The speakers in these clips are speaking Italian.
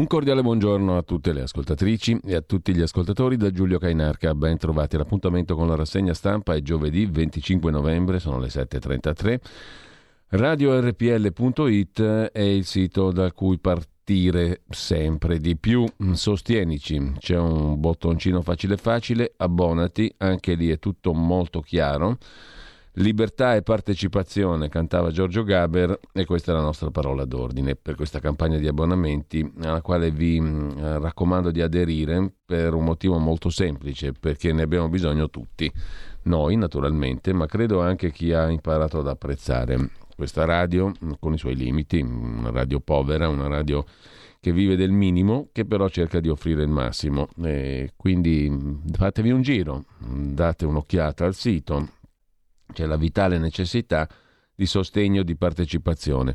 Un cordiale buongiorno a tutte le ascoltatrici e a tutti gli ascoltatori da Giulio Cainarca. Ben trovati. L'appuntamento con la rassegna stampa è giovedì 25 novembre, sono le 7.33. RadioRPL.it è il sito da cui partire sempre di più. Sostienici, c'è un bottoncino facile facile, abbonati, anche lì è tutto molto chiaro. Libertà e partecipazione, cantava Giorgio Gaber e questa è la nostra parola d'ordine per questa campagna di abbonamenti alla quale vi mm, raccomando di aderire per un motivo molto semplice, perché ne abbiamo bisogno tutti, noi naturalmente, ma credo anche chi ha imparato ad apprezzare questa radio mm, con i suoi limiti, una radio povera, una radio che vive del minimo, che però cerca di offrire il massimo. E quindi mm, fatevi un giro, date un'occhiata al sito c'è la vitale necessità di sostegno, di partecipazione,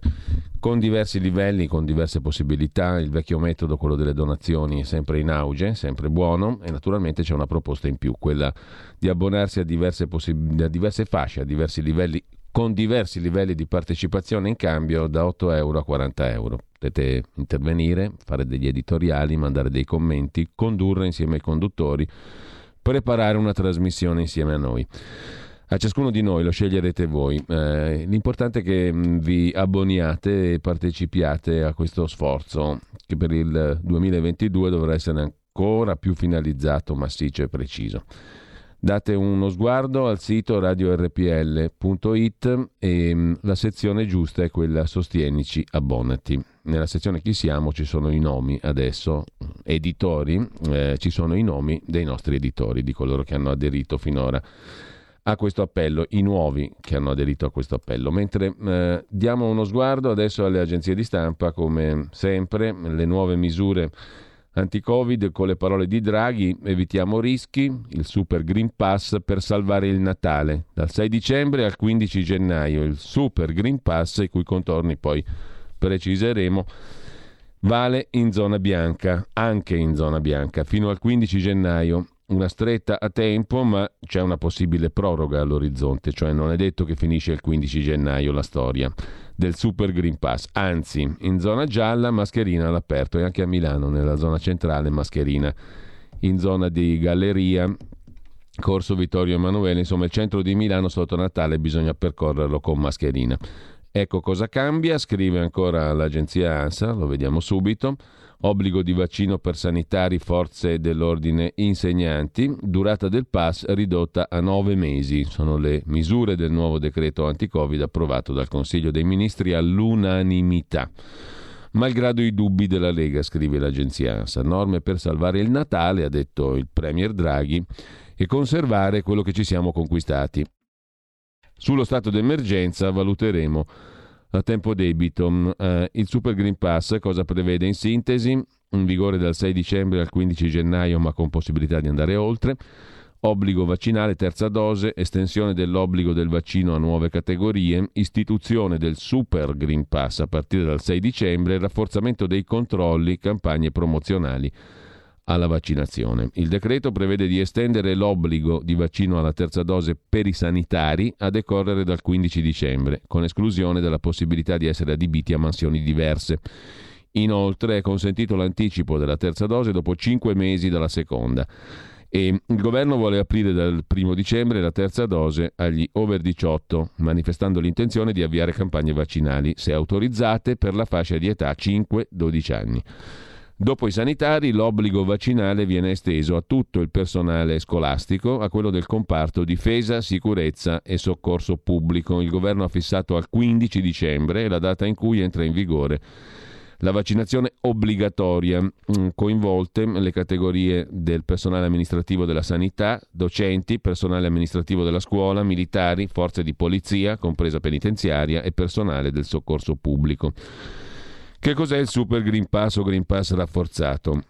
con diversi livelli, con diverse possibilità. Il vecchio metodo, quello delle donazioni, è sempre in auge, sempre buono e naturalmente c'è una proposta in più, quella di abbonarsi a diverse, possib- a diverse fasce, a diversi livelli, con diversi livelli di partecipazione in cambio da 8 euro a 40 euro. Potete intervenire, fare degli editoriali, mandare dei commenti, condurre insieme ai conduttori, preparare una trasmissione insieme a noi. A ciascuno di noi lo sceglierete voi. Eh, l'importante è che mm, vi abboniate e partecipiate a questo sforzo che per il 2022 dovrà essere ancora più finalizzato, massiccio e preciso. Date uno sguardo al sito radiorpl.it e mm, la sezione giusta è quella Sostienici abbonati. Nella sezione Chi siamo ci sono i nomi adesso, editori, eh, ci sono i nomi dei nostri editori, di coloro che hanno aderito finora a questo appello, i nuovi che hanno aderito a questo appello. Mentre eh, diamo uno sguardo adesso alle agenzie di stampa, come sempre, le nuove misure anti-Covid con le parole di Draghi, evitiamo rischi, il Super Green Pass per salvare il Natale. Dal 6 dicembre al 15 gennaio il Super Green Pass, i cui contorni poi preciseremo, vale in zona bianca, anche in zona bianca, fino al 15 gennaio una stretta a tempo, ma c'è una possibile proroga all'orizzonte, cioè non è detto che finisce il 15 gennaio la storia del Super Green Pass, anzi in zona gialla mascherina all'aperto e anche a Milano nella zona centrale mascherina, in zona di galleria. Corso Vittorio Emanuele, insomma il centro di Milano sotto Natale bisogna percorrerlo con mascherina. Ecco cosa cambia, scrive ancora l'agenzia ANSA, lo vediamo subito obbligo di vaccino per sanitari, forze dell'ordine, insegnanti, durata del pass ridotta a nove mesi. Sono le misure del nuovo decreto anti-Covid approvato dal Consiglio dei Ministri all'unanimità. Malgrado i dubbi della Lega, scrive l'agenzia ANSA, norme per salvare il Natale, ha detto il Premier Draghi, e conservare quello che ci siamo conquistati. Sullo stato d'emergenza valuteremo a tempo debito. Mm, eh, il Super Green Pass cosa prevede in sintesi? In vigore dal 6 dicembre al 15 gennaio, ma con possibilità di andare oltre. Obbligo vaccinale, terza dose, estensione dell'obbligo del vaccino a nuove categorie, istituzione del Super Green Pass a partire dal 6 dicembre, rafforzamento dei controlli, campagne promozionali alla vaccinazione. Il decreto prevede di estendere l'obbligo di vaccino alla terza dose per i sanitari a decorrere dal 15 dicembre, con esclusione della possibilità di essere adibiti a mansioni diverse. Inoltre è consentito l'anticipo della terza dose dopo 5 mesi dalla seconda E il governo vuole aprire dal primo dicembre la terza dose agli over 18, manifestando l'intenzione di avviare campagne vaccinali, se autorizzate, per la fascia di età 5-12 anni. Dopo i sanitari, l'obbligo vaccinale viene esteso a tutto il personale scolastico, a quello del comparto difesa, sicurezza e soccorso pubblico. Il governo ha fissato al 15 dicembre la data in cui entra in vigore la vaccinazione obbligatoria, mm, coinvolte le categorie del personale amministrativo della sanità, docenti, personale amministrativo della scuola, militari, forze di polizia, compresa penitenziaria e personale del soccorso pubblico. Che cos'è il Super Green Pass o Green Pass rafforzato?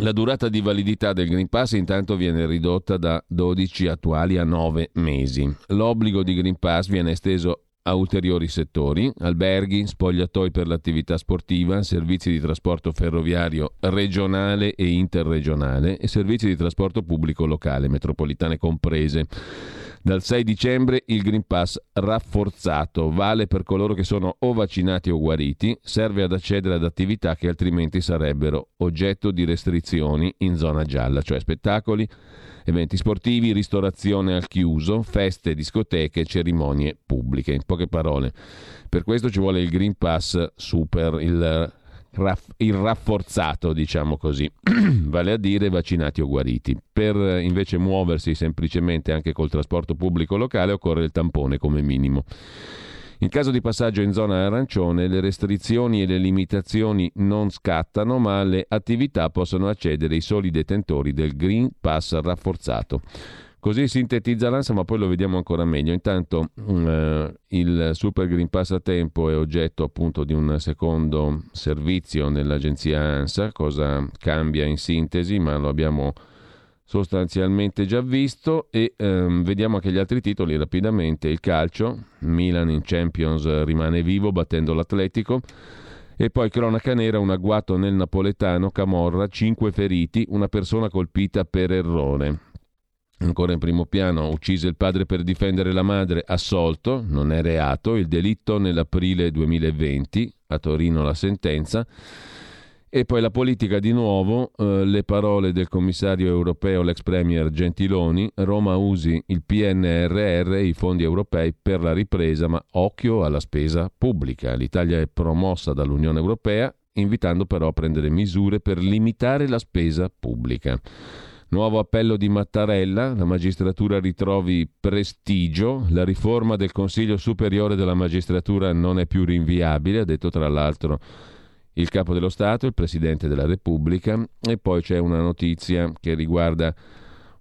La durata di validità del Green Pass intanto viene ridotta da 12 attuali a 9 mesi. L'obbligo di Green Pass viene esteso a ulteriori settori, alberghi, spogliatoi per l'attività sportiva, servizi di trasporto ferroviario regionale e interregionale e servizi di trasporto pubblico locale, metropolitane comprese. Dal 6 dicembre il Green Pass rafforzato vale per coloro che sono o vaccinati o guariti, serve ad accedere ad attività che altrimenti sarebbero oggetto di restrizioni in zona gialla, cioè spettacoli, eventi sportivi, ristorazione al chiuso, feste, discoteche, cerimonie pubbliche. In poche parole, per questo ci vuole il Green Pass Super, il, il rafforzato, diciamo così, vale a dire vaccinati o guariti. Per invece muoversi semplicemente anche col trasporto pubblico locale occorre il tampone come minimo. In caso di passaggio in zona arancione, le restrizioni e le limitazioni non scattano, ma alle attività possono accedere i soli detentori del Green Pass rafforzato. Così sintetizza l'ANSA, ma poi lo vediamo ancora meglio. Intanto eh, il Super Green Pass a tempo è oggetto appunto di un secondo servizio nell'agenzia ANSA. Cosa cambia in sintesi, ma lo abbiamo sostanzialmente già visto e ehm, vediamo anche gli altri titoli rapidamente. Il calcio, Milan in Champions rimane vivo battendo l'Atletico e poi cronaca nera, un agguato nel napoletano, Camorra, 5 feriti, una persona colpita per errore. Ancora in primo piano, uccise il padre per difendere la madre, assolto, non è reato, il delitto nell'aprile 2020, a Torino la sentenza. E poi la politica di nuovo, eh, le parole del commissario europeo, l'ex premier Gentiloni, Roma usi il PNRR, i fondi europei per la ripresa, ma occhio alla spesa pubblica. L'Italia è promossa dall'Unione Europea, invitando però a prendere misure per limitare la spesa pubblica. Nuovo appello di Mattarella, la magistratura ritrovi prestigio, la riforma del Consiglio Superiore della Magistratura non è più rinviabile, ha detto tra l'altro il capo dello Stato, il Presidente della Repubblica e poi c'è una notizia che riguarda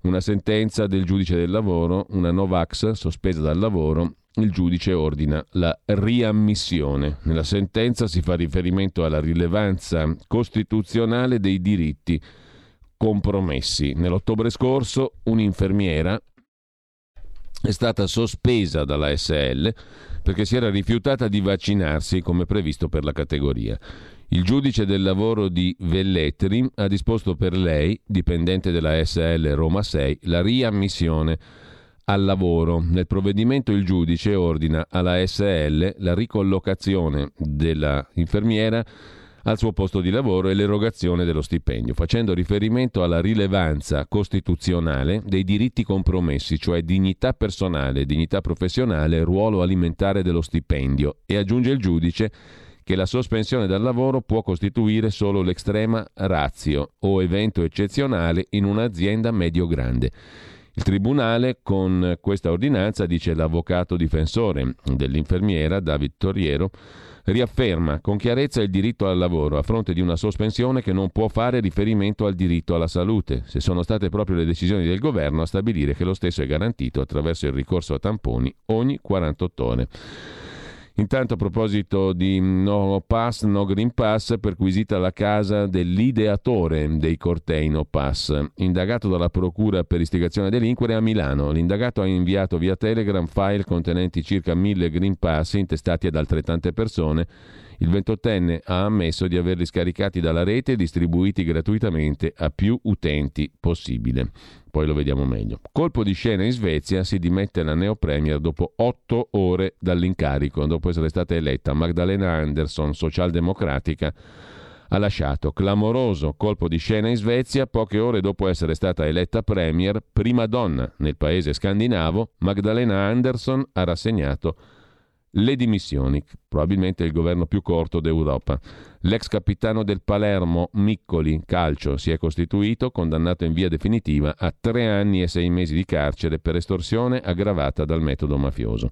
una sentenza del giudice del lavoro, una Novax sospesa dal lavoro, il giudice ordina la riammissione. Nella sentenza si fa riferimento alla rilevanza costituzionale dei diritti compromessi. Nell'ottobre scorso un'infermiera è stata sospesa dalla SL perché si era rifiutata di vaccinarsi come previsto per la categoria. Il giudice del lavoro di Velletri ha disposto per lei, dipendente della SL Roma 6, la riammissione al lavoro. Nel provvedimento il giudice ordina alla SL la ricollocazione dell'infermiera al suo posto di lavoro e l'erogazione dello stipendio, facendo riferimento alla rilevanza costituzionale dei diritti compromessi, cioè dignità personale, dignità professionale ruolo alimentare dello stipendio. E aggiunge il giudice che la sospensione dal lavoro può costituire solo l'extrema razio o evento eccezionale in un'azienda medio-grande. Il Tribunale con questa ordinanza, dice l'avvocato difensore dell'infermiera David Torriero, riafferma con chiarezza il diritto al lavoro a fronte di una sospensione che non può fare riferimento al diritto alla salute, se sono state proprio le decisioni del governo a stabilire che lo stesso è garantito attraverso il ricorso a tamponi ogni 48 ore. Intanto a proposito di no pass, no green pass, perquisita la casa dell'ideatore dei cortei no pass, indagato dalla procura per istigazione a delinquere a Milano. L'indagato ha inviato via Telegram file contenenti circa mille green pass intestati ad altrettante persone. Il ventottenne ha ammesso di averli scaricati dalla rete e distribuiti gratuitamente a più utenti possibile. Poi lo vediamo meglio. Colpo di scena in Svezia, si dimette la neo premier dopo otto ore dall'incarico, dopo essere stata eletta Magdalena Andersson, socialdemocratica, ha lasciato. Clamoroso colpo di scena in Svezia, poche ore dopo essere stata eletta premier, prima donna nel paese scandinavo, Magdalena Andersson ha rassegnato le dimissioni, probabilmente il governo più corto d'Europa. L'ex capitano del Palermo, Miccoli, calcio, si è costituito, condannato in via definitiva a tre anni e sei mesi di carcere per estorsione aggravata dal metodo mafioso.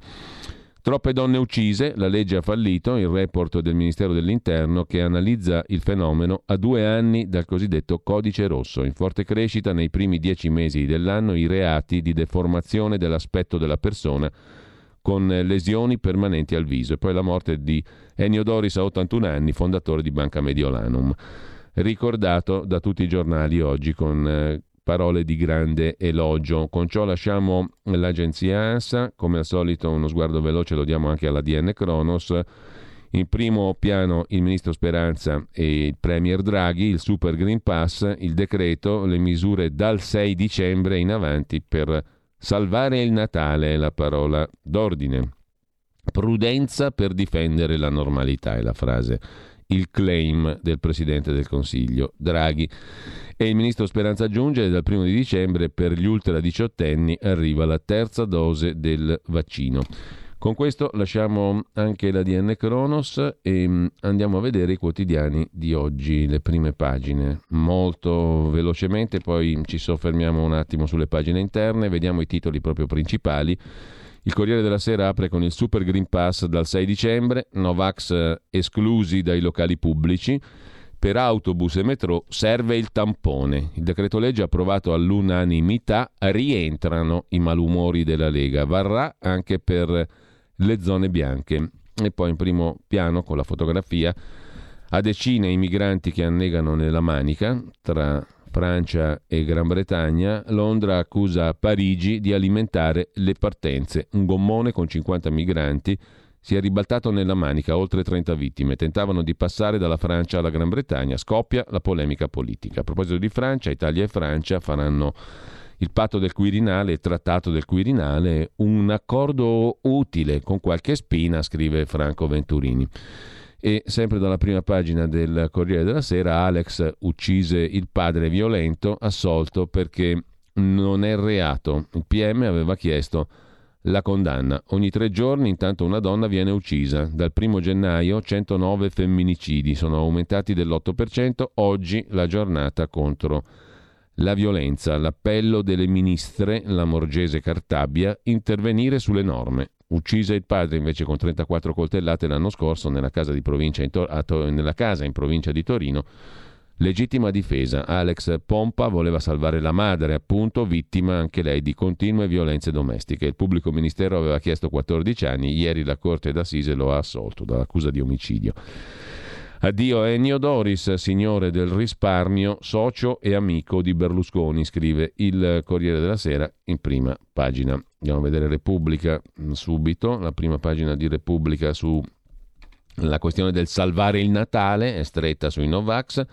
Troppe donne uccise, la legge ha fallito, il report del Ministero dell'Interno che analizza il fenomeno a due anni dal cosiddetto codice rosso. In forte crescita nei primi dieci mesi dell'anno i reati di deformazione dell'aspetto della persona con lesioni permanenti al viso e poi la morte di Ennio Doris a 81 anni, fondatore di Banca Mediolanum, ricordato da tutti i giornali oggi con eh, parole di grande elogio. Con ciò lasciamo l'agenzia ANSA, come al solito uno sguardo veloce lo diamo anche alla DN Kronos. In primo piano il ministro Speranza e il premier Draghi, il Super Green Pass, il decreto, le misure dal 6 dicembre in avanti per salvare il Natale, è la parola d'ordine. Prudenza per difendere la normalità è la frase, il claim del Presidente del Consiglio Draghi. E il ministro Speranza aggiunge che dal primo di dicembre per gli ultra diciottenni arriva la terza dose del vaccino. Con questo lasciamo anche la DN Kronos e mm, andiamo a vedere i quotidiani di oggi, le prime pagine. Molto velocemente, poi ci soffermiamo un attimo sulle pagine interne, vediamo i titoli proprio principali. Il Corriere della Sera apre con il Super Green Pass dal 6 dicembre, Novax eh, esclusi dai locali pubblici. Per autobus e metro serve il tampone. Il decreto legge approvato all'unanimità rientrano i malumori della Lega. Varrà anche per le zone bianche. E poi in primo piano con la fotografia a decine i migranti che annegano nella Manica tra Francia e Gran Bretagna, Londra accusa Parigi di alimentare le partenze. Un gommone con 50 migranti si è ribaltato nella manica, oltre 30 vittime. Tentavano di passare dalla Francia alla Gran Bretagna. Scoppia la polemica politica. A proposito di Francia, Italia e Francia faranno il patto del Quirinale, il trattato del Quirinale, un accordo utile con qualche spina, scrive Franco Venturini. E sempre dalla prima pagina del Corriere della Sera, Alex uccise il padre violento, assolto perché non è reato. Il PM aveva chiesto la condanna. Ogni tre giorni intanto una donna viene uccisa. Dal primo gennaio 109 femminicidi sono aumentati dell'8%. Oggi la giornata contro la violenza. L'appello delle ministre, la Morgese Cartabia, intervenire sulle norme. Uccisa il padre invece con 34 coltellate l'anno scorso nella casa, in, Tor- nella casa in provincia di Torino Legittima difesa. Alex Pompa voleva salvare la madre, appunto, vittima anche lei di continue violenze domestiche. Il pubblico ministero aveva chiesto 14 anni, ieri la Corte d'Assise lo ha assolto dall'accusa di omicidio. Addio Ennio Doris, signore del risparmio, socio e amico di Berlusconi, scrive il Corriere della Sera in prima pagina. Andiamo a vedere Repubblica subito, la prima pagina di Repubblica su la questione del salvare il Natale, è stretta sui Novax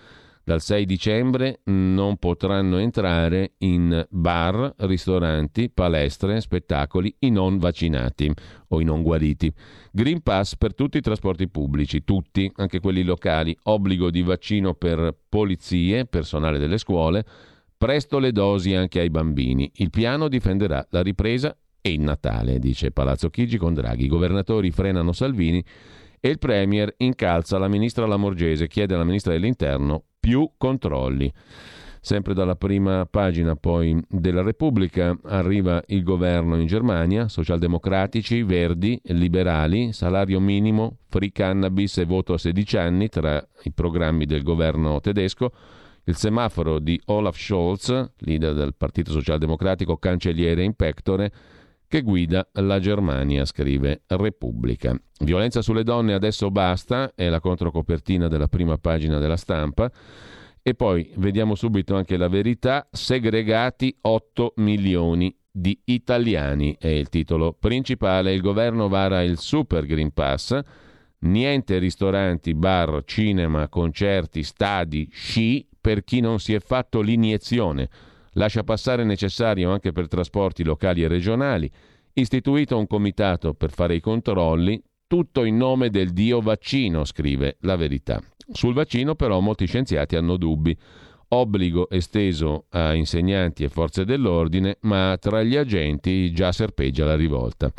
dal 6 dicembre non potranno entrare in bar, ristoranti, palestre, spettacoli i non vaccinati o i non guariti. Green Pass per tutti i trasporti pubblici, tutti, anche quelli locali, obbligo di vaccino per polizie, personale delle scuole, presto le dosi anche ai bambini. Il piano difenderà la ripresa e il Natale, dice Palazzo Chigi con Draghi. I governatori frenano Salvini e il Premier incalza la ministra Lamorgese, chiede alla ministra dell'Interno più controlli. Sempre dalla prima pagina poi della Repubblica arriva il governo in Germania, socialdemocratici, verdi, liberali, salario minimo, free cannabis e voto a 16 anni tra i programmi del governo tedesco. Il semaforo di Olaf Scholz, leader del Partito Socialdemocratico, cancelliere in pectore, che guida la Germania, scrive Repubblica. Violenza sulle donne adesso basta, è la controcopertina della prima pagina della stampa. E poi vediamo subito anche la verità, segregati 8 milioni di italiani è il titolo principale. Il governo vara il Super Green Pass. Niente ristoranti, bar, cinema, concerti, stadi, sci per chi non si è fatto l'iniezione lascia passare necessario anche per trasporti locali e regionali, istituito un comitato per fare i controlli, tutto in nome del dio vaccino, scrive la verità. Sul vaccino però molti scienziati hanno dubbi. Obbligo esteso a insegnanti e forze dell'ordine, ma tra gli agenti già serpeggia la rivolta.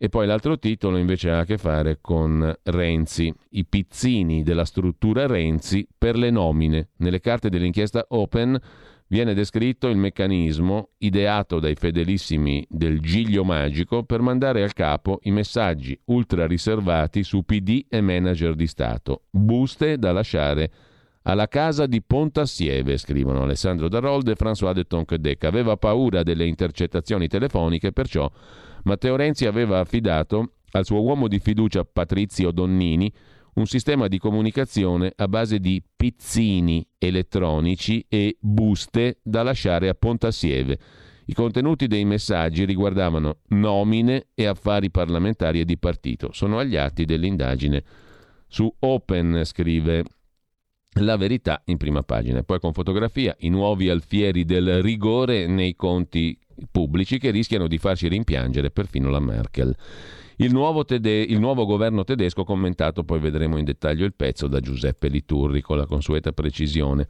E poi l'altro titolo invece ha a che fare con Renzi, i pizzini della struttura Renzi per le nomine. Nelle carte dell'inchiesta Open viene descritto il meccanismo ideato dai fedelissimi del Giglio Magico per mandare al capo i messaggi ultra riservati su PD e manager di Stato, buste da lasciare alla casa di Pontassieve, scrivono Alessandro Darolde e François de Tonquedec. Aveva paura delle intercettazioni telefoniche, perciò Matteo Renzi aveva affidato al suo uomo di fiducia Patrizio Donnini un sistema di comunicazione a base di pizzini elettronici e buste da lasciare a Pontassieve. I contenuti dei messaggi riguardavano nomine e affari parlamentari e di partito. Sono agli atti dell'indagine. Su Open scrive la verità in prima pagina. Poi con fotografia i nuovi alfieri del rigore nei conti pubblici che rischiano di farci rimpiangere perfino la Merkel. Il nuovo, tede- il nuovo, governo tedesco commentato, poi vedremo in dettaglio il pezzo da Giuseppe Liturri con la consueta precisione.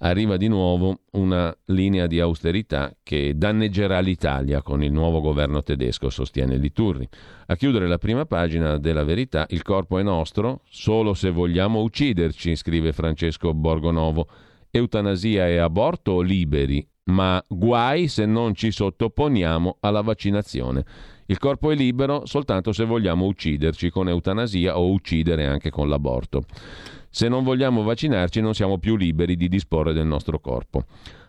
Arriva di nuovo una linea di austerità che danneggerà l'Italia con il nuovo governo tedesco, sostiene Liturri. A chiudere la prima pagina della verità, il corpo è nostro, solo se vogliamo ucciderci, scrive Francesco Borgonovo. Eutanasia e aborto liberi, ma guai se non ci sottoponiamo alla vaccinazione. Il corpo è libero soltanto se vogliamo ucciderci con eutanasia o uccidere anche con l'aborto. Se non vogliamo vaccinarci non siamo più liberi di disporre del nostro corpo.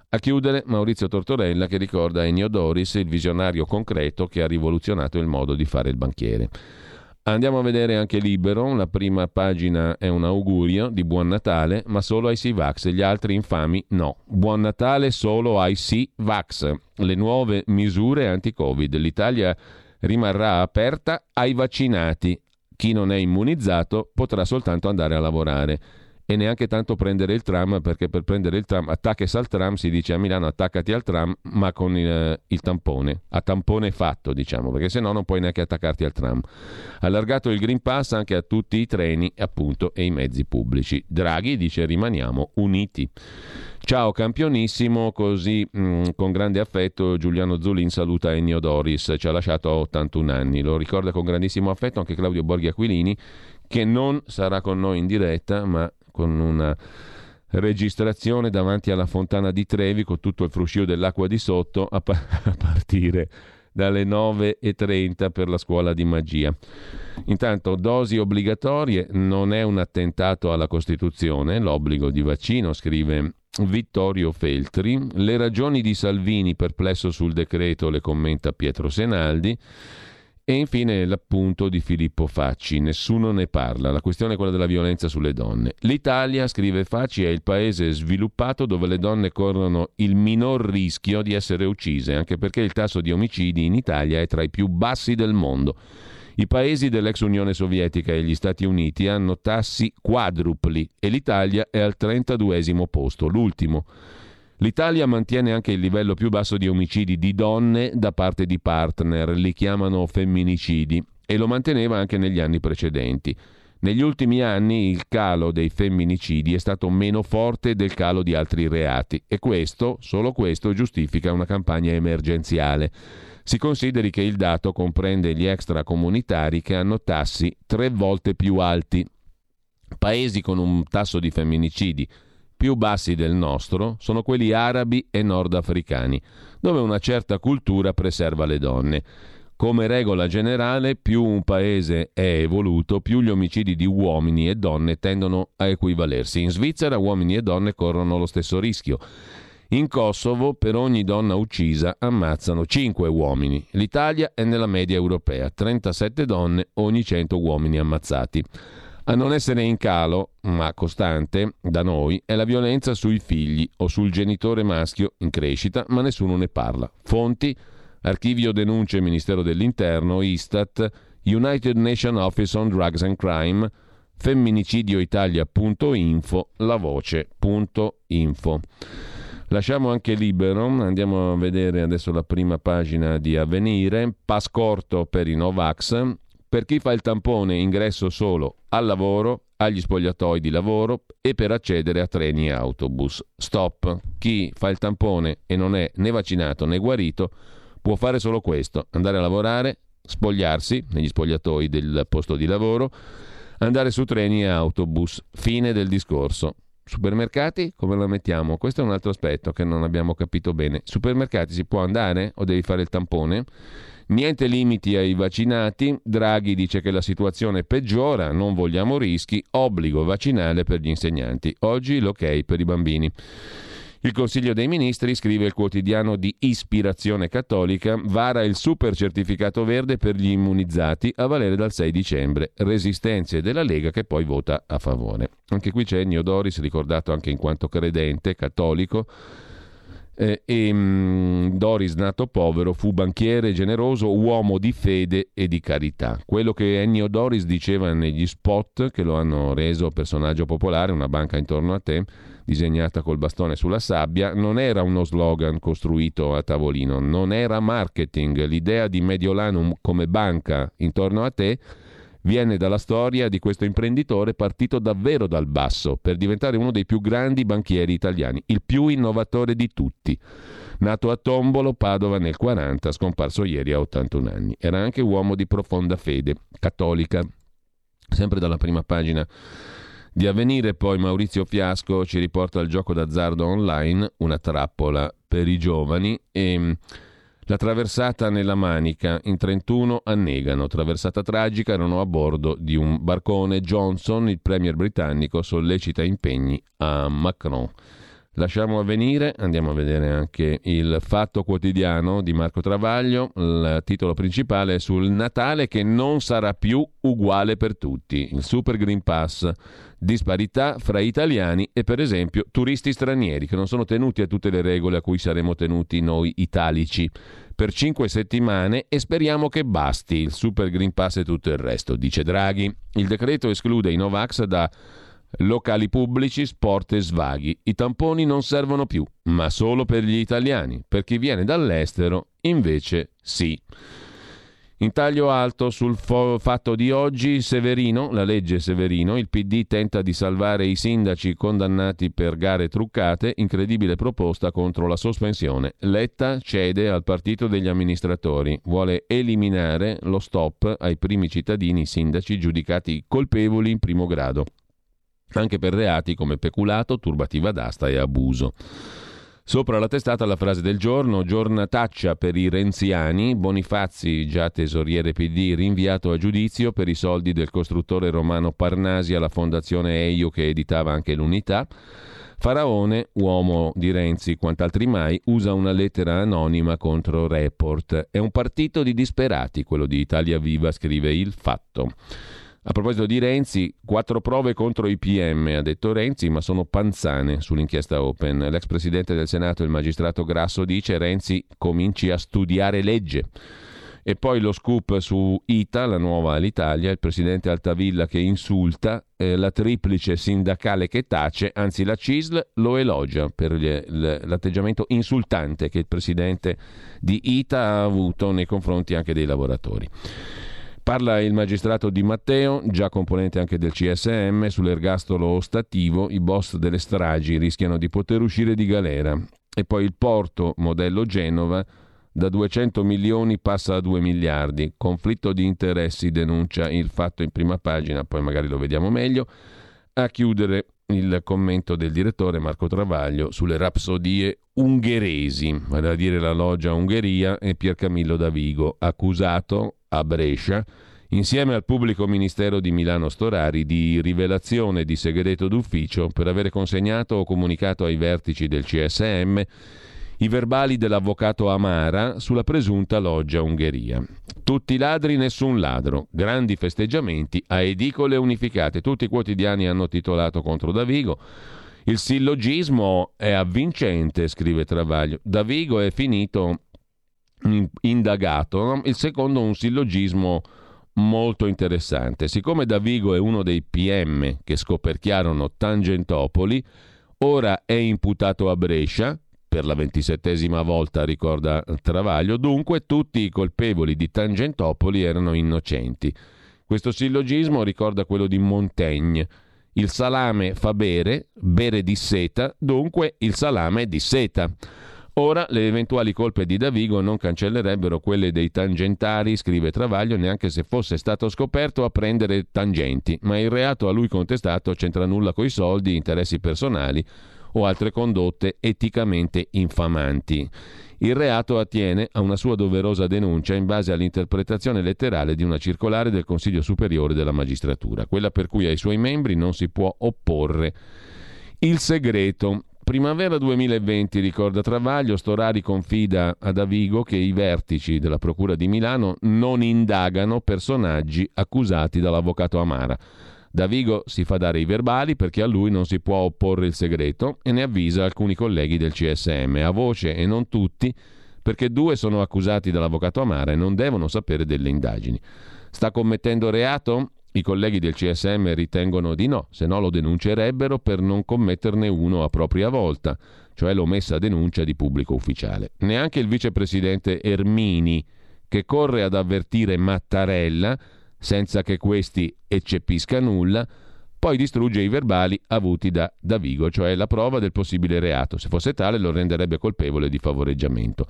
A chiudere Maurizio Tortorella che ricorda Ennio Doris, il visionario concreto che ha rivoluzionato il modo di fare il banchiere. Andiamo a vedere anche Libero, la prima pagina è un augurio di Buon Natale, ma solo ai Sivax, gli altri infami no. Buon Natale solo ai Sivax, le nuove misure anti-Covid. L'Italia rimarrà aperta ai vaccinati. Chi non è immunizzato potrà soltanto andare a lavorare e neanche tanto prendere il tram perché per prendere il tram attaccati al tram si dice a Milano attaccati al tram ma con il, il tampone a tampone fatto diciamo perché se no non puoi neanche attaccarti al tram. Allargato il Green Pass anche a tutti i treni appunto e i mezzi pubblici. Draghi dice rimaniamo uniti Ciao campionissimo, così mh, mm, con grande affetto Giuliano Zulin saluta Ennio Doris, ci ha lasciato a 81 anni, lo ricorda con grandissimo affetto anche Claudio Borghi Aquilini che non sarà con noi in diretta ma con una registrazione davanti alla fontana di Trevi con tutto il fruscio dell'acqua di sotto a, pa- a partire dalle 9.30 per la scuola di magia. Intanto dosi obbligatorie non è un attentato alla Costituzione, l'obbligo di vaccino, scrive Vittorio Feltri. Le ragioni di Salvini perplesso sul decreto le commenta Pietro Senaldi. E infine l'appunto di Filippo Facci, nessuno ne parla, la questione è quella della violenza sulle donne. L'Italia, scrive Facci, è il paese sviluppato dove le donne corrono il minor rischio di essere uccise, anche perché il tasso di omicidi in Italia è tra i più bassi del mondo. I paesi dell'ex Unione Sovietica e gli Stati Uniti hanno tassi quadrupli e l'Italia è al 32 posto, l'ultimo. L'Italia mantiene anche il livello più basso di omicidi di donne da parte di partner, li chiamano femminicidi, e lo manteneva anche negli anni precedenti. Negli ultimi anni il calo dei femminicidi è stato meno forte del calo di altri reati e questo, solo questo, giustifica una campagna emergenziale. Si consideri che il dato comprende gli extracomunitari che hanno tassi tre volte più alti. Paesi con un tasso di femminicidi più bassi del nostro sono quelli arabi e nordafricani, dove una certa cultura preserva le donne. Come regola generale, più un paese è evoluto, più gli omicidi di uomini e donne tendono a equivalersi. In Svizzera uomini e donne corrono lo stesso rischio. In Kosovo per ogni donna uccisa ammazzano 5 uomini. L'Italia è nella media europea, 37 donne ogni 100 uomini ammazzati. A non essere in calo, ma costante, da noi, è la violenza sui figli o sul genitore maschio in crescita, ma nessuno ne parla. Fonti, Archivio Denunce Ministero dell'Interno, Istat, United Nations Office on Drugs and Crime, femminicidioitalia.info, lavoce.info. Lasciamo anche libero, andiamo a vedere adesso la prima pagina di Avvenire, pass corto per i Novax, Per chi fa il tampone ingresso solo al lavoro, agli spogliatoi di lavoro e per accedere a treni e autobus. Stop. Chi fa il tampone e non è né vaccinato né guarito può fare solo questo, andare a lavorare, spogliarsi negli spogliatoi del posto di lavoro, andare su treni e autobus. Fine del discorso. Supermercati, come la mettiamo? Questo è un altro aspetto che non abbiamo capito bene. Supermercati si può andare o devi fare il tampone? Niente limiti ai vaccinati. Draghi dice che la situazione peggiora, non vogliamo rischi, obbligo vaccinale per gli insegnanti. Oggi l'ok per i bambini. Il Consiglio dei Ministri, scrive il quotidiano di ispirazione cattolica, vara il super certificato verde per gli immunizzati a valere dal 6 dicembre. Resistenze della Lega che poi vota a favore. Anche qui c'è Ennio Doris, ricordato anche in quanto credente, cattolico, eh, e mh, mm, Doris, nato povero, fu banchiere generoso, uomo di fede e di carità. Quello che Ennio Doris diceva negli spot che lo hanno reso personaggio popolare, una banca intorno a te, disegnata col bastone sulla sabbia, non era uno slogan costruito a tavolino, non era marketing. L'idea di Mediolanum come banca intorno a te viene dalla storia di questo imprenditore partito davvero dal basso per diventare uno dei più grandi banchieri italiani, il più innovatore di tutti. Nato a Tombolo, Padova nel 40, scomparso ieri a 81 anni. Era anche uomo di profonda fede, cattolica. Sempre dalla prima pagina di avvenire poi Maurizio Fiasco ci riporta al gioco d'azzardo online, una trappola per i giovani e la traversata nella Manica, in 31 annegano. Traversata tragica, erano a bordo di un barcone. Johnson, il premier britannico, sollecita impegni a Macron. Lasciamo avvenire, andiamo a vedere anche il Fatto Quotidiano di Marco Travaglio. Il titolo principale è sul Natale che non sarà più uguale per tutti. Il Super Green Pass, disparità fra italiani e per esempio turisti stranieri che non sono tenuti a tutte le regole a cui saremo tenuti noi italici per cinque settimane e speriamo che basti il Super Green Pass e tutto il resto, dice Draghi. Il decreto esclude i Novax da Locali pubblici, sport e svaghi. I tamponi non servono più, ma solo per gli italiani. Per chi viene dall'estero, invece, sì. In taglio alto sul fo- fatto di oggi, Severino, la legge Severino, il PD tenta di salvare i sindaci condannati per gare truccate, incredibile proposta contro la sospensione. Letta cede al partito degli amministratori, vuole eliminare lo stop ai primi cittadini sindaci giudicati colpevoli in primo grado anche per reati come peculato, turbativa d'asta e abuso. Sopra la testata la frase del giorno, giornataccia per i renziani, Bonifazzi, già tesoriere PD, rinviato a giudizio per i soldi del costruttore romano Parnasi alla fondazione Eio che editava anche l'unità. Faraone, uomo di Renzi quant'altri mai, usa una lettera anonima contro Report. È un partito di disperati, quello di Italia Viva, scrive il fatto. A proposito di Renzi, quattro prove contro i PM, ha detto Renzi, ma sono panzane sull'inchiesta Open. L'ex presidente del Senato, il magistrato Grasso, dice Renzi cominci a studiare legge. E poi lo scoop su ITA, la nuova all'Italia, il presidente Altavilla che insulta, eh, la triplice sindacale che tace, anzi la CISL lo elogia per l'atteggiamento insultante che il presidente di ITA ha avuto nei confronti anche dei lavoratori. Parla il magistrato Di Matteo, già componente anche del CSM, sull'ergastolo ostativo i boss delle stragi rischiano di poter uscire di galera. E poi il porto modello Genova da 200 milioni passa a 2 miliardi. Conflitto di interessi denuncia il fatto in prima pagina, poi magari lo vediamo meglio. A chiudere il commento del direttore Marco Travaglio sulle rapsodie ungheresi, vale a dire la loggia Ungheria e Piercamillo Davigo, accusato a Brescia, insieme al pubblico ministero di Milano Storari, di rivelazione di segreto d'ufficio per avere consegnato o comunicato ai vertici del CSM i verbali dell'avvocato Amara sulla presunta loggia Ungheria. Tutti ladri, nessun ladro. Grandi festeggiamenti a edicole unificate. Tutti i quotidiani hanno titolato contro Davigo. Il sillogismo è avvincente, scrive Travaglio. Davigo è finito indagato, il secondo un sillogismo molto interessante. Siccome Davigo è uno dei PM che scoperchiarono Tangentopoli, ora è imputato a Brescia, per la ventisettesima volta, ricorda Travaglio, dunque tutti i colpevoli di Tangentopoli erano innocenti. Questo sillogismo ricorda quello di Montaigne. Il salame fa bere, bere di seta, dunque il salame di seta. Ora le eventuali colpe di Davigo non cancellerebbero quelle dei tangentari, scrive Travaglio, neanche se fosse stato scoperto a prendere tangenti, ma il reato a lui contestato c'entra nulla coi soldi, interessi personali o altre condotte eticamente infamanti. Il reato attiene a una sua doverosa denuncia in base all'interpretazione letterale di una circolare del Consiglio Superiore della Magistratura, quella per cui ai suoi membri non si può opporre il segreto. Primavera 2020, ricorda Travaglio, Storari confida a Davigo che i vertici della Procura di Milano non indagano personaggi accusati dall'avvocato Amara. Davigo si fa dare i verbali perché a lui non si può opporre il segreto e ne avvisa alcuni colleghi del CSM, a voce e non tutti, perché due sono accusati dall'avvocato Amara e non devono sapere delle indagini. Sta commettendo reato? I colleghi del CSM ritengono di no, se no lo denuncerebbero per non commetterne uno a propria volta, cioè l'omessa denuncia di pubblico ufficiale. Neanche il vicepresidente Ermini, che corre ad avvertire Mattarella, senza che questi eccepisca nulla, poi distrugge i verbali avuti da Davigo, cioè la prova del possibile reato. Se fosse tale lo renderebbe colpevole di favoreggiamento.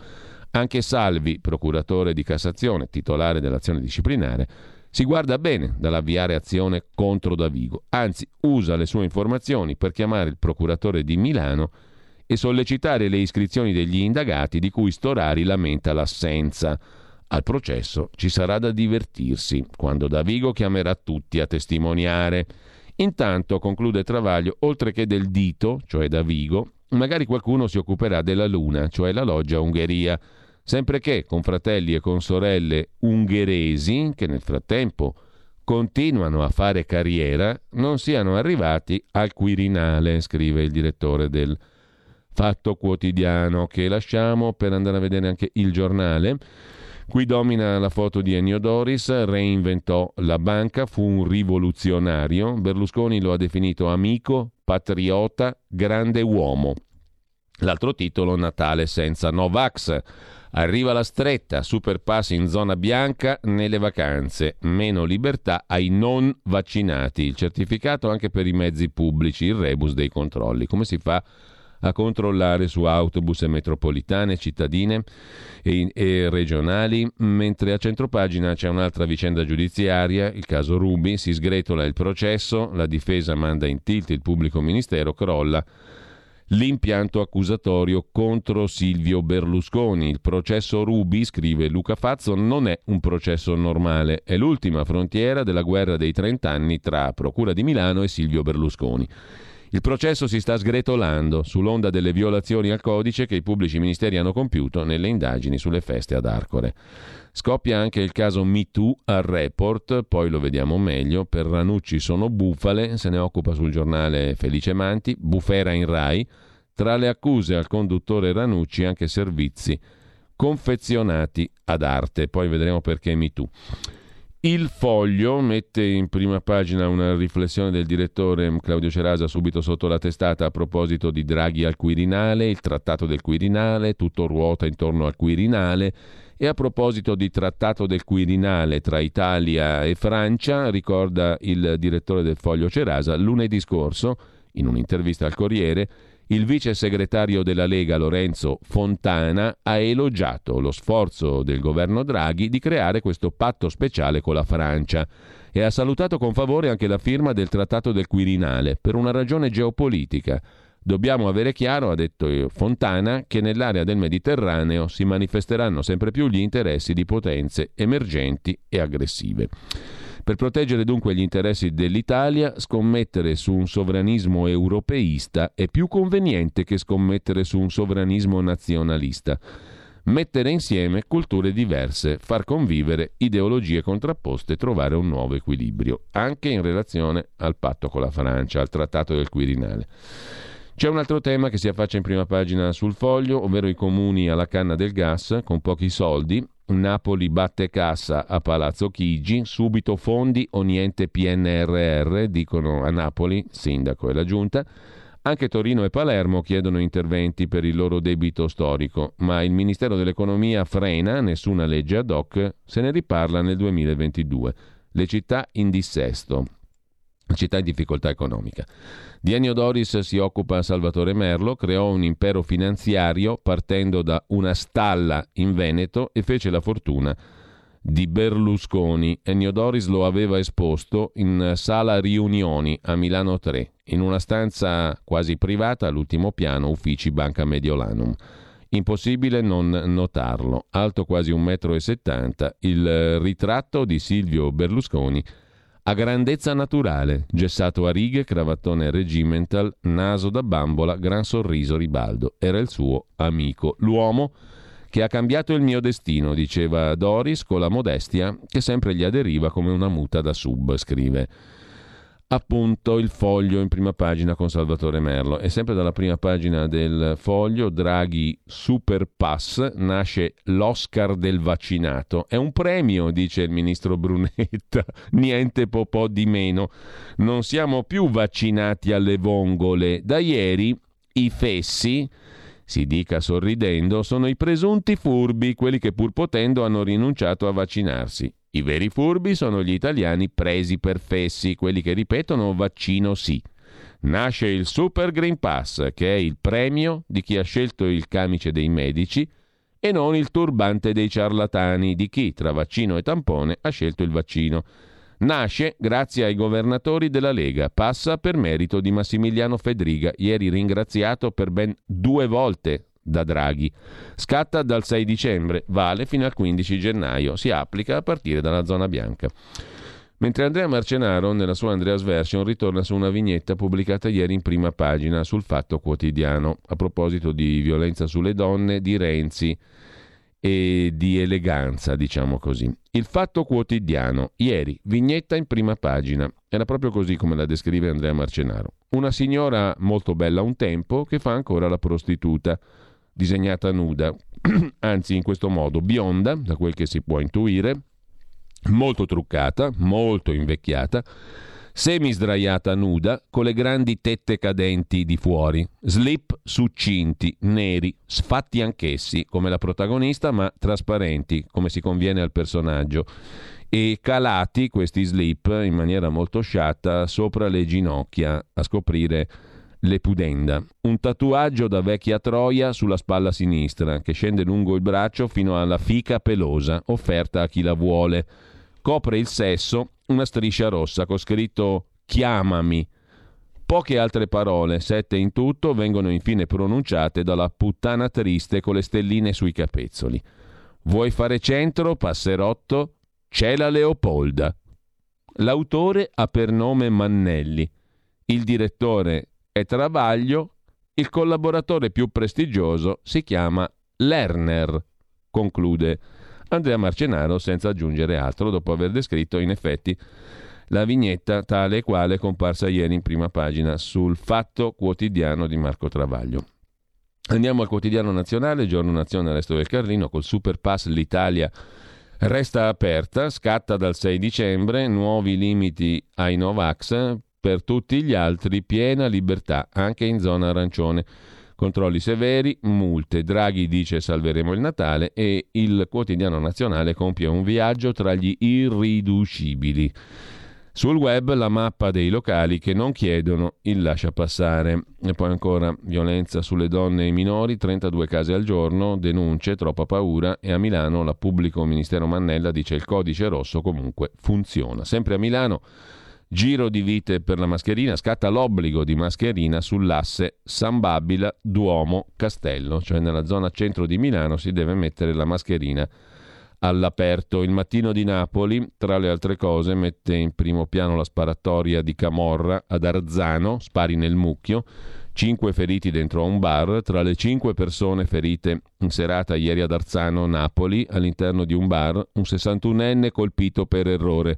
Anche Salvi, procuratore di Cassazione, titolare dell'azione disciplinare, si guarda bene dall'avviare azione contro Davigo, anzi usa le sue informazioni per chiamare il procuratore di Milano e sollecitare le iscrizioni degli indagati di cui Storari lamenta l'assenza. Al processo ci sarà da divertirsi, quando Davigo chiamerà tutti a testimoniare. Intanto, conclude Travaglio, oltre che del dito, cioè Davigo, magari qualcuno si occuperà della luna, cioè la loggia Ungheria sempre che con fratelli e con sorelle ungheresi, che nel frattempo continuano a fare carriera, non siano arrivati al Quirinale, scrive il direttore del Fatto Quotidiano, che lasciamo per andare a vedere anche il giornale. Qui domina la foto di Ennio Doris, reinventò la banca, fu un rivoluzionario, Berlusconi lo ha definito amico, patriota, grande uomo. L'altro titolo, Natale senza Novax. Arriva la stretta, super pass in zona bianca nelle vacanze, meno libertà ai non vaccinati, il certificato anche per i mezzi pubblici, il rebus dei controlli. Come si fa controllare su autobus e metropolitane, cittadine e, e regionali? Mentre a centropagina c'è un'altra vicenda giudiziaria, il caso Rubi, si sgretola il processo, la difesa manda in tilt il pubblico ministero, crolla l'impianto accusatorio contro Silvio Berlusconi. Il processo Rubi, scrive Luca Fazzo, non è un processo normale, è l'ultima frontiera della guerra dei 30 anni tra Procura di Milano e Silvio Berlusconi. Il processo si sta sgretolando sull'onda delle violazioni al codice che i pubblici ministeri hanno compiuto nelle indagini sulle feste ad Arcore. Scoppia anche il caso MeToo al report, poi lo vediamo meglio. Per Ranucci sono bufale, se ne occupa sul giornale Felice Manti, bufera in Rai. Tra le accuse al conduttore Ranucci anche servizi confezionati ad arte. Poi vedremo perché MeToo. Il Foglio mette in prima pagina una riflessione del direttore Claudio Cerasa subito sotto la testata a proposito di Draghi al Quirinale, il trattato del Quirinale, tutto ruota intorno al Quirinale. E a proposito di trattato del Quirinale tra Italia e Francia, ricorda il direttore del Foglio Cerasa, lunedì scorso, in un'intervista al Corriere, il vice segretario della Lega Lorenzo Fontana ha elogiato lo sforzo del governo Draghi di creare questo patto speciale con la Francia e ha salutato con favore anche la firma del Trattato del Quirinale per una ragione geopolitica Dobbiamo avere chiaro, ha detto Fontana, che nell'area del Mediterraneo si manifesteranno sempre più gli interessi di potenze emergenti e aggressive. Per proteggere dunque gli interessi dell'Italia, scommettere su un sovranismo europeista è più conveniente che scommettere su un sovranismo nazionalista. Mettere insieme culture diverse, far convivere ideologie contrapposte, trovare un nuovo equilibrio, anche in relazione al patto con la Francia, al trattato del Quirinale. C'è un altro tema che si affaccia in prima pagina sul foglio, ovvero i comuni alla canna del gas con pochi soldi. Napoli batte cassa a Palazzo Chigi, subito fondi o niente PNRR, dicono a Napoli, sindaco e la giunta. Anche Torino e Palermo chiedono interventi per il loro debito storico, ma il Ministero dell'Economia frena nessuna legge ad hoc, se ne riparla nel 2022. le città in dissesto, città in difficoltà economica. Di Ennio Doris si occupa Salvatore Merlo, creò un impero finanziario partendo da una stalla in Veneto e fece la fortuna di Berlusconi. Ennio Doris lo aveva esposto in sala riunioni a Milano 3, in una stanza quasi privata all'ultimo piano, uffici Banca Mediolanum. Impossibile non notarlo. Alto quasi 1,70 m, il ritratto di Silvio Berlusconi a grandezza naturale, gessato a righe, cravattone regimental, naso da bambola, gran sorriso ribaldo. Era il suo amico, l'uomo che ha cambiato il mio destino, diceva Doris con la modestia che sempre gli aderiva come una muta da sub, scrive appunto il foglio in prima pagina con Salvatore Merlo. E sempre dalla prima pagina del foglio Draghi Super Pass nasce l'Oscar del vaccinato. È un premio dice il ministro Brunetta. Niente po' po' di meno. Non siamo più vaccinati alle vongole. Da ieri i fessi si dica sorridendo, sono i presunti furbi, quelli che pur potendo hanno rinunciato a vaccinarsi. I veri furbi sono gli italiani presi per fessi, quelli che ripetono vaccino sì. Nasce il Super Green Pass, che è il premio di chi ha scelto il camice dei medici e non il turbante dei ciarlatani di chi, tra vaccino e tampone, ha scelto il vaccino. Nasce grazie ai governatori della Lega, passa per merito di Massimiliano Fedriga, ieri ringraziato per ben due volte da Draghi. Scatta dal 6 dicembre, vale fino al 15 gennaio, si applica a partire dalla zona bianca. Mentre Andrea Marcenaro, nella sua Andreas Version, ritorna su una vignetta pubblicata ieri in prima pagina sul Fatto Quotidiano, a proposito di violenza sulle donne di Renzi e di eleganza, diciamo così. Il Fatto Quotidiano, ieri, vignetta in prima pagina. Era proprio così come la descrive Andrea Marcenaro. Una signora molto bella un tempo che fa ancora la prostituta disegnata nuda, anzi in questo modo bionda, da quel che si può intuire, molto truccata, molto invecchiata, semi sdraiata nuda, con le grandi tette cadenti di fuori, slip succinti, neri, sfatti anch'essi, come la protagonista, ma trasparenti, come si conviene al personaggio, e calati questi slip in maniera molto sciatta sopra le ginocchia, a scoprire le pudenda. Un tatuaggio da vecchia troia sulla spalla sinistra che scende lungo il braccio fino alla fica pelosa, offerta a chi la vuole. Copre il sesso una striscia rossa con scritto chiamami. Poche altre parole, sette in tutto, vengono infine pronunciate dalla puttana triste con le stelline sui capezzoli. Vuoi fare centro, passerotto? C'è la Leopolda. L'autore ha per nome Mannelli. Il direttore è Travaglio, il collaboratore più prestigioso si chiama Lerner, conclude Andrea Marcenaro senza aggiungere altro dopo aver descritto in effetti la vignetta tale e quale comparsa ieri in prima pagina sul Fatto Quotidiano di Marco Travaglio. Andiamo al quotidiano nazionale, giorno nazione Resto del Carlino, col Super Pass l'Italia resta aperta, scatta dal 6 dicembre, nuovi limiti ai Novax, per tutti gli altri piena libertà, anche in zona arancione. Controlli severi, multe. Draghi dice salveremo il Natale e il quotidiano nazionale compie un viaggio tra gli irriducibili. Sul web la mappa dei locali che non chiedono il lascia passare. E poi ancora violenza sulle donne e i minori, 32 case al giorno, denunce, troppa paura e a Milano la pubblico ministero Mannella dice il codice rosso comunque funziona. Sempre a Milano Giro di vite per la mascherina, scatta l'obbligo di mascherina sull'asse San Babila, Duomo, Castello, cioè nella zona centro di Milano si deve mettere la mascherina all'aperto. Il mattino di Napoli, tra le altre cose, mette in primo piano la sparatoria di Camorra ad Arzano, spari nel mucchio, cinque feriti dentro a un bar, tra le cinque persone ferite in serata ieri ad Arzano, Napoli, all'interno di un bar, un 61enne colpito per errore.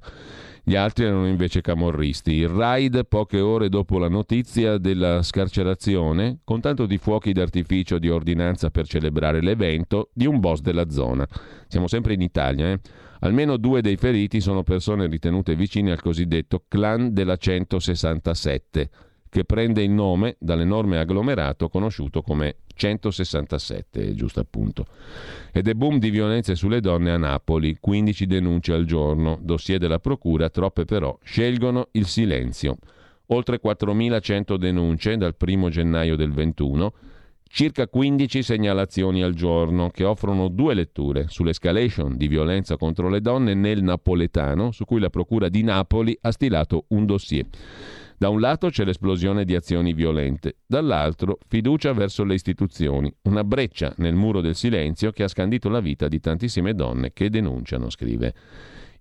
Gli altri erano invece camorristi. Il raid poche ore dopo la notizia della scarcerazione, con tanto di fuochi d'artificio di ordinanza per celebrare l'evento, di un boss della zona. Siamo sempre in Italia, eh? Almeno due dei feriti sono persone ritenute vicine al cosiddetto clan della 167, che prende il nome dall'enorme agglomerato conosciuto come 167, giusto appunto. Ed è boom di violenze sulle donne a Napoli, 15 denunce al giorno, dossier della procura, troppe però scelgono il silenzio. Oltre 4.100 denunce dal 1 gennaio del 21, circa 15 segnalazioni al giorno che offrono due letture sull'escalation di violenza contro le donne nel napoletano, su cui la Procura di Napoli ha stilato un dossier. Da un lato c'è l'esplosione di azioni violente, dall'altro fiducia verso le istituzioni, una breccia nel muro del silenzio che ha scandito la vita di tantissime donne che denunciano, scrive.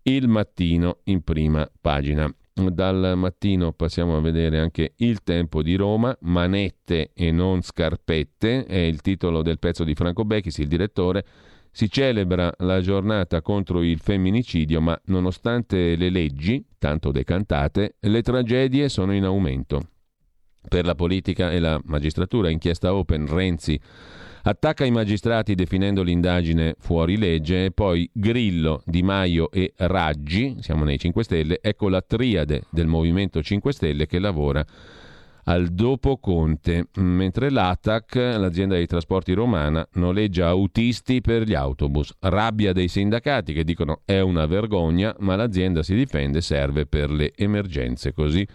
Il mattino in prima pagina. Dal mattino passiamo a vedere anche Il tempo di Roma, manette e non scarpette, è il titolo del pezzo di Franco Becchis, il direttore si celebra la giornata contro il femminicidio, ma nonostante le leggi, tanto decantate, le tragedie sono in aumento. Per la politica e la magistratura, inchiesta Open, Renzi attacca i magistrati definendo l'indagine fuori legge e poi Grillo, Di Maio e Raggi, siamo nei 5 Stelle, ecco la triade del Movimento 5 Stelle che lavora al dopo Conte, mentre l'ATAC, l'azienda dei trasporti romana, noleggia autisti per gli autobus. Rabbia dei sindacati che dicono è una vergogna, ma l'azienda si difende, serve per le emergenze. Così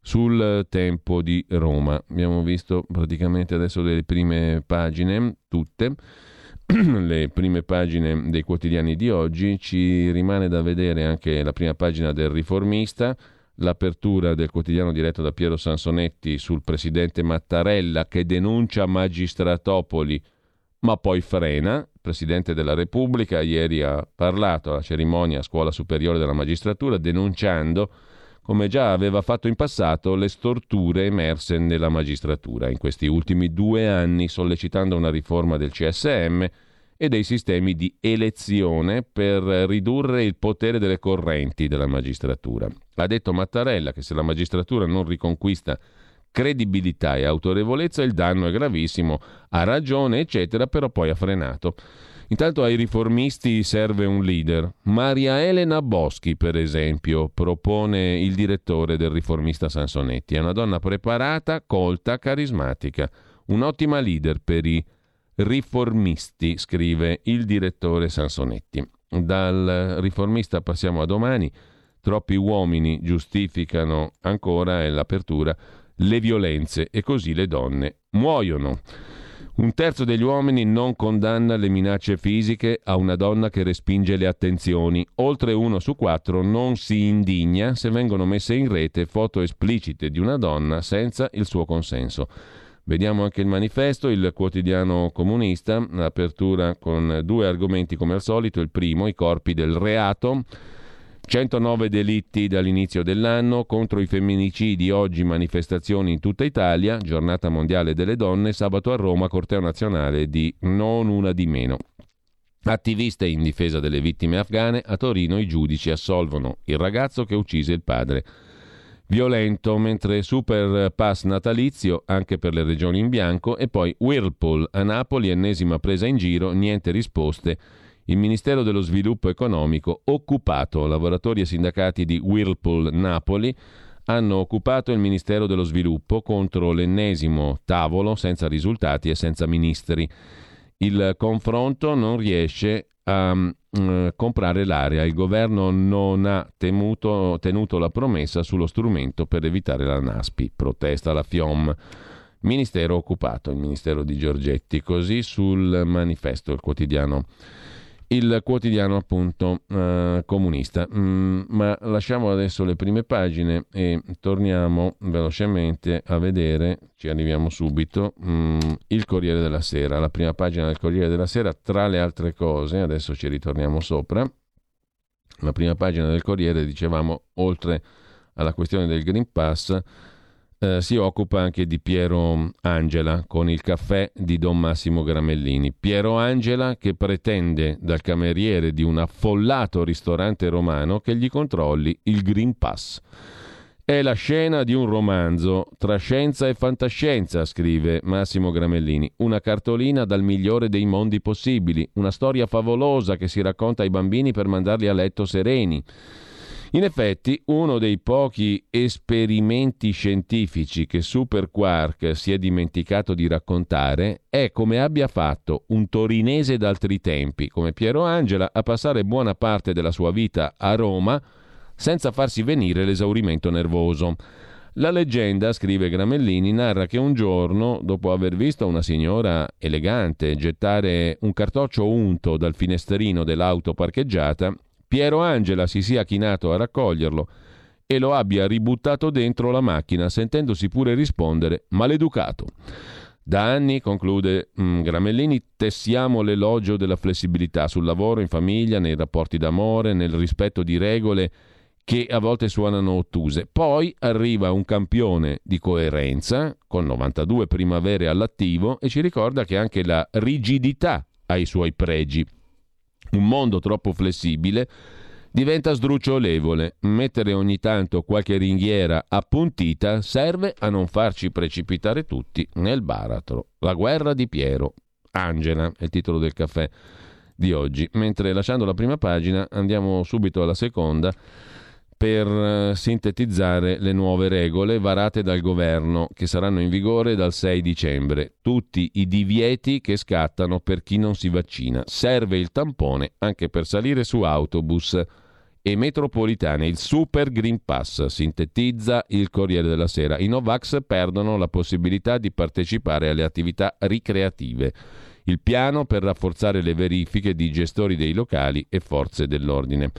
sul tempo di Roma. Abbiamo visto praticamente adesso le prime pagine, tutte le prime pagine dei quotidiani di oggi, ci rimane da vedere anche la prima pagina del riformista, l'apertura del quotidiano diretto da Piero Sansonetti sul presidente Mattarella che denuncia Magistratopoli ma poi frena. Il Presidente della Repubblica ieri ha parlato alla cerimonia a Scuola Superiore della Magistratura denunciando, come già aveva fatto in passato, le storture emerse nella magistratura in questi ultimi due anni, sollecitando una riforma del CSM e dei sistemi di elezione per ridurre il potere delle correnti della magistratura. Ha detto Mattarella che se la magistratura non riconquista credibilità e autorevolezza il danno è gravissimo, ha ragione, eccetera, però poi ha frenato. Intanto ai riformisti serve un leader. Maria Elena Boschi, per esempio, propone il direttore del riformista Sansonetti. È una donna preparata, colta, carismatica, un'ottima leader per i riformisti, scrive il direttore Sansonetti. Dal riformista passiamo a domani. Troppi uomini giustificano ancora è l'apertura le violenze e così le donne muoiono. Un terzo degli uomini non condanna le minacce fisiche a una donna che respinge le attenzioni. Oltre uno su quattro non si indigna se vengono messe in rete foto esplicite di una donna senza il suo consenso. Vediamo anche il manifesto, il quotidiano comunista, l'apertura con due argomenti come al solito. Il primo, i corpi del reato. 109 delitti dall'inizio dell'anno, contro i femminicidi oggi manifestazioni in tutta Italia, giornata mondiale delle donne, sabato a Roma corteo nazionale di Non una di meno. Attiviste in difesa delle vittime afghane, a Torino i giudici assolvono il ragazzo che uccise il padre violento, mentre super pass natalizio anche per le regioni in bianco e poi Whirlpool a Napoli, ennesima presa in giro, niente risposte. Il Ministero dello Sviluppo Economico occupato, lavoratori e sindacati di Whirlpool Napoli hanno occupato il Ministero dello Sviluppo contro l'ennesimo tavolo senza risultati e senza ministri. Il confronto non riesce a uh, comprare l'area. Il governo non ha temuto, tenuto la promessa sullo strumento per evitare la NASPI. Protesta la FIOM. Ministero occupato, il ministero di Giorgetti. Così sul manifesto, il quotidiano il quotidiano appunto uh, comunista. Mm, ma lasciamo adesso le prime pagine e torniamo velocemente a vedere, ci arriviamo subito, mm, il Corriere della Sera. La prima pagina del Corriere della Sera, tra le altre cose, adesso ci ritorniamo sopra. La prima pagina del Corriere, dicevamo, oltre alla questione del Green Pass, eh, si occupa anche di Piero Angela con il caffè di Don Massimo Gramellini. Piero Angela che pretende dal cameriere di un affollato ristorante romano che gli controlli il Green Pass. È la scena di un romanzo tra scienza e fantascienza, scrive Massimo Gramellini. Una cartolina dal migliore dei mondi possibili, una storia favolosa che si racconta ai bambini per mandarli a letto sereni. In effetti, uno dei pochi esperimenti scientifici che Super Quark si è dimenticato di raccontare è come abbia fatto un torinese d'altri tempi, come Piero Angela, a passare buona parte della sua vita a Roma senza farsi venire l'esaurimento nervoso. La leggenda, scrive Gramellini, narra che un giorno, dopo aver visto una signora elegante gettare un cartoccio unto dal finestrino dell'auto parcheggiata, Piero Angela si sia chinato a raccoglierlo e lo abbia ributtato dentro la macchina, sentendosi pure rispondere maleducato. Da anni, conclude mm, Gramellini, tessiamo l'elogio della flessibilità sul lavoro, in famiglia, nei rapporti d'amore, nel rispetto di regole che a volte suonano ottuse. Poi arriva un campione di coerenza con 92 primavere all'attivo e ci ricorda che anche la rigidità ha i suoi pregi. Un mondo troppo flessibile diventa sdrucciolevole. Mettere ogni tanto qualche ringhiera appuntita serve a non farci precipitare tutti nel baratro. La guerra di Piero. Angela è il titolo del caffè di oggi. Mentre lasciando la prima pagina andiamo subito alla seconda per eh, sintetizzare le nuove regole varate dal governo che saranno in vigore dal 6 dicembre. Tutti i divieti che scattano per chi non si vaccina. Serve il tampone anche per salire su autobus e metropolitane. Il Super Green Pass sintetizza il Corriere della Sera. I Novax perdono la possibilità di partecipare alle attività ricreative. Il piano per rafforzare le verifiche di gestori dei locali e forze dell'ordine.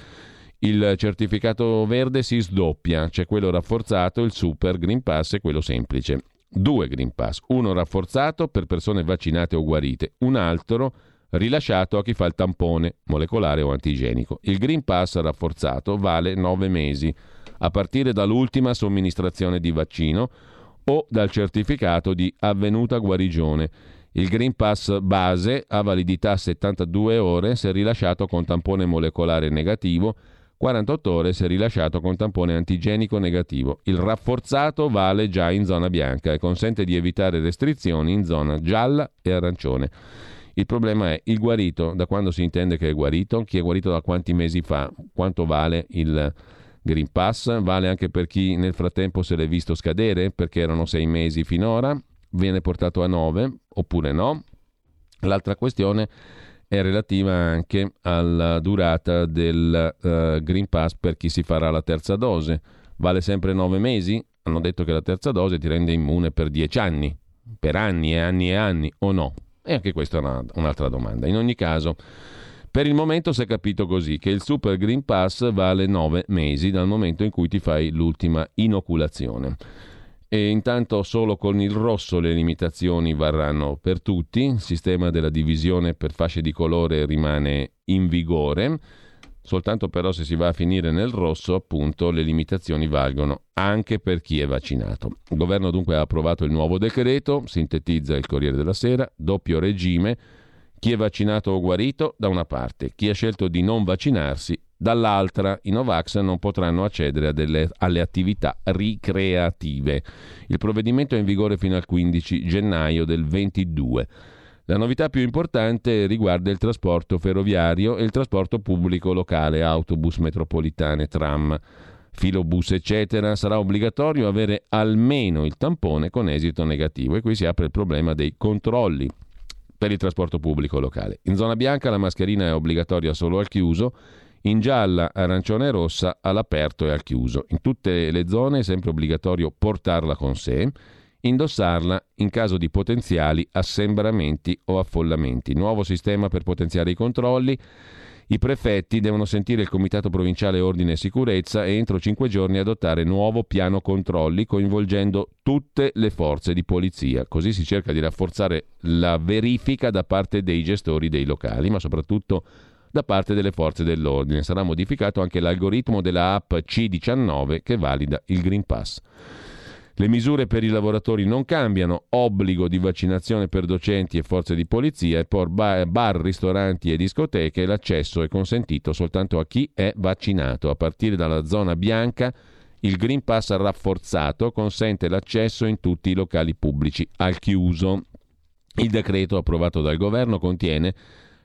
Il certificato verde si sdoppia, c'è quello rafforzato, il super Green Pass e quello semplice. Due Green Pass, uno rafforzato per persone vaccinate o guarite, un altro rilasciato a chi fa il tampone molecolare o antigenico. Il Green Pass rafforzato vale 9 mesi, a partire dall'ultima somministrazione di vaccino o dal certificato di avvenuta guarigione. Il Green Pass base ha validità 72 ore se rilasciato con tampone molecolare negativo 48 ore se rilasciato con tampone antigenico negativo. Il rafforzato vale già in zona bianca e consente di evitare restrizioni in zona gialla e arancione. Il problema è il guarito, da quando si intende che è guarito, chi è guarito da quanti mesi fa, quanto vale il Green Pass, vale anche per chi nel frattempo se l'è visto scadere, perché erano sei mesi finora, viene portato a nove oppure no. L'altra questione è è relativa anche alla durata del uh, Green Pass per chi si farà la terza dose. Vale sempre nove mesi? Hanno detto che la terza dose ti rende immune per dieci anni, per anni e anni e anni, o no? E anche questa è una, un'altra domanda. In ogni caso, per il momento si è capito così, che il Super Green Pass vale nove mesi dal momento in cui ti fai l'ultima inoculazione e intanto solo con il rosso le limitazioni varranno per tutti, il sistema della divisione per fasce di colore rimane in vigore, soltanto però se si va a finire nel rosso appunto le limitazioni valgono anche per chi è vaccinato. Il governo dunque ha approvato il nuovo decreto, sintetizza il Corriere della Sera, doppio regime, chi è vaccinato o guarito da una parte, chi ha scelto di non vaccinarsi dall'altra i Novax non potranno accedere delle, alle attività ricreative. Il provvedimento è in vigore fino al 15 gennaio del 22. La novità più importante riguarda il trasporto ferroviario e il trasporto pubblico locale, autobus, metropolitane, tram, filobus, eccetera. Sarà obbligatorio avere almeno il tampone con esito negativo e qui si apre il problema dei controlli per il trasporto pubblico locale. In zona bianca la mascherina è obbligatoria solo al chiuso in gialla, arancione e rossa all'aperto e al chiuso. In tutte le zone è sempre obbligatorio portarla con sé, indossarla in caso di potenziali assembramenti o affollamenti. Nuovo sistema per potenziare i controlli. I prefetti devono sentire il Comitato Provinciale Ordine e Sicurezza e entro cinque giorni adottare nuovo piano controlli coinvolgendo tutte le forze di polizia. Così si cerca di rafforzare la verifica da parte dei gestori dei locali, ma soprattutto da parte delle forze dell'ordine. Sarà modificato anche l'algoritmo della app C19 che valida il Green Pass. Le misure per i lavoratori non cambiano, obbligo di vaccinazione per docenti e forze di polizia e per bar, ristoranti e discoteche l'accesso è consentito soltanto a chi è vaccinato. A partire dalla zona bianca il Green Pass rafforzato consente l'accesso in tutti i locali pubblici al chiuso. Il decreto approvato dal governo contiene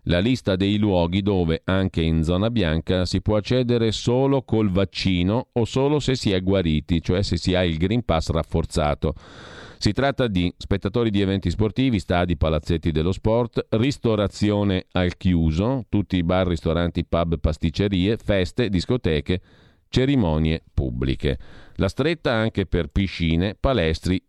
la lista dei luoghi dove, anche in zona bianca, si può accedere solo col vaccino o solo se si è guariti, cioè se si ha il Green Pass rafforzato. Si tratta di spettatori di eventi sportivi, stadi, palazzetti dello sport, ristorazione al chiuso, tutti i bar, ristoranti, pub, pasticcerie, feste, discoteche, cerimonie pubbliche. La stretta anche per piscine, palestri,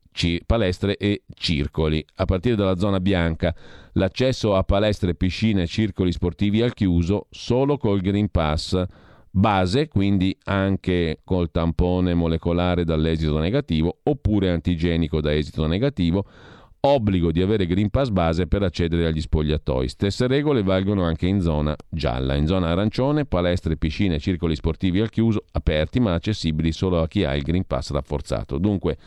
palestre e circoli. A partire dalla zona bianca, l'accesso a palestre, piscine e circoli sportivi al chiuso solo col Green Pass base, quindi anche col tampone molecolare dall'esito negativo oppure antigenico da esito negativo, obbligo di avere Green Pass base per accedere agli spogliatoi. Stesse regole valgono anche in zona gialla. In zona arancione, palestre, piscine, circoli sportivi al chiuso, aperti ma accessibili solo a chi ha il Green Pass rafforzato. Dunque,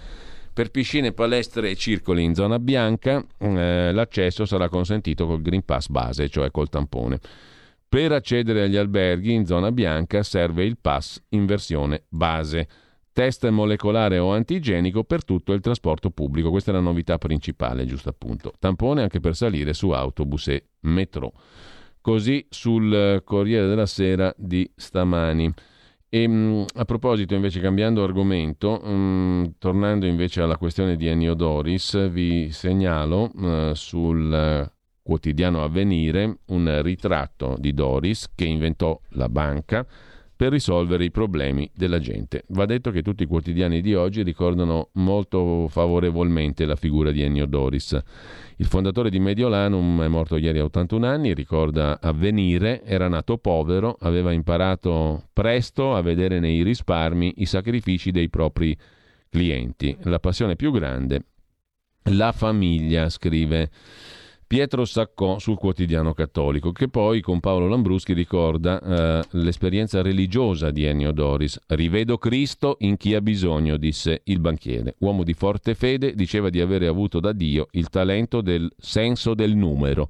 per piscine, palestre e circoli in zona bianca eh, l'accesso sarà consentito col Green Pass base, cioè col tampone. Per accedere agli alberghi in zona bianca serve il pass in versione base. Test molecolare o antigenico per tutto il trasporto pubblico. Questa è la novità principale, giusto appunto. Tampone anche per salire su autobus e metro. Così sul Corriere della Sera di stamani. E, ehm, a proposito, invece, cambiando argomento, mh, tornando invece alla questione di Ennio Doris, vi segnalo uh, sul quotidiano Avvenire un ritratto di Doris che inventò la banca per risolvere i problemi della gente. Va detto che tutti i quotidiani di oggi ricordano molto favorevolmente la figura di Ennio Doris. Il fondatore di Mediolanum è morto ieri a 81 anni, ricorda Avvenire, era nato povero, aveva imparato presto a vedere nei risparmi i sacrifici dei propri clienti. La passione più grande, la famiglia, scrive Pietro Saccò sul quotidiano cattolico, che poi con Paolo Lambruschi ricorda eh, l'esperienza religiosa di Ennio Doris. Rivedo Cristo in chi ha bisogno, disse il banchiere. Uomo di forte fede, diceva di avere avuto da Dio il talento del senso del numero.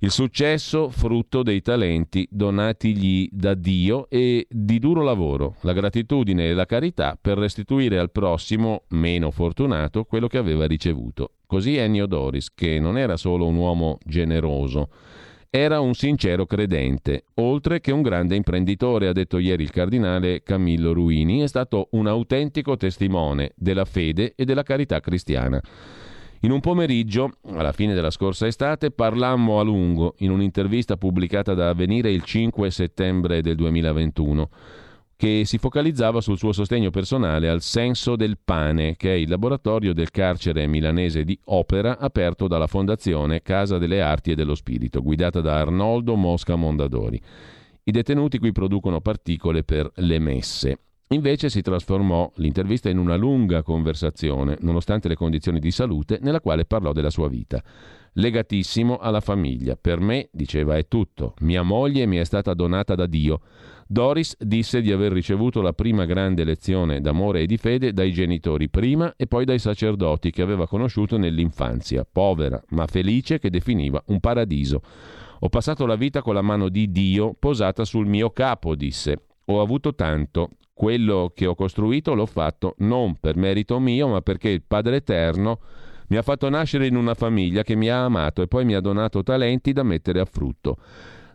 Il successo frutto dei talenti donatigli da Dio e di duro lavoro, la gratitudine e la carità per restituire al prossimo meno fortunato quello che aveva ricevuto. Così Ennio Doris, che non era solo un uomo generoso, era un sincero credente, oltre che un grande imprenditore, ha detto ieri il cardinale Camillo Ruini, è stato un autentico testimone della fede e della carità cristiana. In un pomeriggio, alla fine della scorsa estate, parlammo a lungo in un'intervista pubblicata da Avvenire il 5 settembre del 2021 che si focalizzava sul suo sostegno personale al Senso del Pane, che è il laboratorio del carcere milanese di Opera aperto dalla Fondazione Casa delle Arti e dello Spirito, guidata da Arnoldo Mosca Mondadori. I detenuti qui producono particole per le messe. Invece si trasformò l'intervista in una lunga conversazione, nonostante le condizioni di salute, nella quale parlò della sua vita. Legatissimo alla famiglia. Per me, diceva, è tutto. Mia moglie mi è stata donata da Dio. Doris disse di aver ricevuto la prima grande lezione d'amore e di fede dai genitori prima e poi dai sacerdoti che aveva conosciuto nell'infanzia, povera ma felice che definiva un paradiso. Ho passato la vita con la mano di Dio posata sul mio capo, disse. Ho avuto tanto. Quello che ho costruito l'ho fatto non per merito mio, ma perché il Padre Eterno mi ha fatto nascere in una famiglia che mi ha amato e poi mi ha donato talenti da mettere a frutto.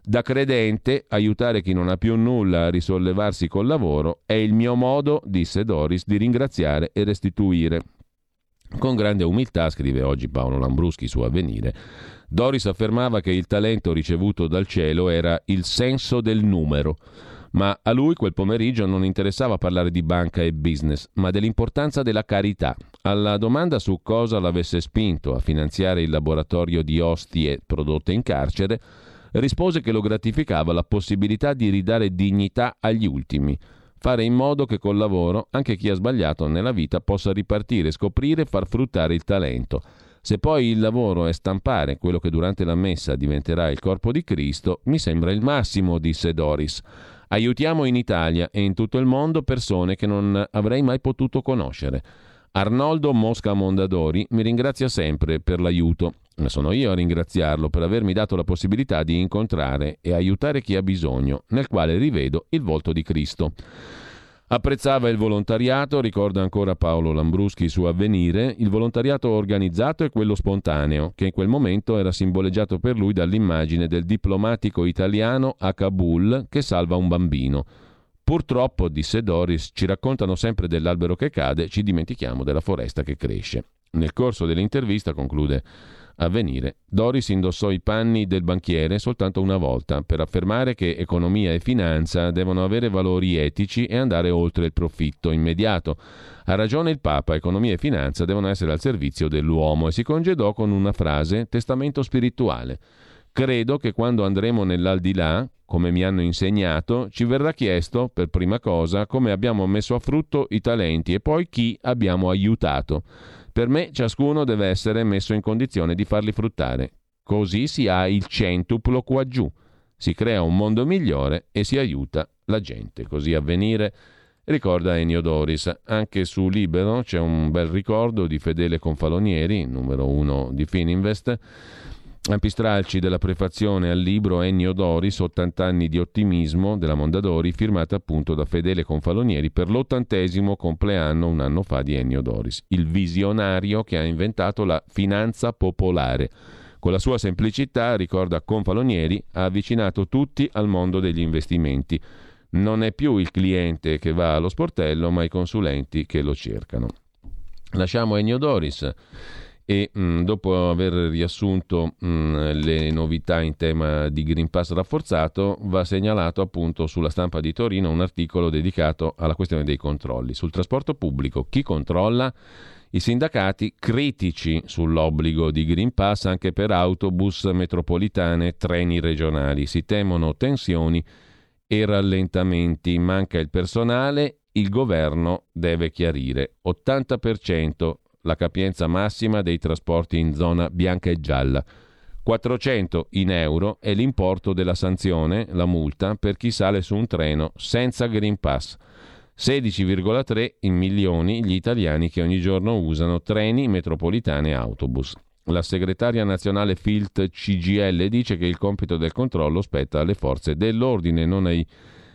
Da credente, aiutare chi non ha più nulla a risollevarsi col lavoro è il mio modo, disse Doris, di ringraziare e restituire. Con grande umiltà, scrive oggi Paolo Lambruschi su Avvenire, Doris affermava che il talento ricevuto dal cielo era il senso del numero. Ma a lui quel pomeriggio non interessava parlare di banca e business, ma dell'importanza della carità. Alla domanda su cosa l'avesse spinto a finanziare il laboratorio di ostie prodotte in carcere, rispose che lo gratificava la possibilità di ridare dignità agli ultimi, fare in modo che col lavoro anche chi ha sbagliato nella vita possa ripartire, scoprire e far fruttare il talento. Se poi il lavoro è stampare quello che durante la messa diventerà il corpo di Cristo, mi sembra il massimo, disse Doris. Aiutiamo in Italia e in tutto il mondo persone che non avrei mai potuto conoscere. Arnoldo Mosca Mondadori mi ringrazia sempre per l'aiuto, sono io a ringraziarlo per avermi dato la possibilità di incontrare e aiutare chi ha bisogno, nel quale rivedo il volto di Cristo. Apprezzava il volontariato, ricorda ancora Paolo Lambruschi su Avvenire, il volontariato organizzato e quello spontaneo, che in quel momento era simboleggiato per lui dall'immagine del diplomatico italiano a Kabul che salva un bambino. Purtroppo, disse Doris, ci raccontano sempre dell'albero che cade, ci dimentichiamo della foresta che cresce. Nel corso dell'intervista, conclude avvenire, Doris indossò i panni del banchiere soltanto una volta per affermare che economia e finanza devono avere valori etici e andare oltre il profitto immediato. Ha ragione il Papa, economia e finanza devono essere al servizio dell'uomo e si congedò con una frase testamento spirituale. Credo che quando andremo nell'aldilà, come mi hanno insegnato, ci verrà chiesto, per prima cosa, come abbiamo messo a frutto i talenti e poi chi abbiamo aiutato. Per me ciascuno deve essere messo in condizione di farli fruttare. Così si ha il centuplo qua giù. Si crea un mondo migliore e si aiuta la gente. Così avvenire ricorda Ennio Doris. Anche su Libero c'è un bel ricordo di Fedele Confalonieri, numero uno di Fininvest Stralci della prefazione al libro Ennio Doris, 80 anni di ottimismo della Mondadori, firmata appunto da Fedele Confalonieri per l'ottantesimo compleanno un anno fa di Ennio Doris, il visionario che ha inventato la finanza popolare. Con la sua semplicità, ricorda Confalonieri, ha avvicinato tutti al mondo degli investimenti. Non è più il cliente che va allo sportello, ma i consulenti che lo cercano. Lasciamo Ennio Doris e mh, mm, dopo aver riassunto mh, mm, le novità in tema di Green Pass rafforzato, va segnalato appunto sulla stampa di Torino un articolo dedicato alla questione dei controlli. Sul trasporto pubblico, chi controlla? I sindacati critici sull'obbligo di Green Pass anche per autobus, metropolitane, treni regionali. Si temono tensioni e rallentamenti. Manca il personale, il governo deve chiarire. 80% la capienza massima dei trasporti in zona bianca e gialla. 400 in euro è l'importo della sanzione, la multa, per chi sale su un treno senza Green Pass. 16,3 in milioni gli italiani che ogni giorno usano treni, metropolitane e autobus. La segretaria nazionale Filt CGL dice che il compito del controllo spetta alle forze dell'ordine, non ai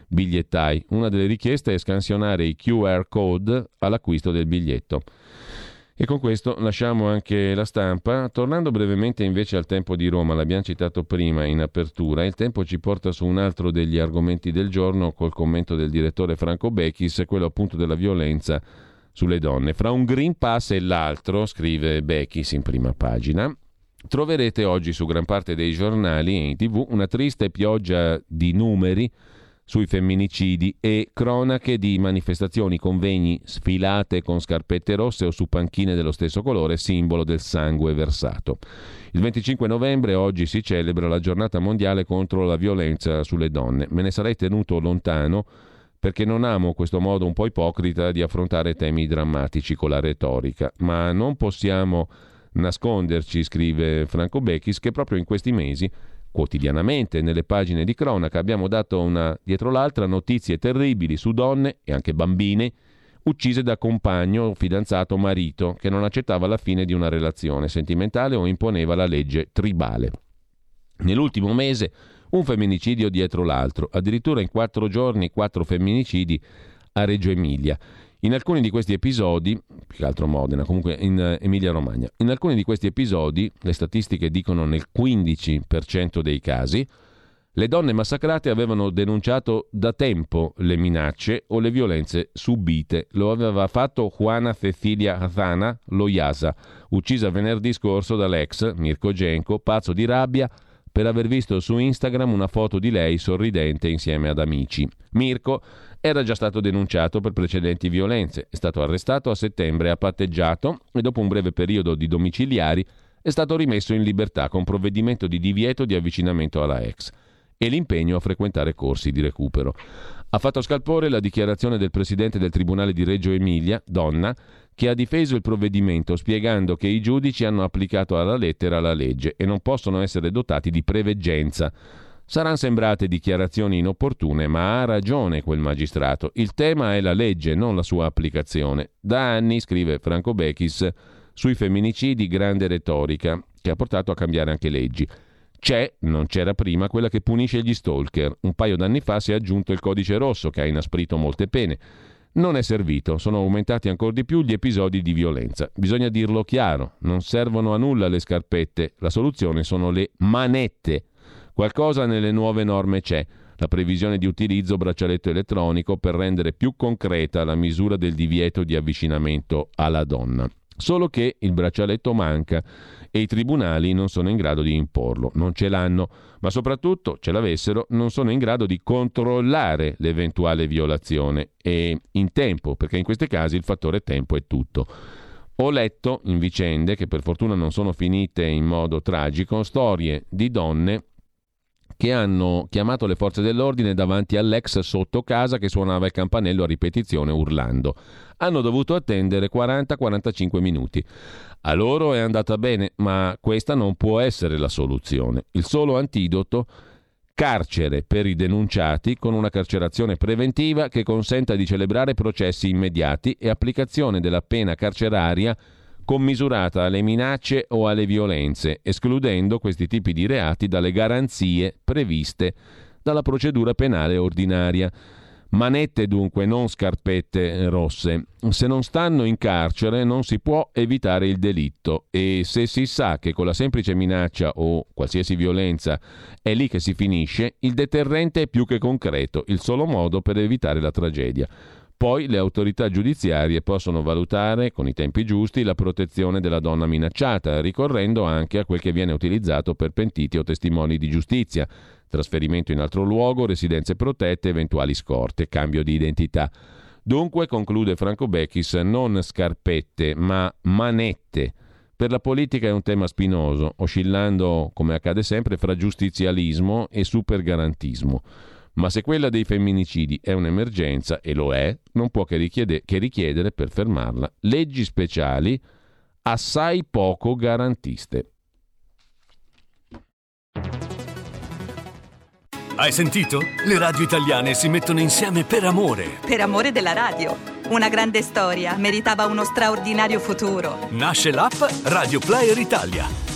bigliettai. Una delle richieste è scansionare i QR code all'acquisto del biglietto. E con questo lasciamo anche la stampa. Tornando brevemente invece al tempo di Roma, l'abbiamo citato prima in apertura, il tempo ci porta su un altro degli argomenti del giorno col commento del direttore Franco Bechis, quello appunto della violenza sulle donne. Fra un Green Pass e l'altro, scrive Bechis in prima pagina, troverete oggi su gran parte dei giornali e in tv una triste pioggia di numeri sui femminicidi e cronache di manifestazioni, convegni, sfilate con scarpette rosse o su panchine dello stesso colore, simbolo del sangue versato. Il 25 novembre oggi si celebra la giornata mondiale contro la violenza sulle donne. Me ne sarei tenuto lontano perché non amo questo modo un po' ipocrita di affrontare temi drammatici con la retorica, ma non possiamo nasconderci, scrive Franco Bechis, che proprio in questi mesi Quotidianamente nelle pagine di cronaca abbiamo dato una dietro l'altra notizie terribili su donne e anche bambine uccise da compagno, fidanzato o marito che non accettava la fine di una relazione sentimentale o imponeva la legge tribale. Nell'ultimo mese un femminicidio dietro l'altro, addirittura in quattro giorni quattro femminicidi a Reggio Emilia. In alcuni di questi episodi, più che altro Modena, comunque in uh, Emilia-Romagna, in alcuni di questi episodi, le statistiche dicono nel 15% dei casi, le donne massacrate avevano denunciato da tempo le minacce o le violenze subite. Lo aveva fatto Juana Cecilia Hazana Loyasa, uccisa venerdì scorso dall'ex Mirko Genco, pazzo di rabbia per aver visto su Instagram una foto di lei sorridente insieme ad amici. Mirko era già stato denunciato per precedenti violenze, è stato arrestato a settembre, ha patteggiato e dopo un breve periodo di domiciliari è stato rimesso in libertà con provvedimento di divieto di avvicinamento alla ex e l'impegno a frequentare corsi di recupero. Ha fatto scalpore la dichiarazione del presidente del Tribunale di Reggio Emilia, donna, che ha difeso il provvedimento spiegando che i giudici hanno applicato alla lettera la legge e non possono essere dotati di preveggenza Saranno sembrate dichiarazioni inopportune, ma ha ragione quel magistrato. Il tema è la legge, non la sua applicazione. Da anni, scrive Franco Bechis, sui femminicidi grande retorica, che ha portato a cambiare anche leggi. C'è, non c'era prima, quella che punisce gli stalker. Un paio d'anni fa si è aggiunto il codice rosso, che ha inasprito molte pene. non è servito, sono aumentati ancora di più gli episodi di violenza. Bisogna dirlo chiaro, non servono a nulla le scarpette, la soluzione sono le manette. Qualcosa nelle nuove norme c'è, la previsione di utilizzo braccialetto elettronico per rendere più concreta la misura del divieto di avvicinamento alla donna. Solo che il braccialetto manca e i tribunali non sono in grado di imporlo, non ce l'hanno, ma soprattutto, ce l'avessero, non sono in grado di controllare l'eventuale violazione e in tempo, perché in questi casi il fattore tempo è tutto. Ho letto in vicende che per fortuna non sono finite in modo tragico, storie di donne che hanno chiamato le forze dell'ordine davanti all'ex sotto casa che suonava il campanello a ripetizione urlando. Hanno dovuto attendere 40-45 minuti. A loro è andata bene, ma questa non può essere la soluzione. Il solo antidoto carcere per i denunciati con una carcerazione preventiva che consenta di celebrare processi immediati e applicazione della pena carceraria commisurata alle minacce o alle violenze, escludendo questi tipi di reati dalle garanzie previste dalla procedura penale ordinaria. Manette dunque, non scarpette rosse. Se non stanno in carcere non si può evitare il delitto e se si sa che con la semplice minaccia o qualsiasi violenza è lì che si finisce, il deterrente è più che concreto, il solo modo per evitare la tragedia. Poi le autorità giudiziarie possono valutare con i tempi giusti la protezione della donna minacciata, ricorrendo anche a quel che viene utilizzato per pentiti o testimoni di giustizia, trasferimento in altro luogo, residenze protette, eventuali scorte, cambio di identità. Dunque, conclude Franco Becchis, non scarpette, ma manette. Per la politica è un tema spinoso, oscillando, come accade sempre, fra giustizialismo e supergarantismo. Ma se quella dei femminicidi è un'emergenza, e lo è, non può che, richiede, che richiedere per fermarla leggi speciali assai poco garantiste. Hai sentito? Le radio italiane si mettono insieme per amore. Per amore della radio. Una grande storia meritava uno straordinario futuro. Nasce l'app Radio Player Italia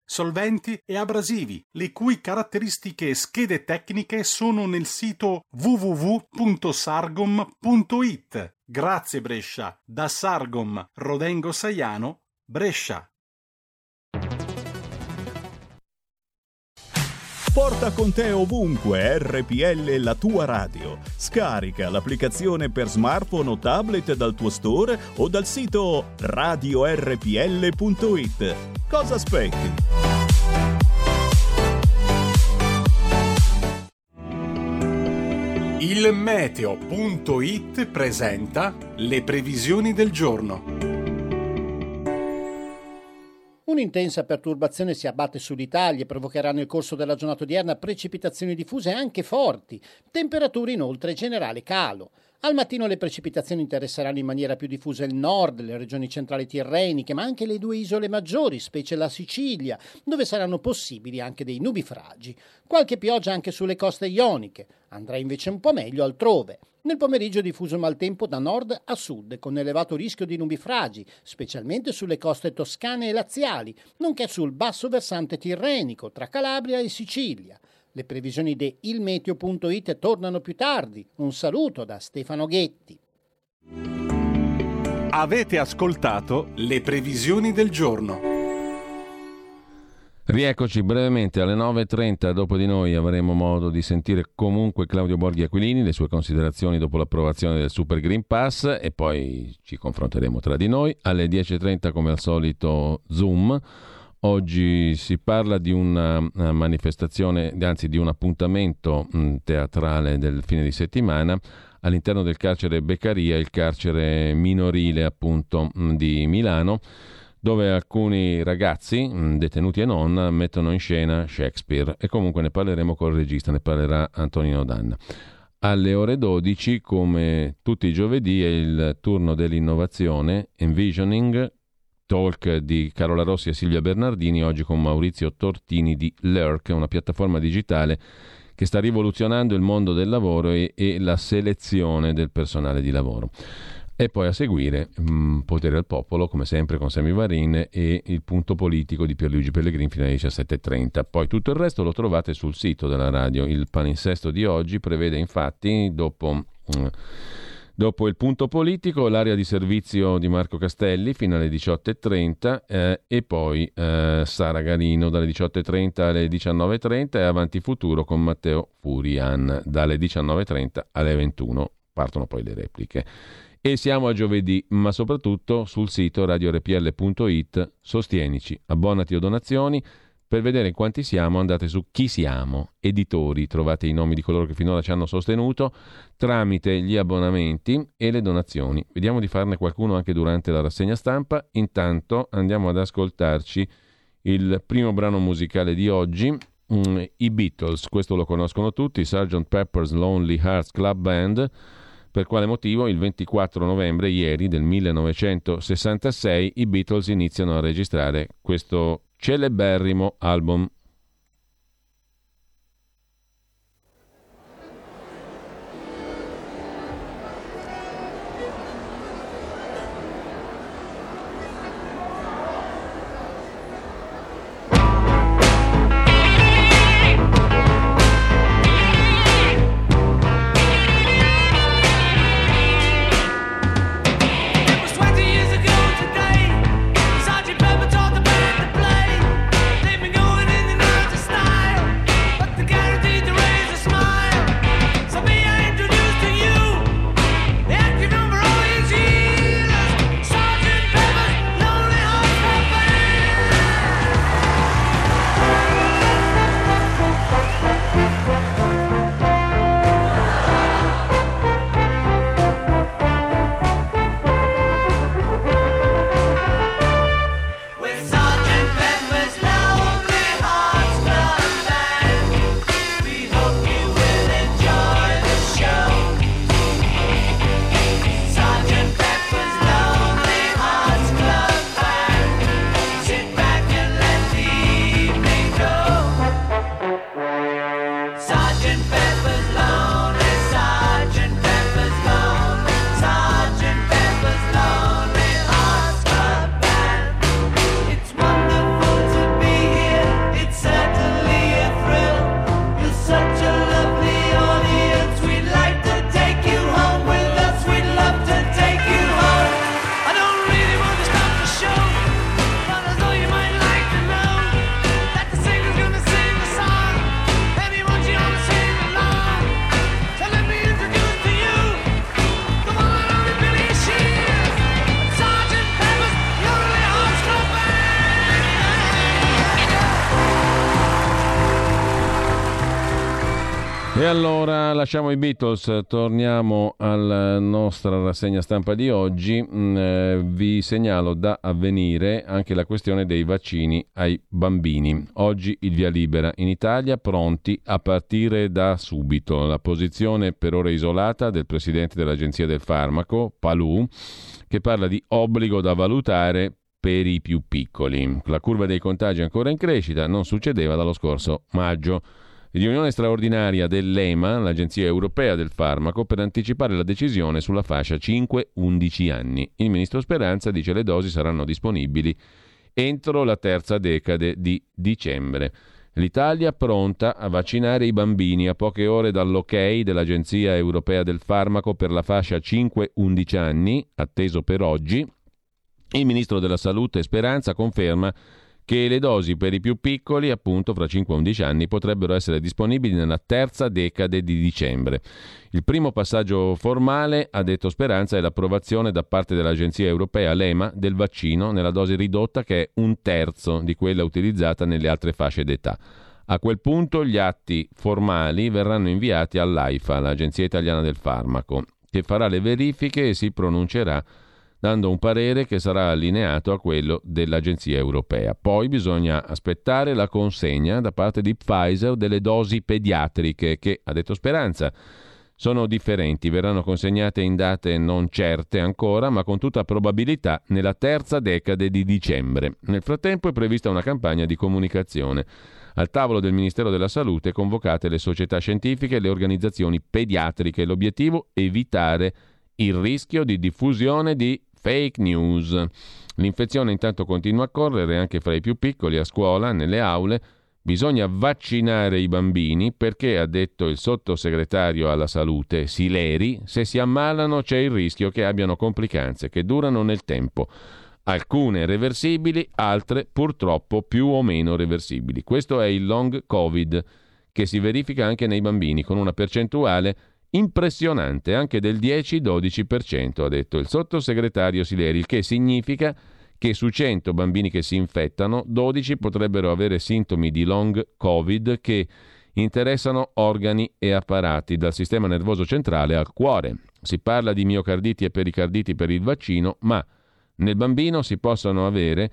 solventi e abrasivi, le cui caratteristiche e schede tecniche sono nel sito www.sargom.it. Grazie Brescia, da Sargom Rodengo Saiano, Brescia. Porta con te ovunque RPL la tua radio. Scarica l'applicazione per smartphone o tablet dal tuo store o dal sito radiorpl.it. Cosa aspetti? Il meteo.it presenta le previsioni del giorno. Un'intensa perturbazione si abbatte sull'Italia e provocherà nel corso della giornata odierna precipitazioni diffuse anche forti, temperature inoltre generale calo. Al mattino le precipitazioni interesseranno in maniera più diffusa il nord, le regioni centrali tirreniche, ma anche le due isole maggiori, specie la Sicilia, dove saranno possibili anche dei nubifragi. Qualche pioggia anche sulle coste ioniche. Andrà invece un po' meglio altrove. Nel pomeriggio diffuso maltempo da nord a sud, con elevato rischio di nubifragi, specialmente sulle coste toscane e laziali, nonché sul basso versante tirrenico, tra Calabria e Sicilia. Le previsioni di ilmeteo.it tornano più tardi. Un saluto da Stefano Ghetti. Avete ascoltato le previsioni del giorno. Rieccoci brevemente alle 9.30, dopo di noi avremo modo di sentire comunque Claudio Borghi Aquilini, le sue considerazioni dopo l'approvazione del Super Green Pass e poi ci confronteremo tra di noi. Alle 10.30 come al solito Zoom. Oggi si parla di una manifestazione, anzi di un appuntamento teatrale del fine di settimana all'interno del carcere Beccaria, il carcere minorile appunto di Milano dove alcuni ragazzi, mm, detenuti e non, mettono in scena Shakespeare e comunque ne parleremo col regista, ne parlerà Antonino Danna. Alle ore 12, come tutti i giovedì, è il turno dell'innovazione, Envisioning, talk di Carola Rossi e Silvia Bernardini, oggi con Maurizio Tortini di Lurk, una piattaforma digitale che sta rivoluzionando il mondo del lavoro e, e la selezione del personale di lavoro. E poi a seguire mh, mm, Potere al Popolo, come sempre con Semi Varin e il punto politico di Pierluigi Pellegrini fino alle 17.30. Poi tutto il resto lo trovate sul sito della radio. Il palinsesto di oggi prevede infatti, dopo... Mh, mm, Dopo il punto politico, l'area di servizio di Marco Castelli fino alle 18.30 eh, e poi eh, Sara Galino dalle 18.30 alle 19.30 e Avanti Futuro con Matteo Furian dalle 19.30 alle 21. Partono poi le repliche. E siamo a giovedì, ma soprattutto sul sito radiorpl.it. Sostienici, abbonati o donazioni. Per vedere quanti siamo andate su Chi siamo, editori, trovate i nomi di coloro che finora ci hanno sostenuto tramite gli abbonamenti e le donazioni. Vediamo di farne qualcuno anche durante la rassegna stampa. Intanto andiamo ad ascoltarci il primo brano musicale di oggi, mm, i Beatles, questo lo conoscono tutti, Sgt. Pepper's Lonely Hearts Club Band per quale motivo il 24 novembre, ieri del 1966, i Beatles iniziano a registrare questo celeberrimo album allora lasciamo i Beatles, torniamo alla nostra rassegna stampa di oggi. Mm, eh, vi segnalo da avvenire anche la questione dei vaccini ai bambini. Oggi il via libera in Italia, pronti a partire da subito. La posizione per ora isolata del presidente dell'Agenzia del Farmaco, Palù, che parla di obbligo da valutare per i più piccoli. La curva dei contagi è ancora in crescita, non succedeva dallo scorso maggio riunione straordinaria dell'EMA, l'Agenzia Europea del Farmaco, per anticipare la decisione sulla fascia 5-11 anni. Il ministro Speranza dice che le dosi saranno disponibili entro la terza decade di dicembre. L'Italia pronta a vaccinare i bambini a poche ore dall'ok dell'Agenzia Europea del Farmaco per la fascia 5-11 anni, atteso per oggi. Il ministro della Salute Speranza conferma le dosi per i più piccoli, appunto fra 5 e 11 anni, potrebbero essere disponibili nella terza decade di dicembre. Il primo passaggio formale, ha detto Speranza, è l'approvazione da parte dell'Agenzia europea LEMA del vaccino nella dose ridotta che è un terzo di quella utilizzata nelle altre fasce d'età. A quel punto gli atti formali verranno inviati all'AIFA, l'Agenzia Italiana del Farmaco, che farà le verifiche e si pronuncerà dando un parere che sarà allineato a quello dell'Agenzia europea. Poi bisogna aspettare la consegna da parte di Pfizer delle dosi pediatriche che, ha detto Speranza, sono differenti, verranno consegnate in date non certe ancora, ma con tutta probabilità nella terza decade di dicembre. Nel frattempo è prevista una campagna di comunicazione. Al tavolo del Ministero della Salute convocate le società scientifiche e le organizzazioni pediatriche. L'obiettivo evitare il rischio di diffusione di fake news. L'infezione intanto continua a correre anche fra i più piccoli a scuola, nelle aule. Bisogna vaccinare i bambini perché, ha detto il sottosegretario alla salute Sileri, se si ammalano c'è il rischio che abbiano complicanze che durano nel tempo. Alcune reversibili, altre purtroppo più o meno reversibili. Questo è il long Covid che si verifica anche nei bambini con una percentuale impressionante, anche del 10-12%, ha detto il sottosegretario Sileri, il che significa che su 100 bambini che si infettano, 12 potrebbero avere sintomi di long Covid che interessano organi e apparati, dal sistema nervoso centrale al cuore. Si parla di miocarditi e pericarditi per il vaccino, ma nel bambino si possono avere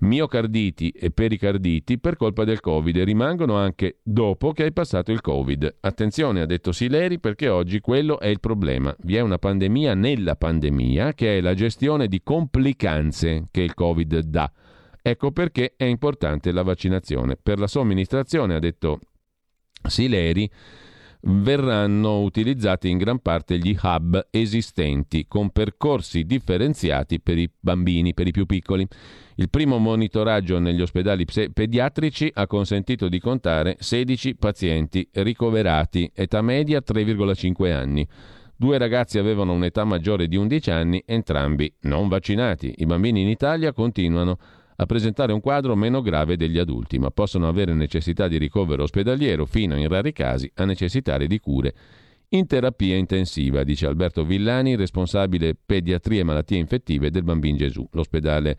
miocarditi e pericarditi per colpa del Covid e rimangono anche dopo che hai passato il Covid. Attenzione, ha detto Sileri, perché oggi quello è il problema. Vi è una pandemia nella pandemia che è la gestione di complicanze che il Covid dà. Ecco perché è importante la vaccinazione. Per la somministrazione, ha detto Sileri, verranno utilizzati in gran parte gli hub esistenti con percorsi differenziati per i bambini, per i più piccoli. Il primo monitoraggio negli ospedali pediatrici ha consentito di contare 16 pazienti ricoverati, età media 3,5 anni. Due ragazzi avevano un'età maggiore di 11 anni, entrambi non vaccinati. I bambini in Italia continuano a presentare un quadro meno grave degli adulti, ma possono avere necessità di ricovero ospedaliero fino in rari casi a necessitare di cure in terapia intensiva, dice Alberto Villani, responsabile pediatria e malattie infettive del Bambin Gesù, l'ospedale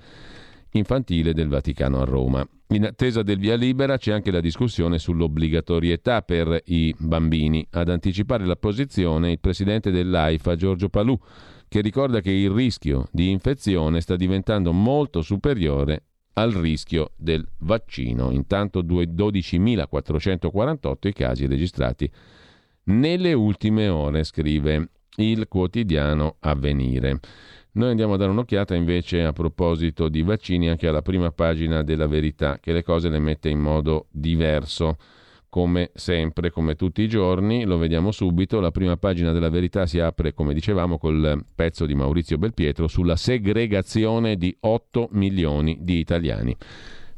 infantile del Vaticano a Roma. In attesa del via libera c'è anche la discussione sull'obbligatorietà per i bambini. Ad anticipare la posizione il presidente dell'AIFA, Giorgio Palù, che ricorda che il rischio di infezione sta diventando molto superiore al rischio del vaccino. Intanto 12.448 i casi registrati nelle ultime ore, scrive il quotidiano Avvenire. Noi andiamo a dare un'occhiata invece a proposito di vaccini anche alla prima pagina della verità, che le cose le mette in modo diverso come sempre, come tutti i giorni, lo vediamo subito. La prima pagina della verità si apre, come dicevamo, col pezzo di Maurizio Belpietro sulla segregazione di 8 milioni di italiani.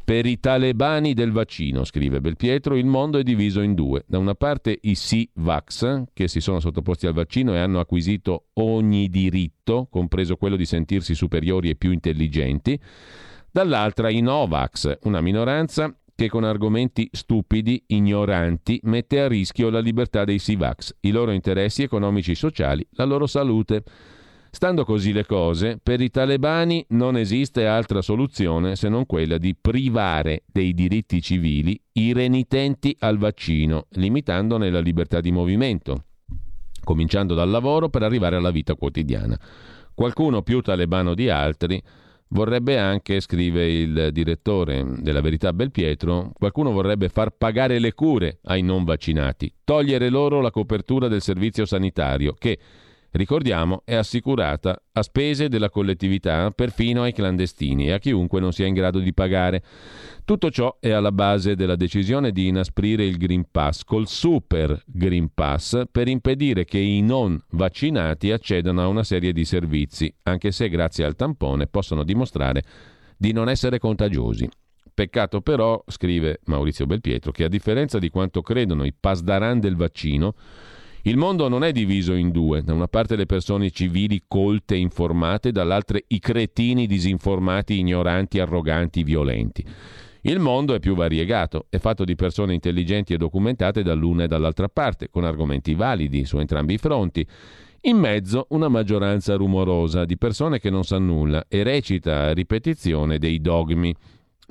Per i talebani del vaccino, scrive Belpietro, il mondo è diviso in due. Da una parte i Sì-Vax, che si sono sottoposti al vaccino e hanno acquisito ogni diritto, compreso quello di sentirsi superiori e più intelligenti. Dall'altra i Novax, una minoranza che con argomenti stupidi, ignoranti, mette a rischio la libertà dei Sivax, i loro interessi economici e sociali, la loro salute. Stando così le cose, per i talebani non esiste altra soluzione se non quella di privare dei diritti civili i renitenti al vaccino, limitandone la libertà di movimento, cominciando dal lavoro per arrivare alla vita quotidiana. Qualcuno più talebano di altri Vorrebbe anche, scrive il direttore della Verità Belpietro, qualcuno vorrebbe far pagare le cure ai non vaccinati, togliere loro la copertura del servizio sanitario che ricordiamo, è assicurata a spese della collettività perfino ai clandestini e a chiunque non sia in grado di pagare. Tutto ciò è alla base della decisione di inasprire il Green Pass col Super Green Pass per impedire che i non vaccinati accedano a una serie di servizi, anche se grazie al tampone possono dimostrare di non essere contagiosi. Peccato però, scrive Maurizio Belpietro, che a differenza di quanto credono i pasdaran del vaccino, il mondo non è diviso in due, da una parte le persone civili colte e informate, dall'altra i cretini disinformati, ignoranti, arroganti, violenti. Il mondo è più variegato, è fatto di persone intelligenti e documentate dall'una e dall'altra parte, con argomenti validi su entrambi i fronti. In mezzo una maggioranza rumorosa di persone che non sa nulla e recita a ripetizione dei dogmi.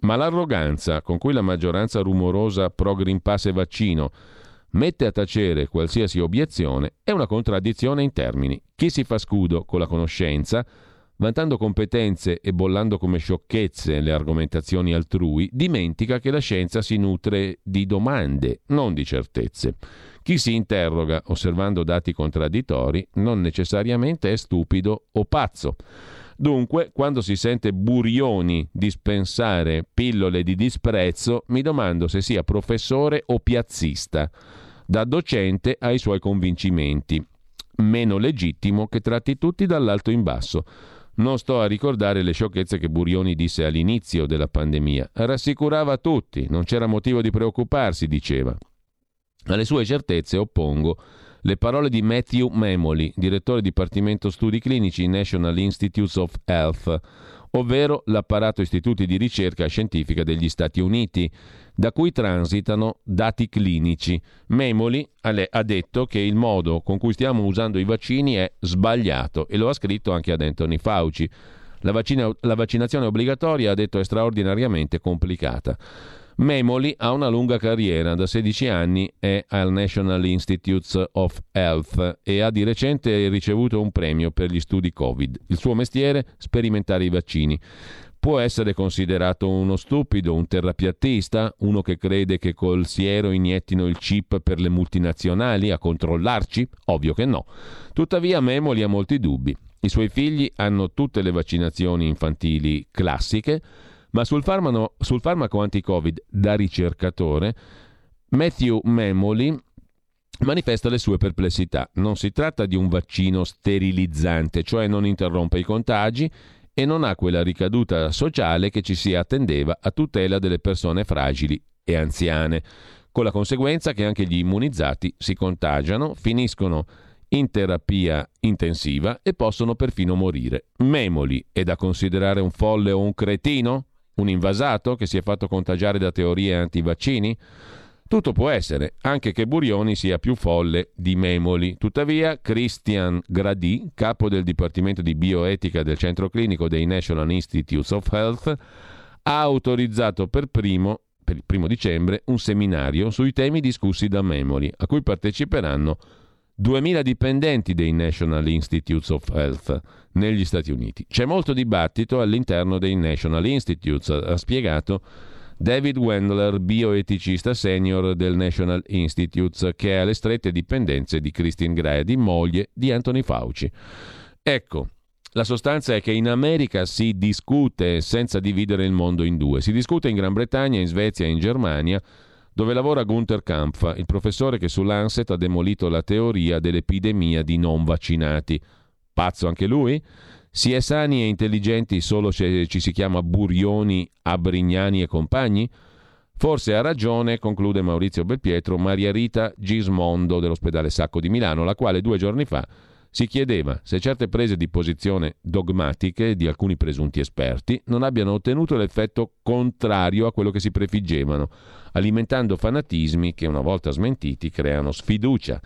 Ma l'arroganza con cui la maggioranza rumorosa pro Green Pass e vaccino mette a tacere qualsiasi obiezione è una contraddizione in termini. Chi si fa scudo con la conoscenza vantando competenze e bollando come sciocchezze le argomentazioni altrui, dimentica che la scienza si nutre di domande, non di certezze. Chi si interroga osservando dati contraddittori non necessariamente è stupido o pazzo. Dunque, quando si sente Burioni dispensare pillole di disprezzo, mi domando se sia professore o piazzista, da docente ai suoi convincimenti. Meno legittimo che tratti tutti dall'alto in basso. Non sto a ricordare le sciocchezze che Burioni disse all'inizio della pandemia. Rassicurava tutti, non c'era motivo di preoccuparsi, diceva. Alle sue certezze oppongo le parole di Matthew Memoli, direttore Dipartimento Studi Clinici National Institutes of Health, ovvero l'apparato istituti di ricerca scientifica degli Stati Uniti, da cui transitano dati clinici. Memoli ha detto che il modo con cui stiamo usando i vaccini è sbagliato e lo ha scritto anche ad Anthony Fauci. La, vaccina, la vaccinazione obbligatoria, ha detto, è straordinariamente complicata. Memoli ha una lunga carriera, da 16 anni è al National Institutes of Health e ha di recente ricevuto un premio per gli studi Covid. Il suo mestiere? Sperimentare i vaccini. Può essere considerato uno stupido, un terrapiattista, uno che crede che col siero iniettino il chip per le multinazionali a controllarci? Ovvio che no. Tuttavia Memoli ha molti dubbi. I suoi figli hanno tutte le vaccinazioni infantili classiche, ma sul farmaco, sul farmaco anti-Covid da ricercatore, Matthew Memoli manifesta le sue perplessità. Non si tratta di un vaccino sterilizzante, cioè non interrompe i contagi e non ha quella ricaduta sociale che ci si attendeva a tutela delle persone fragili e anziane, con la conseguenza che anche gli immunizzati si contagiano, finiscono in terapia intensiva e possono perfino morire. Memoli è da considerare un folle o un cretino? Un invasato che si è fatto contagiare da teorie antivaccini? Tutto può essere, anche che Burioni sia più folle di Memoli. Tuttavia, Christian Grady, capo del Dipartimento di Bioetica del Centro Clinico dei National Institutes of Health, ha autorizzato per primo, per il primo dicembre, un seminario sui temi discussi da Memoli, a cui parteciperanno 2.000 dipendenti dei National Institutes of Health negli Stati Uniti. C'è molto dibattito all'interno dei National Institutes, ha spiegato David Wendler, bioeticista senior del National Institutes, che è alle strette dipendenze di Christine Grady, moglie di Anthony Fauci. Ecco, la sostanza è che in America si discute senza dividere il mondo in due. Si discute in Gran Bretagna, in Svezia in Germania dove lavora Gunther Kampf, il professore che su Lancet ha demolito la teoria dell'epidemia di non vaccinati. Pazzo anche lui? Si è sani e intelligenti solo se ci si chiama Burioni, Abrignani e compagni? Forse ha ragione, conclude Maurizio Belpietro, Maria Rita Gismondo dell'ospedale Sacco di Milano, la quale due giorni fa si chiedeva se certe prese di posizione dogmatiche di alcuni presunti esperti non abbiano ottenuto l'effetto contrario a quello che si prefiggevano, alimentando fanatismi che una volta smentiti creano sfiducia.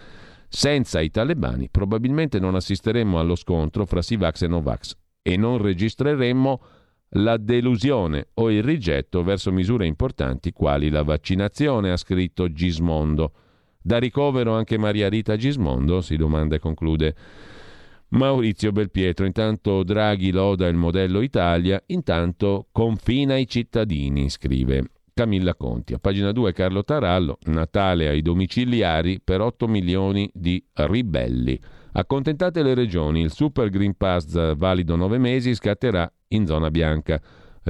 Senza i talebani probabilmente non assisteremmo allo scontro fra Sivax e Novax e non registreremmo la delusione o il rigetto verso misure importanti quali la vaccinazione, ha scritto Gismondo. Da ricovero anche Maria Rita Gismondo? si domanda e conclude Maurizio Belpietro. Intanto Draghi loda il modello Italia, intanto confina i cittadini, scrive Camilla Conti. A pagina 2 Carlo Tarallo, Natale ai domiciliari per 8 milioni di ribelli. Accontentate le regioni, il Super Green Pass valido 9 mesi scatterà in zona bianca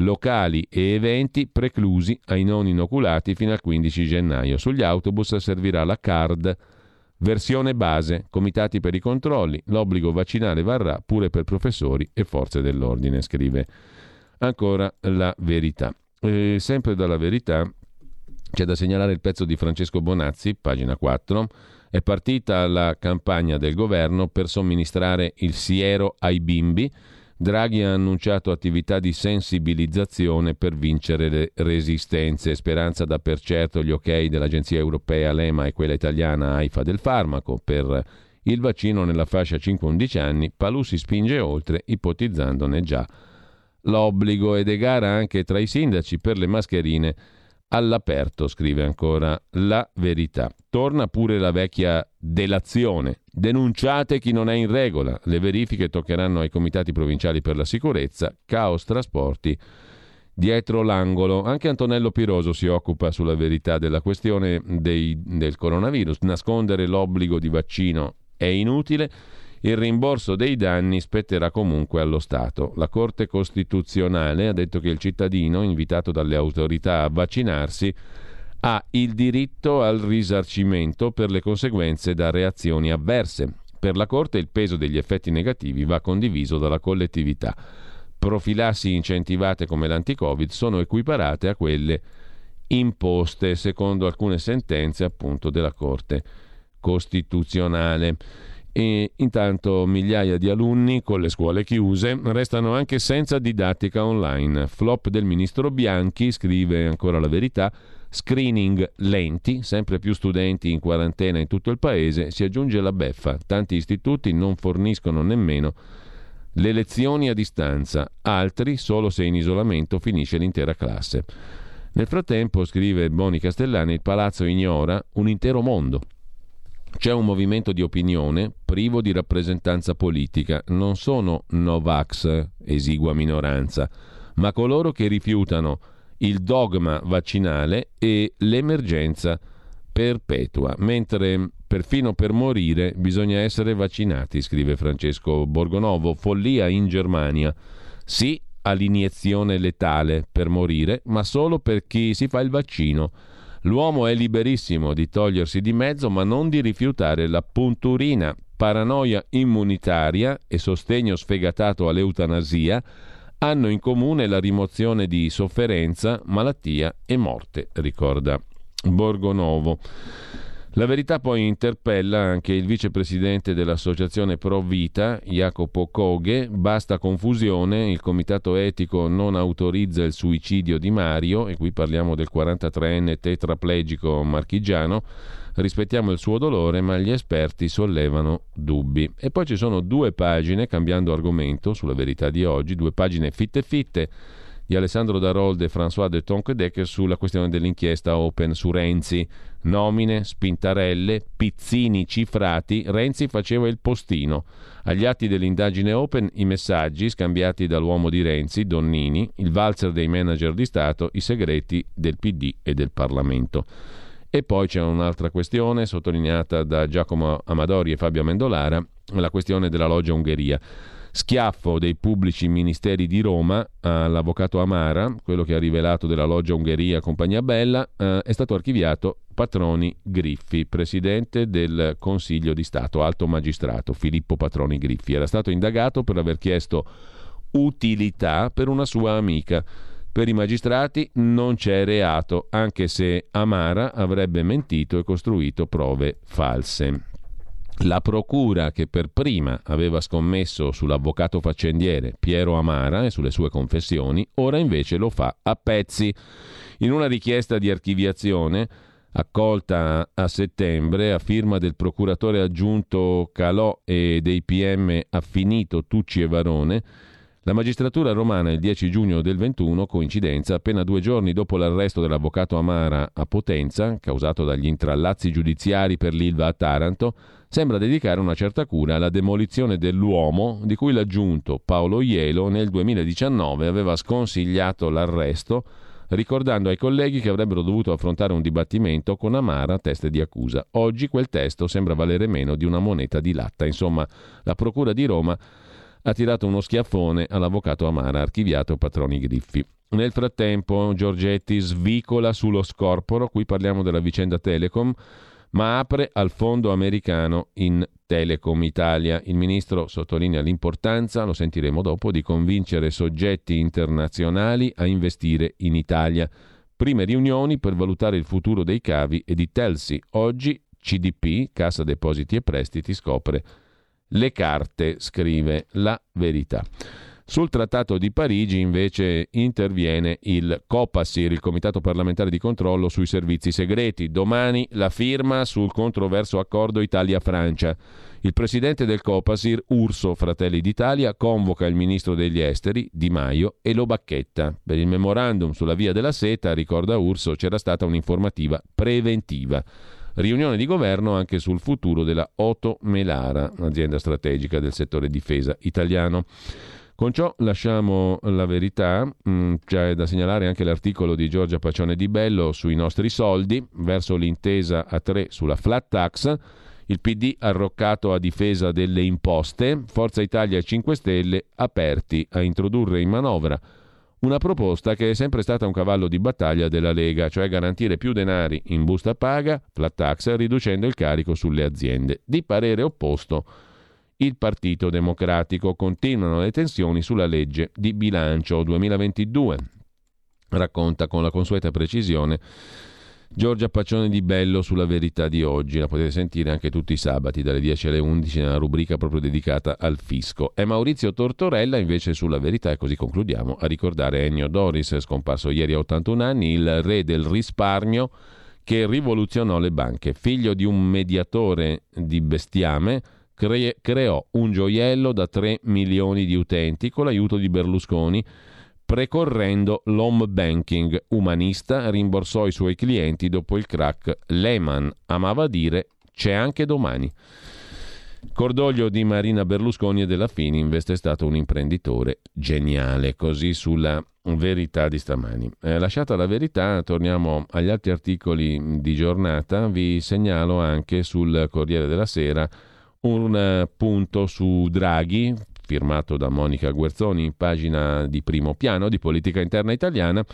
locali e eventi preclusi ai non inoculati fino al 15 gennaio. Sugli autobus servirà la card versione base, comitati per i controlli, l'obbligo vaccinale varrà pure per professori e forze dell'ordine, scrive ancora la verità. E sempre dalla verità c'è da segnalare il pezzo di Francesco Bonazzi, pagina 4. È partita la campagna del governo per somministrare il siero ai bimbi Draghi ha annunciato attività di sensibilizzazione per vincere le resistenze. Speranza da per certo gli ok dell'Agenzia Europea, l'EMA e quella italiana AIFA del farmaco per il vaccino nella fascia 5-11 anni. Palù si spinge oltre, ipotizzandone già l'obbligo ed è gara anche tra i sindaci per le mascherine all'aperto, scrive ancora la verità. Torna pure la vecchia delazione. Denunciate chi non è in regola. Le verifiche toccheranno ai comitati provinciali per la sicurezza, caos trasporti. Dietro l'angolo, anche Antonello Piroso si occupa sulla verità della questione dei, del coronavirus. Nascondere l'obbligo di vaccino è inutile il rimborso dei danni spetterà comunque allo Stato. La Corte Costituzionale ha detto che il cittadino, invitato dalle autorità a vaccinarsi, ha il diritto al risarcimento per le conseguenze da reazioni avverse. Per la Corte il peso degli effetti negativi va condiviso dalla collettività. Profilassi incentivate come l'anti-Covid sono equiparate a quelle imposte secondo alcune sentenze appunto della Corte Costituzionale. E intanto migliaia di alunni con le scuole chiuse restano anche senza didattica online. Flop del ministro Bianchi, scrive ancora la verità, screening lenti, sempre più studenti in quarantena in tutto il paese, si aggiunge la beffa. Tanti istituti non forniscono nemmeno le lezioni a distanza, altri solo se in isolamento finisce l'intera classe. Nel frattempo, scrive Boni Castellani, il palazzo ignora un intero mondo. C'è un movimento di opinione privo di rappresentanza politica. Non sono Novax, esigua minoranza, ma coloro che rifiutano il dogma vaccinale e l'emergenza perpetua, mentre perfino per morire bisogna essere vaccinati, scrive Francesco Borgonovo. Follia in Germania. Sì all'iniezione letale per morire, ma solo per chi si fa il vaccino. L'uomo è liberissimo di togliersi di mezzo, ma non di rifiutare la punturina. Paranoia immunitaria e sostegno sfegatato all'eutanasia hanno in comune la rimozione di sofferenza, malattia e morte, ricorda Borgonovo. La verità poi interpella anche il vicepresidente dell'associazione Pro Vita, Jacopo Coghe. Basta confusione, il comitato etico non autorizza il suicidio di Mario, e qui parliamo del 43enne tetraplegico marchigiano. Rispettiamo il suo dolore, ma gli esperti sollevano dubbi. E poi ci sono due pagine, cambiando argomento, sulla verità di oggi, due pagine fitte fitte di Alessandro Darolde e François de Tonquedecker sulla questione dell'inchiesta Open su Renzi. Nomine, spintarelle, pizzini cifrati, Renzi faceva il postino. Agli atti dell'indagine Open i messaggi scambiati dall'uomo di Renzi, Donnini, il valzer dei manager di Stato, i segreti del PD e del Parlamento. E poi c'è un'altra questione sottolineata da Giacomo Amadori e Fabio Amendolara, la questione della loggia Ungheria. Schiaffo dei pubblici ministeri di Roma all'avvocato Amara, quello che ha rivelato della loggia Ungheria Compagnia Bella, eh, è stato archiviato Patroni Griffi, presidente del Consiglio di Stato, alto magistrato Filippo Patroni Griffi. Era stato indagato per aver chiesto utilità per una sua amica. Per i magistrati non c'è reato, anche se Amara avrebbe mentito e costruito prove false. La procura che per prima aveva scommesso sull'avvocato faccendiere Piero Amara e sulle sue confessioni, ora invece lo fa a pezzi. In una richiesta di archiviazione accolta a settembre a firma del procuratore aggiunto Calò e dei PM Affinito, Tucci e Varone, la magistratura romana il 10 giugno del 21, coincidenza, appena due giorni dopo l'arresto dell'avvocato Amara a Potenza, causato dagli intrallazzi giudiziari per l'Ilva a Taranto, sembra dedicare una certa cura alla demolizione dell'uomo di cui l'aggiunto Paolo Ielo nel 2019 aveva sconsigliato l'arresto ricordando ai colleghi che avrebbero dovuto affrontare un dibattimento con Amara a teste di accusa. Oggi quel testo sembra valere meno di una moneta di latta. Insomma, la Procura di Roma ha tirato uno schiaffone all'avvocato Amara, archiviato Patroni Griffi. Nel frattempo Giorgetti svicola sullo scorporo, qui parliamo della vicenda Telecom, ma apre al fondo americano in Telecom Italia. Il ministro sottolinea l'importanza, lo sentiremo dopo, di convincere soggetti internazionali a investire in Italia. Prime riunioni per valutare il futuro dei cavi e di Telsi. Oggi CDP, Cassa Depositi e Prestiti, scopre le carte, scrive la verità. Sul Trattato di Parigi invece interviene il COPASIR, il Comitato parlamentare di controllo sui servizi segreti. Domani la firma sul controverso accordo Italia-Francia. Il presidente del Copasir, Urso Fratelli d'Italia, convoca il ministro degli esteri, Di Maio, e lo bacchetta. Per il memorandum sulla via della seta, ricorda Urso, c'era stata un'informativa preventiva. Riunione di governo anche sul futuro della Oto Melara, azienda strategica del settore difesa italiano. Con ciò lasciamo la verità, mm, c'è da segnalare anche l'articolo di Giorgia Pacione di Bello sui nostri soldi, verso l'intesa a tre sulla flat tax, il PD arroccato a difesa delle imposte, Forza Italia e 5 Stelle aperti a introdurre in manovra una proposta che è sempre stata un cavallo di battaglia della Lega, cioè garantire più denari in busta paga, flat tax, riducendo il carico sulle aziende. Di parere opposto il Partito Democratico. Continuano le tensioni sulla legge di bilancio 2022. Racconta con la consueta precisione Giorgia Paccione di Bello sulla verità di oggi. La potete sentire anche tutti i sabati dalle 10 alle 11 nella rubrica proprio dedicata al fisco. È Maurizio Tortorella invece sulla verità, e così concludiamo, a ricordare Ennio Doris, scomparso ieri a 81 anni, il re del risparmio che rivoluzionò le banche. Figlio di un mediatore di bestiame, cre- creò un gioiello da 3 milioni di utenti con l'aiuto di Berlusconi, precorrendo l'home banking umanista, rimborsò i suoi clienti dopo il crack Lehman. Amava dire c'è anche domani. Cordoglio di Marina Berlusconi e della Fininvest è stato un imprenditore geniale, così sulla verità di stamani. Eh, lasciata la verità, torniamo agli altri articoli di giornata, vi segnalo anche sul Corriere della Sera un eh, punto su Draghi, firmato da Monica Guerzoni, pagina di primo piano di politica interna italiana.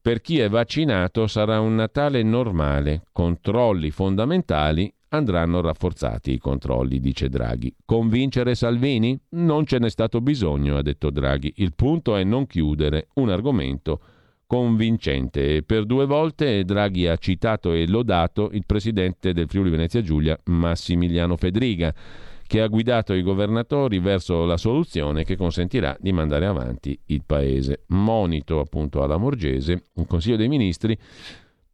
Per chi è vaccinato sarà un Natale normale, controlli fondamentali andranno rafforzati i controlli, dice Draghi. Convincere Salvini? Non ce n'è stato bisogno, ha detto Draghi. Il punto è non chiudere un argomento convincente. Per due volte Draghi ha citato e lodato il presidente del Friuli Venezia Giulia, Massimiliano Fedriga, che ha guidato i governatori verso la soluzione che consentirà di mandare avanti il paese. Monito appunto alla Morgese, un Consiglio dei Ministri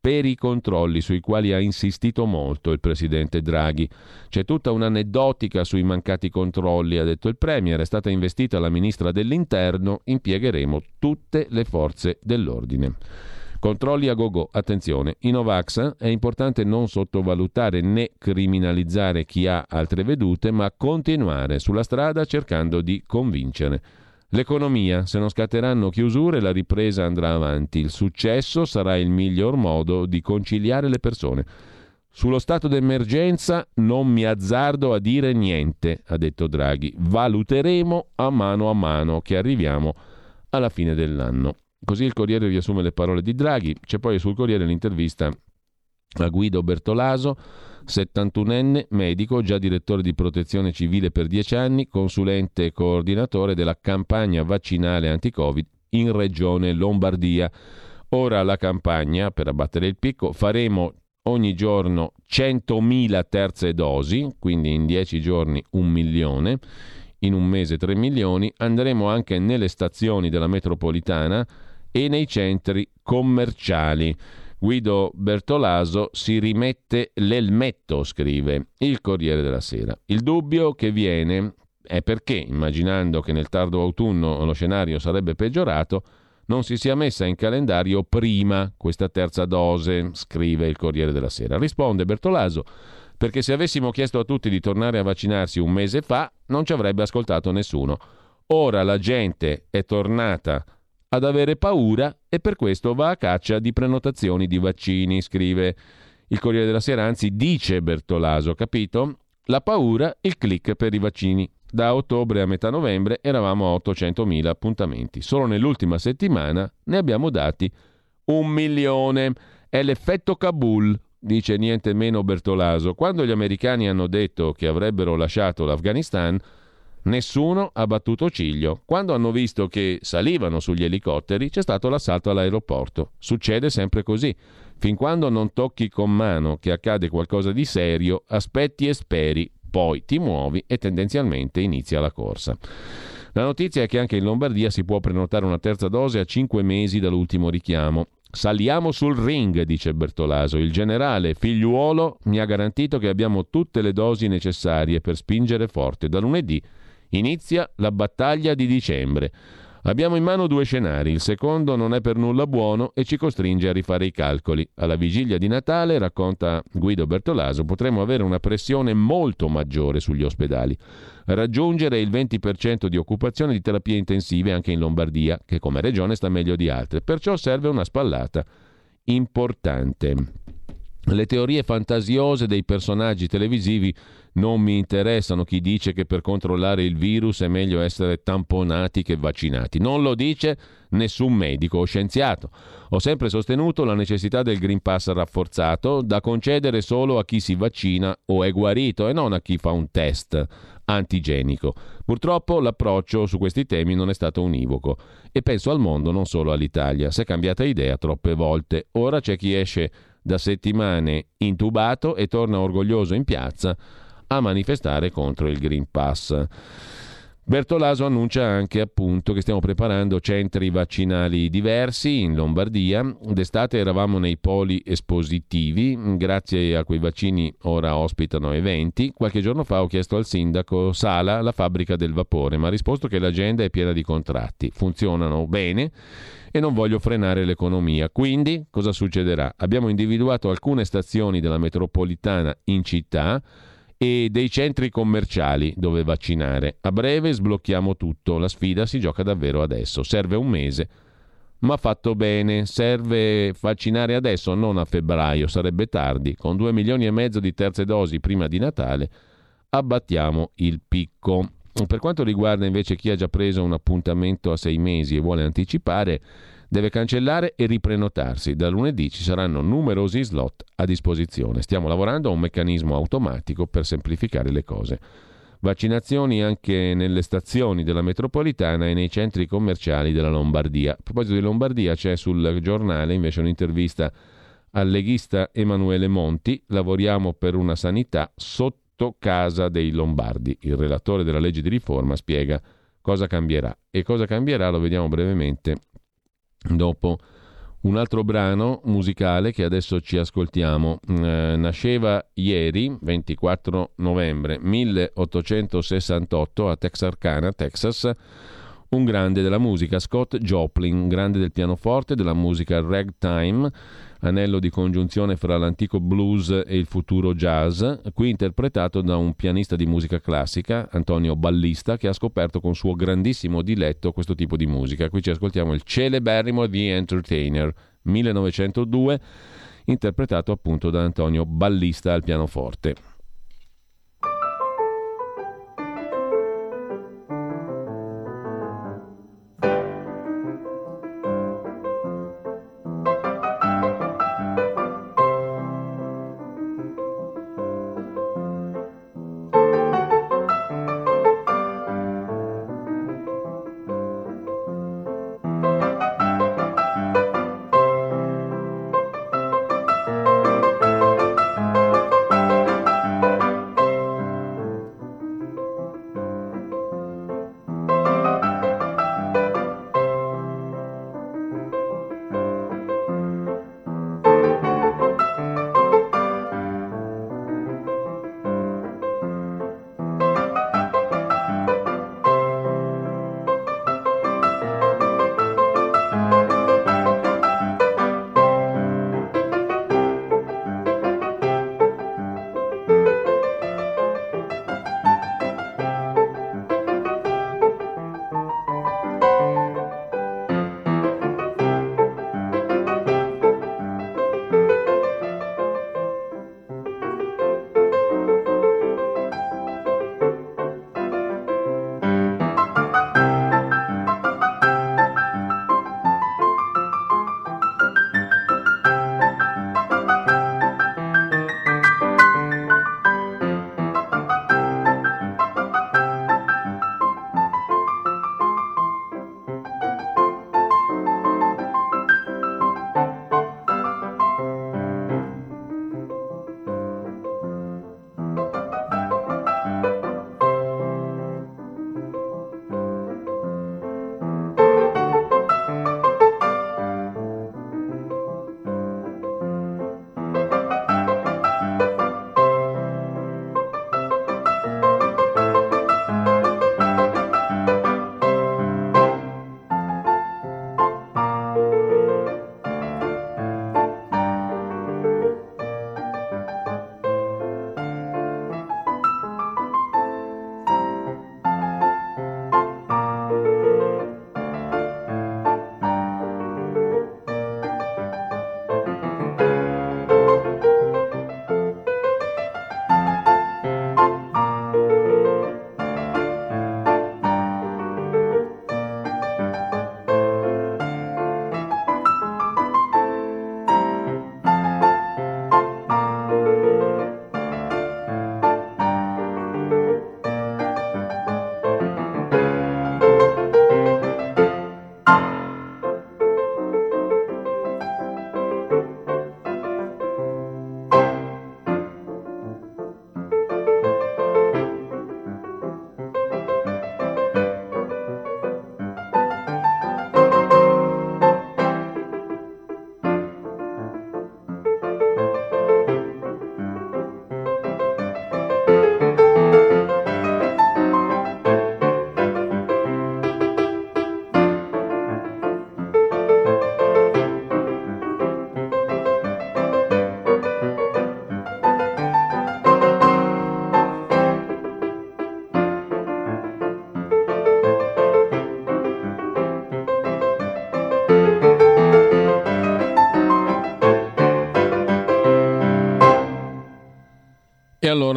per i controlli sui quali ha insistito molto il presidente Draghi. C'è tutta un'aneddotica sui mancati controlli, ha detto il Premier, è stata investita la ministra dell'Interno, impiegheremo tutte le forze dell'ordine. Controlli a gogo, attenzione, i Novax è importante non sottovalutare né criminalizzare chi ha altre vedute, ma continuare sulla strada cercando di convincere. L'economia, se non scatteranno chiusure, la ripresa andrà avanti. Il successo sarà il miglior modo di conciliare le persone. Sullo stato d'emergenza non mi azzardo a dire niente, ha detto Draghi. Valuteremo a mano a mano che arriviamo alla fine dell'anno. Così il Corriere riassume le parole di Draghi. C'è poi sul Corriere l'intervista a Guido Bertolaso 71enne, medico, già direttore di protezione civile per dieci anni, consulente e coordinatore della campagna vaccinale anti-Covid in regione Lombardia. Ora la campagna, per abbattere il picco, faremo ogni giorno 100.000 terze dosi, quindi in 10 giorni un milione, in un mese 3 milioni, andremo anche nelle stazioni della metropolitana e nei centri commerciali. Guido Bertolaso si rimette l'elmetto, scrive il Corriere della Sera. Il dubbio che viene è perché, immaginando che nel tardo autunno lo scenario sarebbe peggiorato, non si sia messa in calendario prima questa terza dose, scrive il Corriere della Sera. Risponde Bertolaso perché se avessimo chiesto a tutti di tornare a vaccinarsi un mese fa, non ci avrebbe ascoltato nessuno. Ora la gente è tornata ad avere paura e per questo va a caccia di prenotazioni di vaccini, scrive il Corriere della Sera, anzi dice Bertolaso, capito? La paura, il click per i vaccini. Da ottobre a metà novembre eravamo a 800.000 appuntamenti. Solo nell'ultima settimana ne abbiamo dati un milione. È l'effetto Kabul, dice niente meno Bertolaso. Quando gli americani hanno detto che avrebbero lasciato l'Afghanistan, Nessuno ha battuto ciglio. Quando hanno visto che salivano sugli elicotteri c'è stato l'assalto all'aeroporto. Succede sempre così. Fin quando non tocchi con mano che accade qualcosa di serio, aspetti e speri, poi ti muovi e tendenzialmente inizia la corsa. La notizia è che anche in Lombardia si può prenotare una terza dose a 5 mesi dall'ultimo richiamo. Saliamo sul ring, dice Bertolaso. Il generale figliuolo mi ha garantito che abbiamo tutte le dosi necessarie per spingere forte. Da lunedì inizia la battaglia di dicembre. Abbiamo in mano due scenari, il secondo non è per nulla buono e ci costringe a rifare i calcoli. Alla vigilia di Natale, racconta Guido Bertolaso, potremo avere una pressione molto maggiore sugli ospedali, raggiungere il 20% di occupazione di terapie intensive anche in Lombardia, che come regione sta meglio di altre, perciò serve una spallata importante. Le teorie fantasiose dei personaggi televisivi non mi interessano chi dice che per controllare il virus è meglio essere tamponati che vaccinati. Non lo dice nessun medico o scienziato. Ho sempre sostenuto la necessità del Green Pass rafforzato da concedere solo a chi si vaccina o è guarito e non a chi fa un test antigenico. Purtroppo l'approccio su questi temi non è stato univoco e penso al mondo, non solo all'Italia. Si è cambiata idea troppe volte. Ora c'è chi esce da settimane intubato e torna orgoglioso in piazza a manifestare contro il Green Pass. Bertolaso annuncia anche appunto che stiamo preparando centri vaccinali diversi in Lombardia. D'estate eravamo nei poli espositivi, grazie a quei vaccini ora ospitano eventi. Qualche giorno fa ho chiesto al sindaco Sala la fabbrica del vapore, ma ha risposto che l'agenda è piena di contratti, funzionano bene e non voglio frenare l'economia. Quindi cosa succederà? Abbiamo individuato alcune stazioni della metropolitana in città e dei centri commerciali dove vaccinare. A breve sblocchiamo tutto, la sfida si gioca davvero adesso, serve un mese. Ma fatto bene, serve vaccinare adesso, non a febbraio, sarebbe tardi. Con 2 milioni e mezzo di terze dosi prima di Natale abbattiamo il picco. Per quanto riguarda invece chi ha già preso un appuntamento a sei mesi e vuole anticipare, deve cancellare e riprenotarsi. Da lunedì ci saranno numerosi slot a disposizione. Stiamo lavorando a un meccanismo automatico per semplificare le cose. Vaccinazioni anche nelle stazioni della metropolitana e nei centri commerciali della Lombardia. A proposito di Lombardia, c'è sul giornale invece un'intervista al leghista Emanuele Monti. Lavoriamo per una sanità sotto casa dei Lombardi. Il relatore della legge di riforma spiega cosa cambierà. E cosa cambierà lo vediamo brevemente dopo un altro brano musicale che adesso ci ascoltiamo. Eh, nasceva ieri, 24 novembre 1868, a Texarkana, Texas, un grande della musica, Scott Joplin, grande del pianoforte, della musica ragtime, anello di congiunzione fra l'antico blues e il futuro jazz, qui interpretato da un pianista di musica classica, Antonio Ballista, che ha scoperto con suo grandissimo diletto questo tipo di musica. Qui ci ascoltiamo il celeberrimo The Entertainer, 1902, interpretato appunto da Antonio Ballista al pianoforte.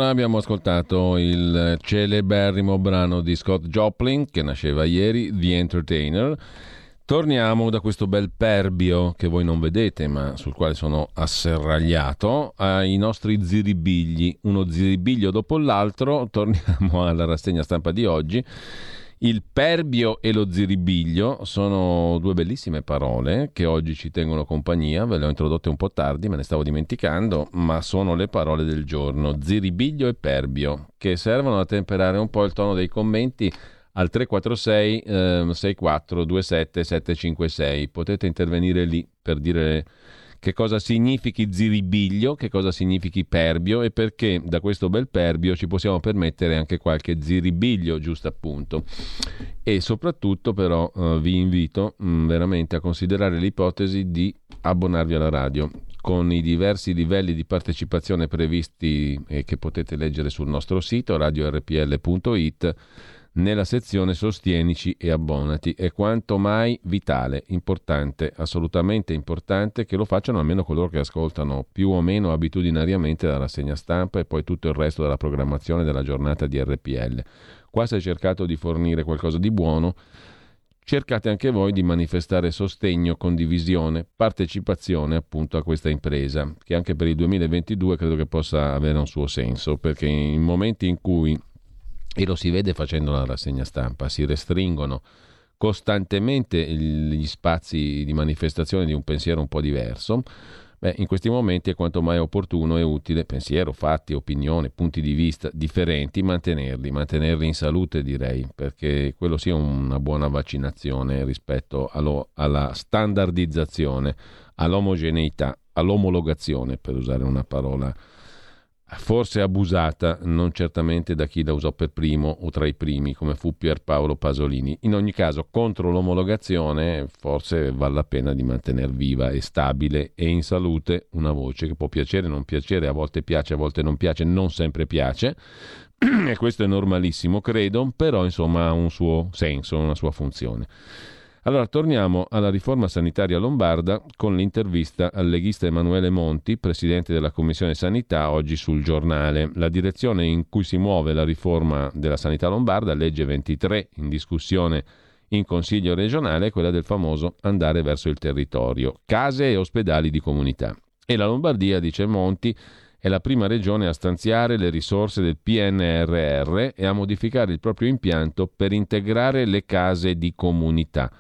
Abbiamo ascoltato il celeberrimo brano di Scott Joplin che nasceva ieri, The Entertainer. Torniamo da questo bel perbio che voi non vedete, ma sul quale sono asserragliato, ai nostri ziribigli, uno ziribiglio dopo l'altro. Torniamo alla rassegna stampa di oggi il perbio e lo ziribiglio sono due bellissime parole che oggi ci tengono compagnia, ve le ho introdotte un po' tardi, me ne stavo dimenticando, ma sono le parole del giorno, ziribiglio e perbio, che servono a temperare un po' il tono dei commenti al 346 eh, 6427 756. Potete intervenire lì per dire che cosa significhi ziribiglio, che cosa significhi perbio e perché da questo bel perbio ci possiamo permettere anche qualche ziribiglio, giusto appunto. E soprattutto però eh, vi invito mh, mm, veramente a considerare l'ipotesi di abbonarvi alla radio con i diversi livelli di partecipazione previsti e che potete leggere sul nostro sito radiorpl.it nella sezione Sostienici e abbonati. È quanto mai vitale, importante, assolutamente importante che lo facciano almeno coloro che ascoltano più o meno abitudinariamente la rassegna stampa e poi tutto il resto della programmazione della giornata di RPL. Qua si è cercato di fornire qualcosa di buono. Cercate anche voi di manifestare sostegno, condivisione, partecipazione appunto a questa impresa, che anche per il 2022 credo che possa avere un suo senso, perché in momenti in cui e lo si vede facendo la rassegna stampa, si restringono costantemente gli spazi di manifestazione di un pensiero un po' diverso. Beh, in questi momenti è quanto mai opportuno e utile, pensiero, fatti, opinione, punti di vista differenti, mantenerli, mantenerli in salute direi, perché quello sia una buona vaccinazione rispetto allo, alla standardizzazione, all'omogeneità, all'omologazione, per usare una parola forse abusata, non certamente da chi la usò per primo o tra i primi, come fu Pierpaolo Pasolini. In ogni caso, contro l'omologazione, forse vale la pena di mantenere viva e stabile e in salute una voce che può piacere o non piacere, a volte piace, a volte non piace, non sempre piace. e questo è normalissimo, credo, però insomma ha un suo senso, una sua funzione. Allora torniamo alla riforma sanitaria lombarda con l'intervista al leghista Emanuele Monti, presidente della Commissione Sanità, oggi sul giornale. La direzione in cui si muove la riforma della sanità lombarda, legge 23 in discussione in Consiglio regionale, è quella del famoso andare verso il territorio, case e ospedali di comunità. E la Lombardia, dice Monti, è la prima regione a stanziare le risorse del PNRR e a modificare il proprio impianto per integrare le case di comunità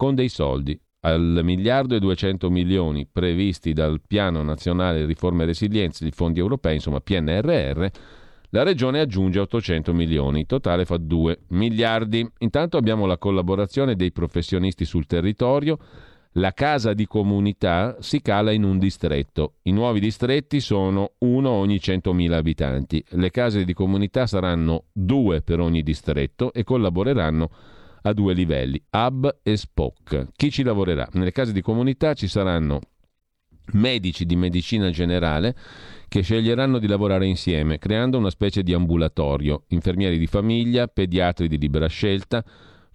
con dei soldi. Al miliardo e 200 milioni previsti dal Piano Nazionale Riforme e Resilienza, di fondi europei, insomma PNRR, la Regione aggiunge 800 milioni, totale fa 2 miliardi. Intanto abbiamo la collaborazione dei professionisti sul territorio, la casa di comunità si cala in un distretto. I nuovi distretti sono uno ogni 100.000 abitanti. Le case di comunità saranno due per ogni distretto e collaboreranno a due livelli, hub e spoke. Chi ci lavorerà? Nelle case di comunità ci saranno medici di medicina generale che sceglieranno di lavorare insieme, creando una specie di ambulatorio, infermieri di famiglia, pediatri di libera scelta,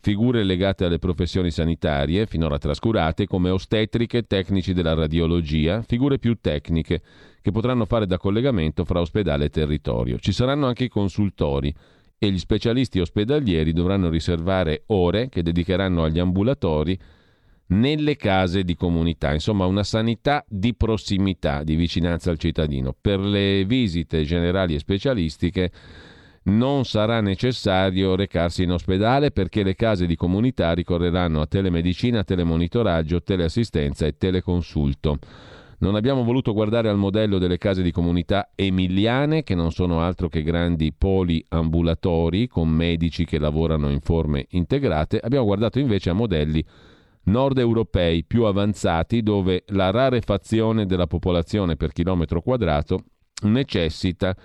figure legate alle professioni sanitarie, finora trascurate, come ostetriche, tecnici della radiologia, figure più tecniche, che potranno fare da collegamento fra ospedale e territorio. Ci saranno anche i consultori, e gli specialisti ospedalieri dovranno riservare ore che dedicheranno agli ambulatori nelle case di comunità, insomma una sanità di prossimità, di vicinanza al cittadino. Per le visite generali e specialistiche non sarà necessario recarsi in ospedale perché le case di comunità ricorreranno a telemedicina, telemonitoraggio, teleassistenza e teleconsulto. Non abbiamo voluto guardare al modello delle case di comunità emiliane, che non sono altro che grandi poli ambulatori con medici che lavorano in forme integrate, abbiamo guardato invece a modelli nord europei più avanzati dove la rarefazione della popolazione per chilometro quadrato necessita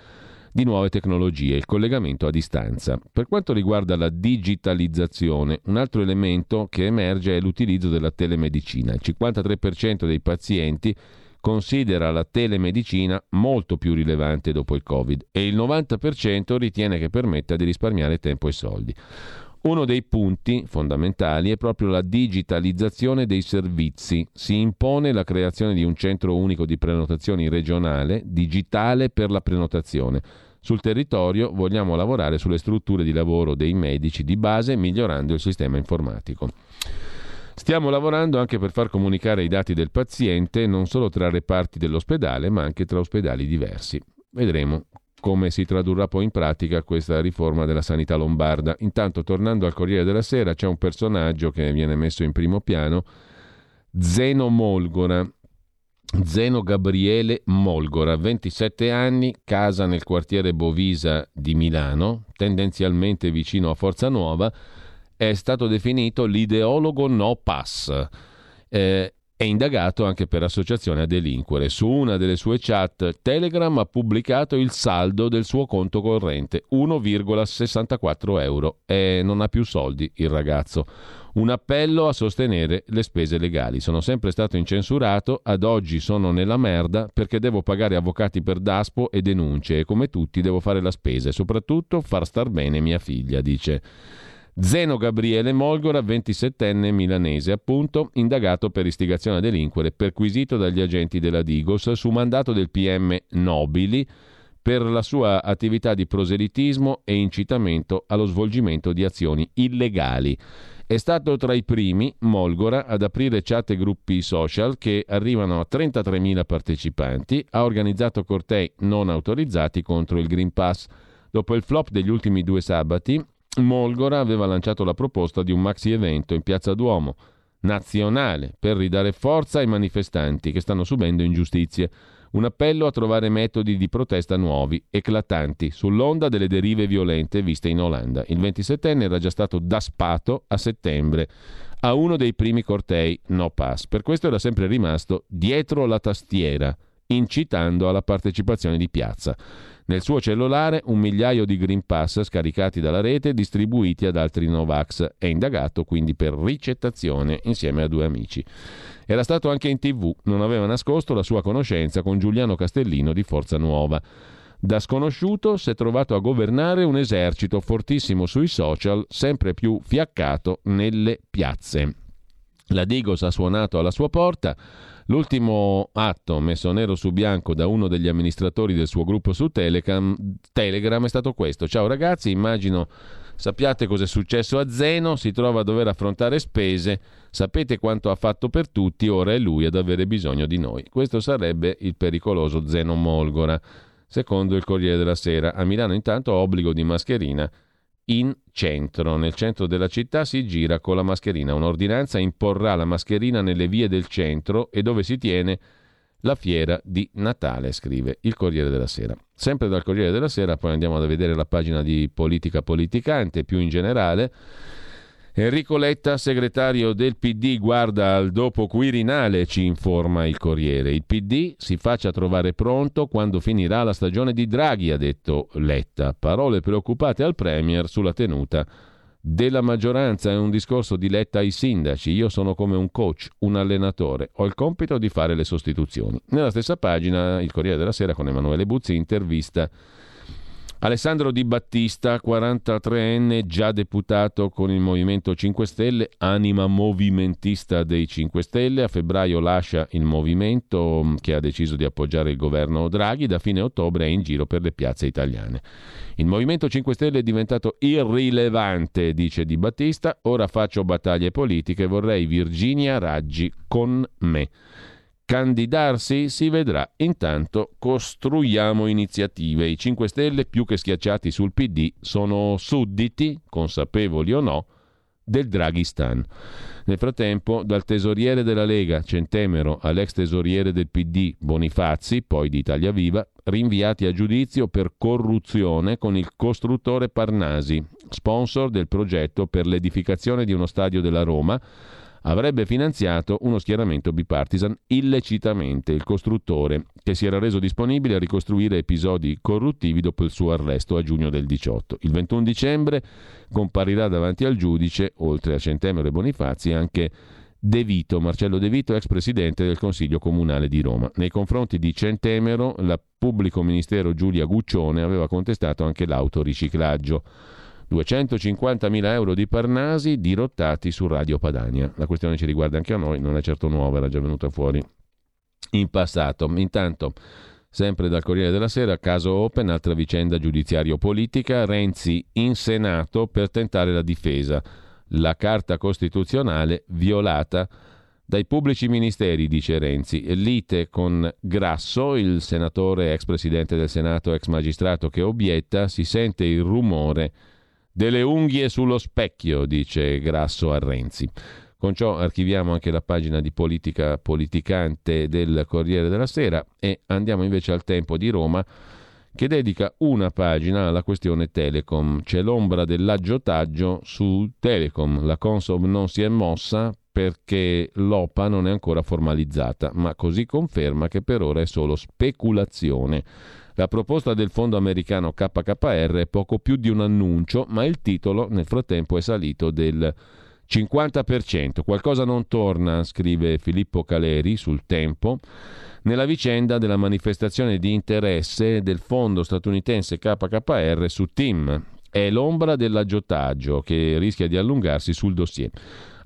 di nuove tecnologie, il collegamento a distanza. Per quanto riguarda la digitalizzazione, un altro elemento che emerge è l'utilizzo della telemedicina. Il 53% dei pazienti considera la telemedicina molto più rilevante dopo il Covid e il 90% ritiene che permetta di risparmiare tempo e soldi. Uno dei punti fondamentali è proprio la digitalizzazione dei servizi. Si impone la creazione di un centro unico di prenotazioni regionale, digitale per la prenotazione. Sul territorio vogliamo lavorare sulle strutture di lavoro dei medici di base migliorando il sistema informatico. Stiamo lavorando anche per far comunicare i dati del paziente non solo tra reparti dell'ospedale, ma anche tra ospedali diversi. Vedremo come si tradurrà poi in pratica questa riforma della sanità lombarda. Intanto, tornando al Corriere della Sera, c'è un personaggio che viene messo in primo piano, Zeno Molgora. Zeno Gabriele Molgora, 27 anni, casa nel quartiere Bovisa di Milano, tendenzialmente vicino a Forza Nuova, è stato definito l'ideologo no pass. Eh, è indagato anche per associazione a delinquere. Su una delle sue chat Telegram ha pubblicato il saldo del suo conto corrente, 1,64 euro. E non ha più soldi il ragazzo. Un appello a sostenere le spese legali. Sono sempre stato incensurato, ad oggi sono nella merda perché devo pagare avvocati per daspo e denunce e come tutti devo fare la spesa e soprattutto far star bene mia figlia, dice. Zeno Gabriele Molgora, 27enne milanese, appunto, indagato per istigazione a delinquere, perquisito dagli agenti della Digos su mandato del PM Nobili per la sua attività di proselitismo e incitamento allo svolgimento di azioni illegali. È stato tra i primi, Molgora, ad aprire chat e gruppi social che arrivano a 33.000 partecipanti, ha organizzato cortei non autorizzati contro il Green Pass. Dopo il flop degli ultimi due sabati, Molgora aveva lanciato la proposta di un maxi evento in Piazza Duomo, nazionale, per ridare forza ai manifestanti che stanno subendo ingiustizie. Un appello a trovare metodi di protesta nuovi, eclatanti, sull'onda delle derive violente viste in Olanda. Il 27enne era già stato daspato a settembre a uno dei primi cortei no pass. Per questo era sempre rimasto dietro la tastiera, incitando alla partecipazione di piazza. Nel suo cellulare un migliaio di Green Pass scaricati dalla rete e distribuiti ad altri Novax. È indagato quindi per ricettazione insieme a due amici. Era stato anche in tv, non aveva nascosto la sua conoscenza con Giuliano Castellino di Forza Nuova. Da sconosciuto si è trovato a governare un esercito fortissimo sui social, sempre più fiaccato nelle piazze. La Digos ha suonato alla sua porta, L'ultimo atto messo nero su bianco da uno degli amministratori del suo gruppo su Telegram, Telegram è stato questo. Ciao ragazzi, immagino sappiate cosa è successo a Zeno, si trova a dover affrontare spese, sapete quanto ha fatto per tutti, ora è lui ad avere bisogno di noi. Questo sarebbe il pericoloso Zeno Molgora, secondo il Corriere della Sera. A Milano intanto obbligo di mascherina in centro. Nel centro della città si gira con la mascherina. Un'ordinanza imporrà la mascherina nelle vie del centro e dove si tiene la fiera di Natale, scrive il Corriere della Sera. Sempre dal Corriere della Sera poi andiamo a vedere la pagina di Politica Politicante, più in generale Enrico Letta, segretario del PD, guarda al dopo Quirinale, ci informa il Corriere. Il PD si faccia trovare pronto quando finirà la stagione di Draghi, ha detto Letta. Parole preoccupate al Premier sulla tenuta della maggioranza. È un discorso di Letta ai sindaci. Io sono come un coach, un allenatore. Ho il compito di fare le sostituzioni. Nella stessa pagina, il Corriere della Sera con Emanuele Buzzi intervista Alessandro Di Battista, 43enne, già deputato con il Movimento 5 Stelle, anima movimentista dei 5 Stelle, a febbraio lascia il movimento mm, che ha deciso di appoggiare il governo Draghi, da fine ottobre è in giro per le piazze italiane. Il Movimento 5 Stelle è diventato irrilevante, dice Di Battista, ora faccio battaglie politiche, vorrei Virginia Raggi con me. Candidarsi? Si vedrà. Intanto costruiamo iniziative. I 5 Stelle, più che schiacciati sul PD, sono sudditi, consapevoli o no, del Draghistan. Nel frattempo, dal tesoriere della Lega Centemero all'ex tesoriere del PD Bonifazzi, poi di Italia Viva, rinviati a giudizio per corruzione con il costruttore Parnasi, sponsor del progetto per l'edificazione di uno stadio della Roma, avrebbe finanziato uno schieramento bipartisan illecitamente. Il costruttore, che si era reso disponibile a ricostruire episodi corruttivi dopo il suo arresto a giugno del 18. Il 21 dicembre comparirà davanti al giudice, oltre a Centemero e Bonifazzi, anche De Vito, Marcello De Vito, ex presidente del Consiglio Comunale di Roma. Nei confronti di Centemero, la pubblico ministero Giulia Guccione aveva contestato anche l'autoriciclaggio. 250.000 euro di Parnasi dirottati su Radio Padania. La questione ci riguarda anche a noi, non è certo nuova, era già venuta fuori in passato. Intanto, sempre dal Corriere della Sera, caso Open, altra vicenda giudiziario-politica, Renzi in Senato per tentare la difesa. La Carta Costituzionale violata dai pubblici ministeri, dice Renzi. Lite con Grasso, il senatore ex presidente del Senato, ex magistrato che obietta, si sente il rumore delle unghie sullo specchio, dice Grasso a Renzi. Con ciò archiviamo anche la pagina di politica politicante del Corriere della Sera e andiamo invece al Tempo di Roma che dedica una pagina alla questione Telecom. C'è l'ombra dell'aggiotaggio su Telecom. La Consob non si è mossa perché l'OPA non è ancora formalizzata, ma così conferma che per ora è solo speculazione. La proposta del fondo americano KKR è poco più di un annuncio, ma il titolo nel frattempo è salito del 50%. Qualcosa non torna, scrive Filippo Caleri sul Tempo, nella vicenda della manifestazione di interesse del fondo statunitense KKR su TIM. È l'ombra dell'aggiotaggio che rischia di allungarsi sul dossier.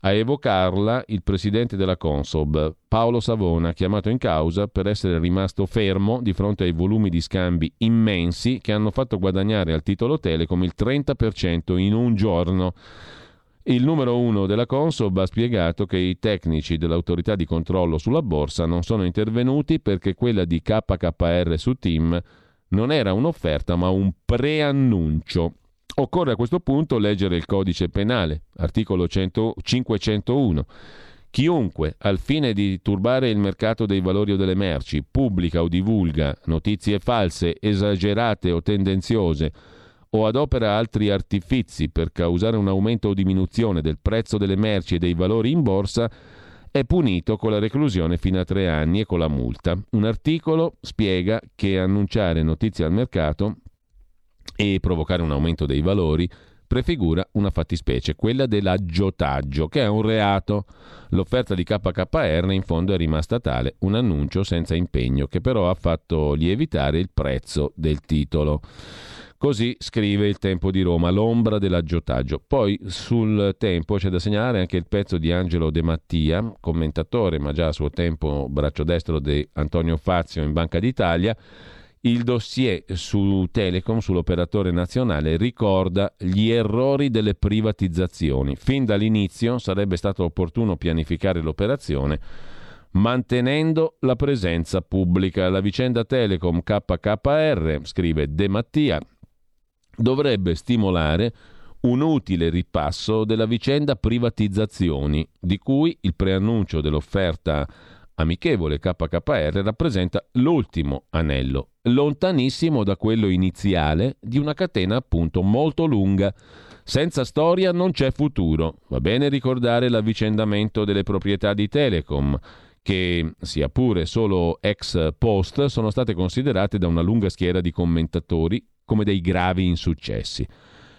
A evocarla il presidente della Consob, Paolo Savona, chiamato in causa per essere rimasto fermo di fronte ai volumi di scambi immensi che hanno fatto guadagnare al titolo Telecom il 30% in un giorno. Il numero uno della Consob ha spiegato che i tecnici dell'autorità di controllo sulla borsa non sono intervenuti perché quella di KKR su Team non era un'offerta ma un preannuncio. Occorre a questo punto leggere il codice penale, articolo 100, 501. Chiunque, al fine di turbare il mercato dei valori o delle merci, pubblica o divulga notizie false, esagerate o tendenziose, o adopera altri artifizi per causare un aumento o diminuzione del prezzo delle merci e dei valori in borsa, è punito con la reclusione fino a tre anni e con la multa. Un articolo spiega che annunciare notizie al mercato e provocare un aumento dei valori prefigura una fattispecie, quella dell'aggiotaggio, che è un reato. L'offerta di KKR in fondo è rimasta tale, un annuncio senza impegno, che però ha fatto lievitare il prezzo del titolo. Così scrive il Tempo di Roma, l'ombra dell'aggiotaggio. Poi sul Tempo c'è da segnalare anche il pezzo di Angelo De Mattia, commentatore, ma già a suo tempo braccio destro di Antonio Fazio in Banca d'Italia, il dossier su Telecom, sull'operatore nazionale, ricorda gli errori delle privatizzazioni. Fin dall'inizio sarebbe stato opportuno pianificare l'operazione mantenendo la presenza pubblica. La vicenda Telecom KKR, scrive De Mattia, dovrebbe stimolare un utile ripasso della vicenda privatizzazioni, di cui il preannuncio dell'offerta amichevole KKR rappresenta l'ultimo anello, lontanissimo da quello iniziale di una catena appunto molto lunga. Senza storia non c'è futuro. Va bene ricordare l'avvicendamento delle proprietà di Telecom, che, sia pure solo ex post, sono state considerate da una lunga schiera di commentatori come dei gravi insuccessi.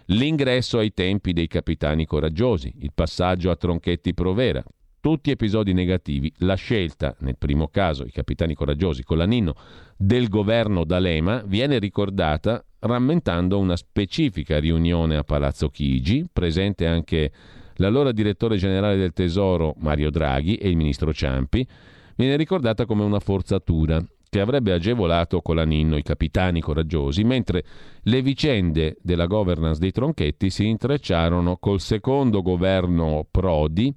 L'ingresso ai tempi dei capitani coraggiosi, il passaggio a Tronchetti Provera, tutti episodi negativi. La scelta, nel primo caso, i capitani coraggiosi con l'anino del governo D'Alema, viene ricordata rammentando una specifica riunione a Palazzo Chigi, presente anche l'allora direttore generale del Tesoro Mario Draghi e il ministro Ciampi, viene ricordata come una forzatura che avrebbe agevolato con l'anino i capitani coraggiosi, mentre le vicende della governance dei Tronchetti si intrecciarono col secondo governo Prodi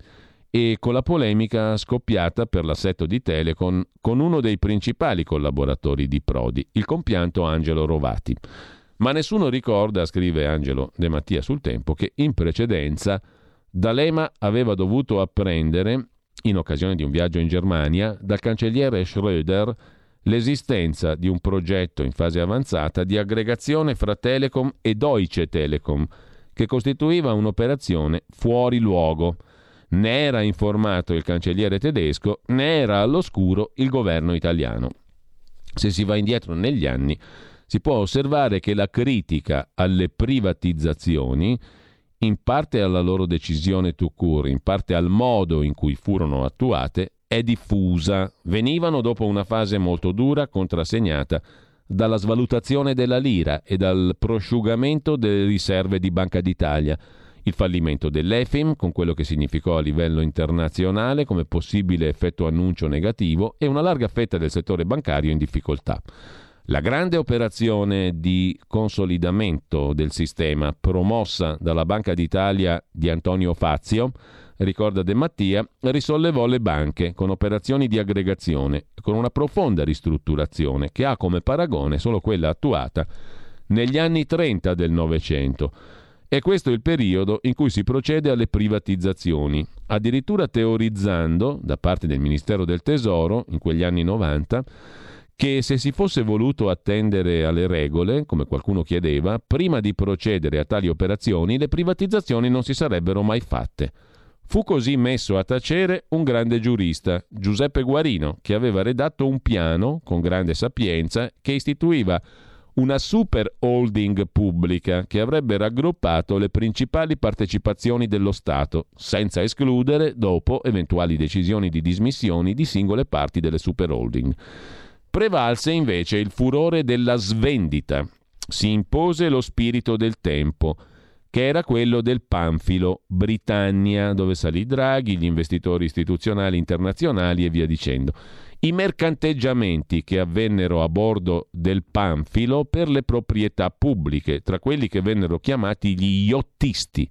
e con la polemica scoppiata per l'assetto di Telecom con uno dei principali collaboratori di Prodi, il compianto Angelo Rovati. Ma nessuno ricorda, scrive Angelo De Mattia sul tempo, che in precedenza D'Alema aveva dovuto apprendere, in occasione di un viaggio in Germania, dal cancelliere Schröder l'esistenza di un progetto in fase avanzata di aggregazione fra Telecom e Deutsche Telekom, che costituiva un'operazione fuori luogo. Ne era informato il cancelliere tedesco, ne era all'oscuro il governo italiano. Se si va indietro negli anni, si può osservare che la critica alle privatizzazioni, in parte alla loro decisione to cure, in parte al modo in cui furono attuate, è diffusa. Venivano dopo una fase molto dura contrassegnata dalla svalutazione della lira e dal prosciugamento delle riserve di Banca d'Italia, il fallimento dell'EFIM, con quello che significò a livello internazionale come possibile effetto annuncio negativo, e una larga fetta del settore bancario in difficoltà. La grande operazione di consolidamento del sistema promossa dalla Banca d'Italia di Antonio Fazio, ricorda De Mattia, risollevò le banche con operazioni di aggregazione, con una profonda ristrutturazione che ha come paragone solo quella attuata negli anni 30 del Novecento. E questo è il periodo in cui si procede alle privatizzazioni, addirittura teorizzando, da parte del Ministero del Tesoro, in quegli anni 90, che se si fosse voluto attendere alle regole, come qualcuno chiedeva, prima di procedere a tali operazioni le privatizzazioni non si sarebbero mai fatte. Fu così messo a tacere un grande giurista, Giuseppe Guarino, che aveva redatto un piano, con grande sapienza, che istituiva una super holding pubblica che avrebbe raggruppato le principali partecipazioni dello Stato, senza escludere, dopo, eventuali decisioni di dismissioni di singole parti delle super holding. Prevalse invece il furore della svendita. Si impose lo spirito del tempo, che era quello del panfilo Britannia, dove salì Draghi, gli investitori istituzionali internazionali e via dicendo. I mercanteggiamenti che avvennero a bordo del panfilo per le proprietà pubbliche, tra quelli che vennero chiamati gli iottisti.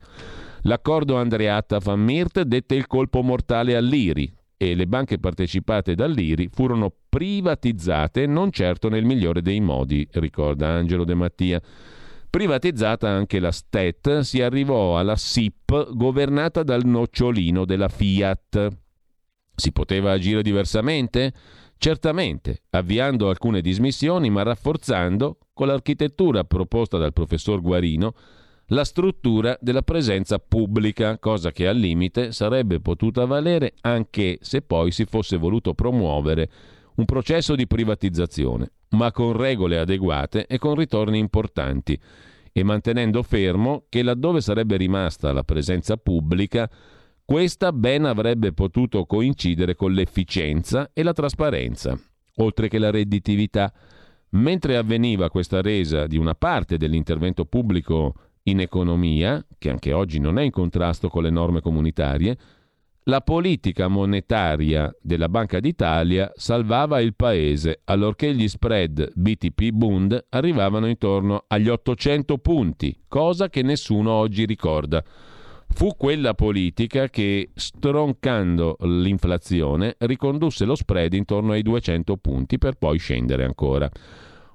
L'accordo Andreatta-Van Mirt dette il colpo mortale all'IRI, e le banche partecipate dall'IRI furono privatizzate non certo nel migliore dei modi, ricorda Angelo De Mattia. Privatizzata anche la STET, si arrivò alla SIP governata dal nocciolino della Fiat. Si poteva agire diversamente? Certamente, avviando alcune dismissioni, ma rafforzando, con l'architettura proposta dal professor Guarino, la struttura della presenza pubblica, cosa che al limite sarebbe potuta valere anche se poi si fosse voluto promuovere un processo di privatizzazione, ma con regole adeguate e con ritorni importanti, e mantenendo fermo che laddove sarebbe rimasta la presenza pubblica, questa ben avrebbe potuto coincidere con l'efficienza e la trasparenza, oltre che la redditività. Mentre avveniva questa resa di una parte dell'intervento pubblico in economia, che anche oggi non è in contrasto con le norme comunitarie, la politica monetaria della Banca d'Italia salvava il paese, allorché gli spread BTP-Bund arrivavano intorno agli 800 punti, cosa che nessuno oggi ricorda. Fu quella politica che, stroncando l'inflazione, ricondusse lo spread intorno ai 200 punti per poi scendere ancora.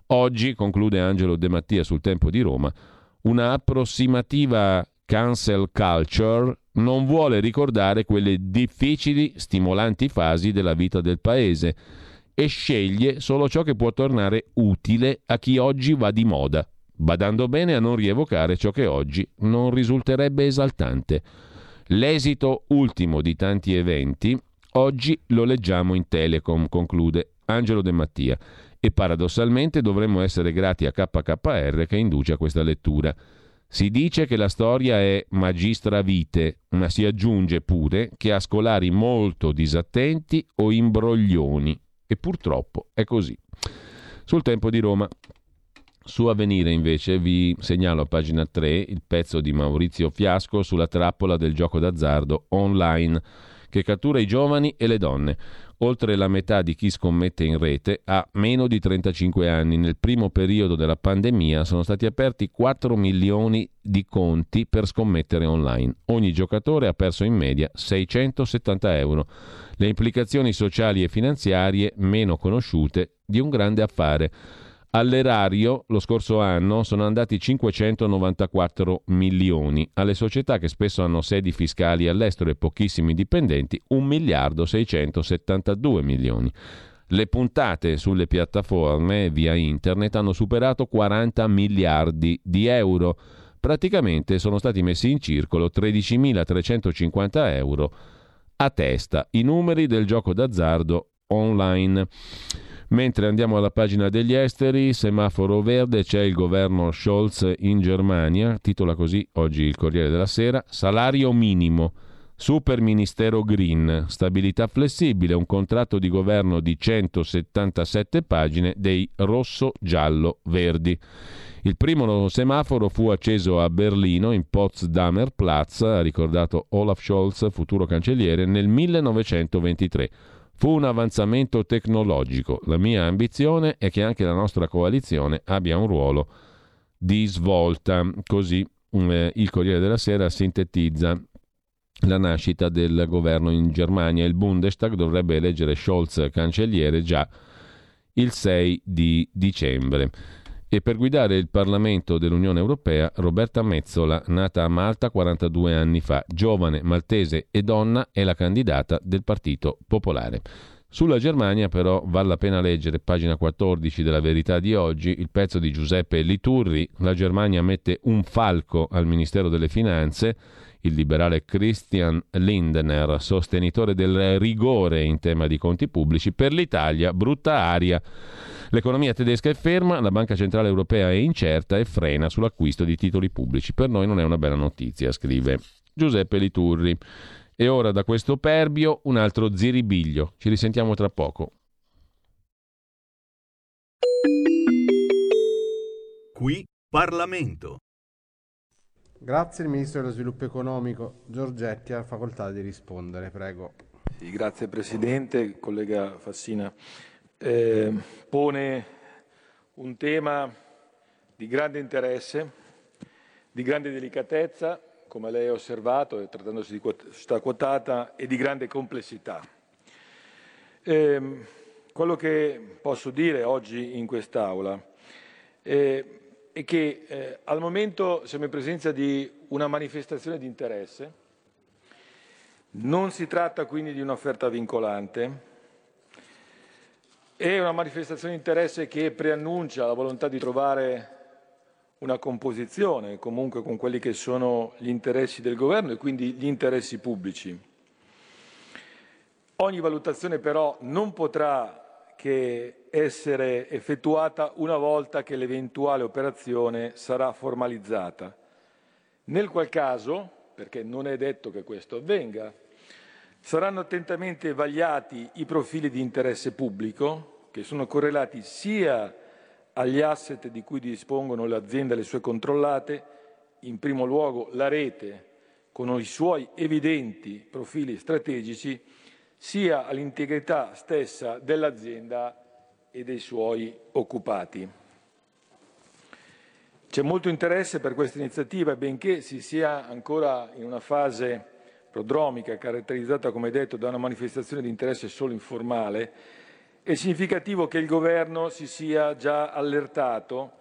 Oggi, conclude Angelo De Mattia sul Tempo di Roma, una approssimativa cancel culture non vuole ricordare quelle difficili, stimolanti fasi della vita del paese e sceglie solo ciò che può tornare utile a chi oggi va di moda, badando bene a non rievocare ciò che oggi non risulterebbe esaltante. L'esito ultimo di tanti eventi oggi lo leggiamo in Telecom, conclude Angelo De Mattia e paradossalmente dovremmo essere grati a KKR che induce a questa lettura. Si dice che la storia è magistra vite, ma si aggiunge pure che ha scolari molto disattenti o imbroglioni. E purtroppo è così. Sul tempo di Roma. Su Avvenire invece vi segnalo a pagina 3 il pezzo di Maurizio Fiasco sulla trappola del gioco d'azzardo online che cattura i giovani e le donne. Oltre la metà di chi scommette in rete ha meno di 35 anni. Nel primo periodo della pandemia sono stati aperti 4 milioni di conti per scommettere online. Ogni giocatore ha perso in media 670 euro. Le implicazioni sociali e finanziarie meno conosciute di un grande affare. All'erario lo scorso anno sono andati 594 milioni, alle società che spesso hanno sedi fiscali all'estero e pochissimi dipendenti 1 miliardo 672 milioni. Le puntate sulle piattaforme via internet hanno superato 40 miliardi di euro. Praticamente sono stati messi in circolo 13.350 euro a testa, i numeri del gioco d'azzardo online. Mentre andiamo alla pagina degli esteri, semaforo verde, c'è il governo Scholz in Germania, titola così oggi il Corriere della Sera, salario minimo, super ministero green, stabilità flessibile, un contratto di governo di 177 pagine dei rosso-giallo-verdi. Il primo semaforo fu acceso a Berlino, in Potsdamer Platz, ha ricordato Olaf Scholz, futuro cancelliere, nel 1923. Fu un avanzamento tecnologico. La mia ambizione è che anche la nostra coalizione abbia un ruolo di svolta. Così eh, il Corriere della Sera sintetizza la nascita del governo in Germania. Il Bundestag dovrebbe eleggere Scholz cancelliere già il 6 di dicembre e per guidare il Parlamento dell'Unione Europea Roberta Mezzola, nata a Malta 42 anni fa, giovane, maltese e donna, è la candidata del Partito Popolare. Sulla Germania però vale la pena leggere, pagina 14 della Verità di oggi, il pezzo di Giuseppe Liturri, la Germania mette un falco al Ministero delle Finanze, il liberale Christian Lindner, sostenitore del rigore in tema di conti pubblici, per l'Italia brutta aria. L'economia tedesca è ferma, la Banca Centrale Europea è incerta e frena sull'acquisto di titoli pubblici. Per noi non è una bella notizia, scrive Giuseppe Liturri. E ora da questo perbio un altro ziribiglio. Ci risentiamo tra poco. Qui Parlamento. Grazie il Ministro dello Sviluppo Economico Giorgetti ha facoltà di rispondere, prego. Sì, grazie Presidente, collega Fassina eh, pone un tema di grande interesse, di grande delicatezza, come lei ha osservato, trattandosi di società quotata, e di grande complessità. Eh, quello che posso dire oggi in quest'Aula eh, è che eh, al momento siamo in presenza di una manifestazione di interesse, non si tratta quindi di un'offerta vincolante, è una manifestazione di interesse che preannuncia la volontà di trovare una composizione comunque con quelli che sono gli interessi del governo e quindi gli interessi pubblici. Ogni valutazione però non potrà che essere effettuata una volta che l'eventuale operazione sarà formalizzata, nel qual caso, perché non è detto che questo avvenga, Saranno attentamente vagliati i profili di interesse pubblico, che sono correlati sia agli asset di cui dispongono le aziende e le sue controllate, in primo luogo la rete, con i suoi evidenti profili strategici, sia all'integrità stessa dell'azienda e dei suoi occupati. C'è molto interesse per questa iniziativa, benché si sia ancora in una fase prodromica, caratterizzata, come detto, da una manifestazione di interesse solo informale, è significativo che il Governo si sia già allertato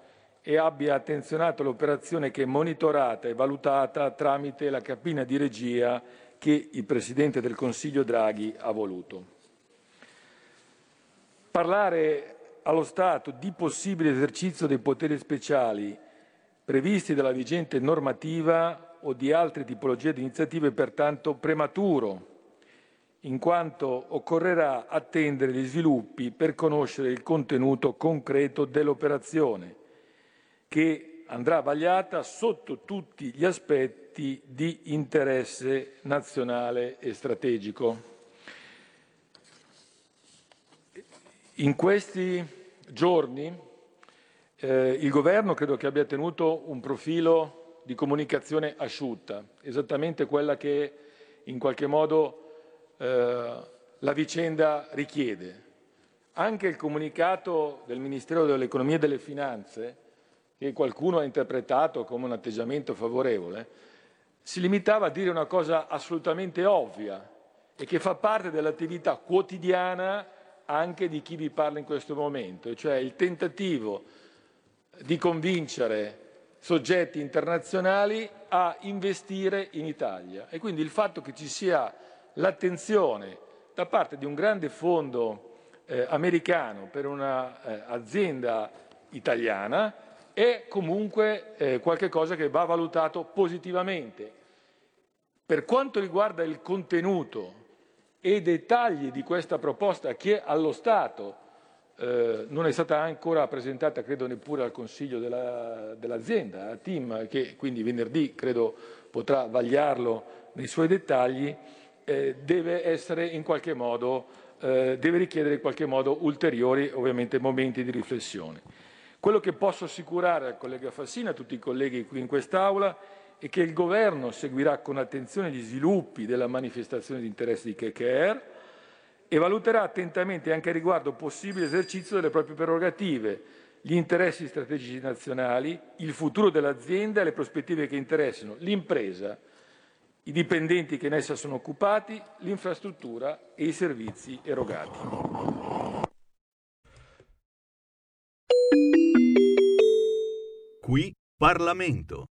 e abbia attenzionato l'operazione che è monitorata e valutata tramite la cabina di regia che il Presidente del Consiglio Draghi ha voluto. Parlare allo Stato di possibile esercizio dei poteri speciali previsti dalla vigente normativa o di altre tipologie di iniziative è pertanto prematuro, in quanto occorrerà attendere gli sviluppi per conoscere il contenuto concreto dell'operazione, che andrà vagliata sotto tutti gli aspetti di interesse nazionale e strategico. In questi giorni eh, il Governo credo che abbia tenuto un profilo di comunicazione asciutta, esattamente quella che in qualche modo eh, la vicenda richiede. Anche il comunicato del Ministero dell'Economia e delle Finanze, che qualcuno ha interpretato come un atteggiamento favorevole, si limitava a dire una cosa assolutamente ovvia e che fa parte dell'attività quotidiana anche di chi vi parla in questo momento, cioè il tentativo di convincere soggetti internazionali a investire in Italia. E quindi il fatto che ci sia l'attenzione da parte di un grande fondo eh, americano per un'azienda eh, italiana è comunque eh, qualcosa che va valutato positivamente. Per quanto riguarda il contenuto e i dettagli di questa proposta che allo Stato eh, non è stata ancora presentata, credo neppure al Consiglio della, dell'azienda, a Tim, che quindi venerdì credo potrà vagliarlo nei suoi dettagli, eh, deve essere in qualche modo, eh, deve richiedere in qualche modo ulteriori ovviamente momenti di riflessione. Quello che posso assicurare al collega Fassina, a tutti i colleghi qui in quest'Aula, e che il Governo seguirà con attenzione gli sviluppi della manifestazione di interesse di KKR e valuterà attentamente anche riguardo possibile esercizio delle proprie prerogative, gli interessi strategici nazionali, il futuro dell'azienda e le prospettive che interessano l'impresa, i dipendenti che in essa sono occupati, l'infrastruttura e i servizi erogati. Qui Parlamento.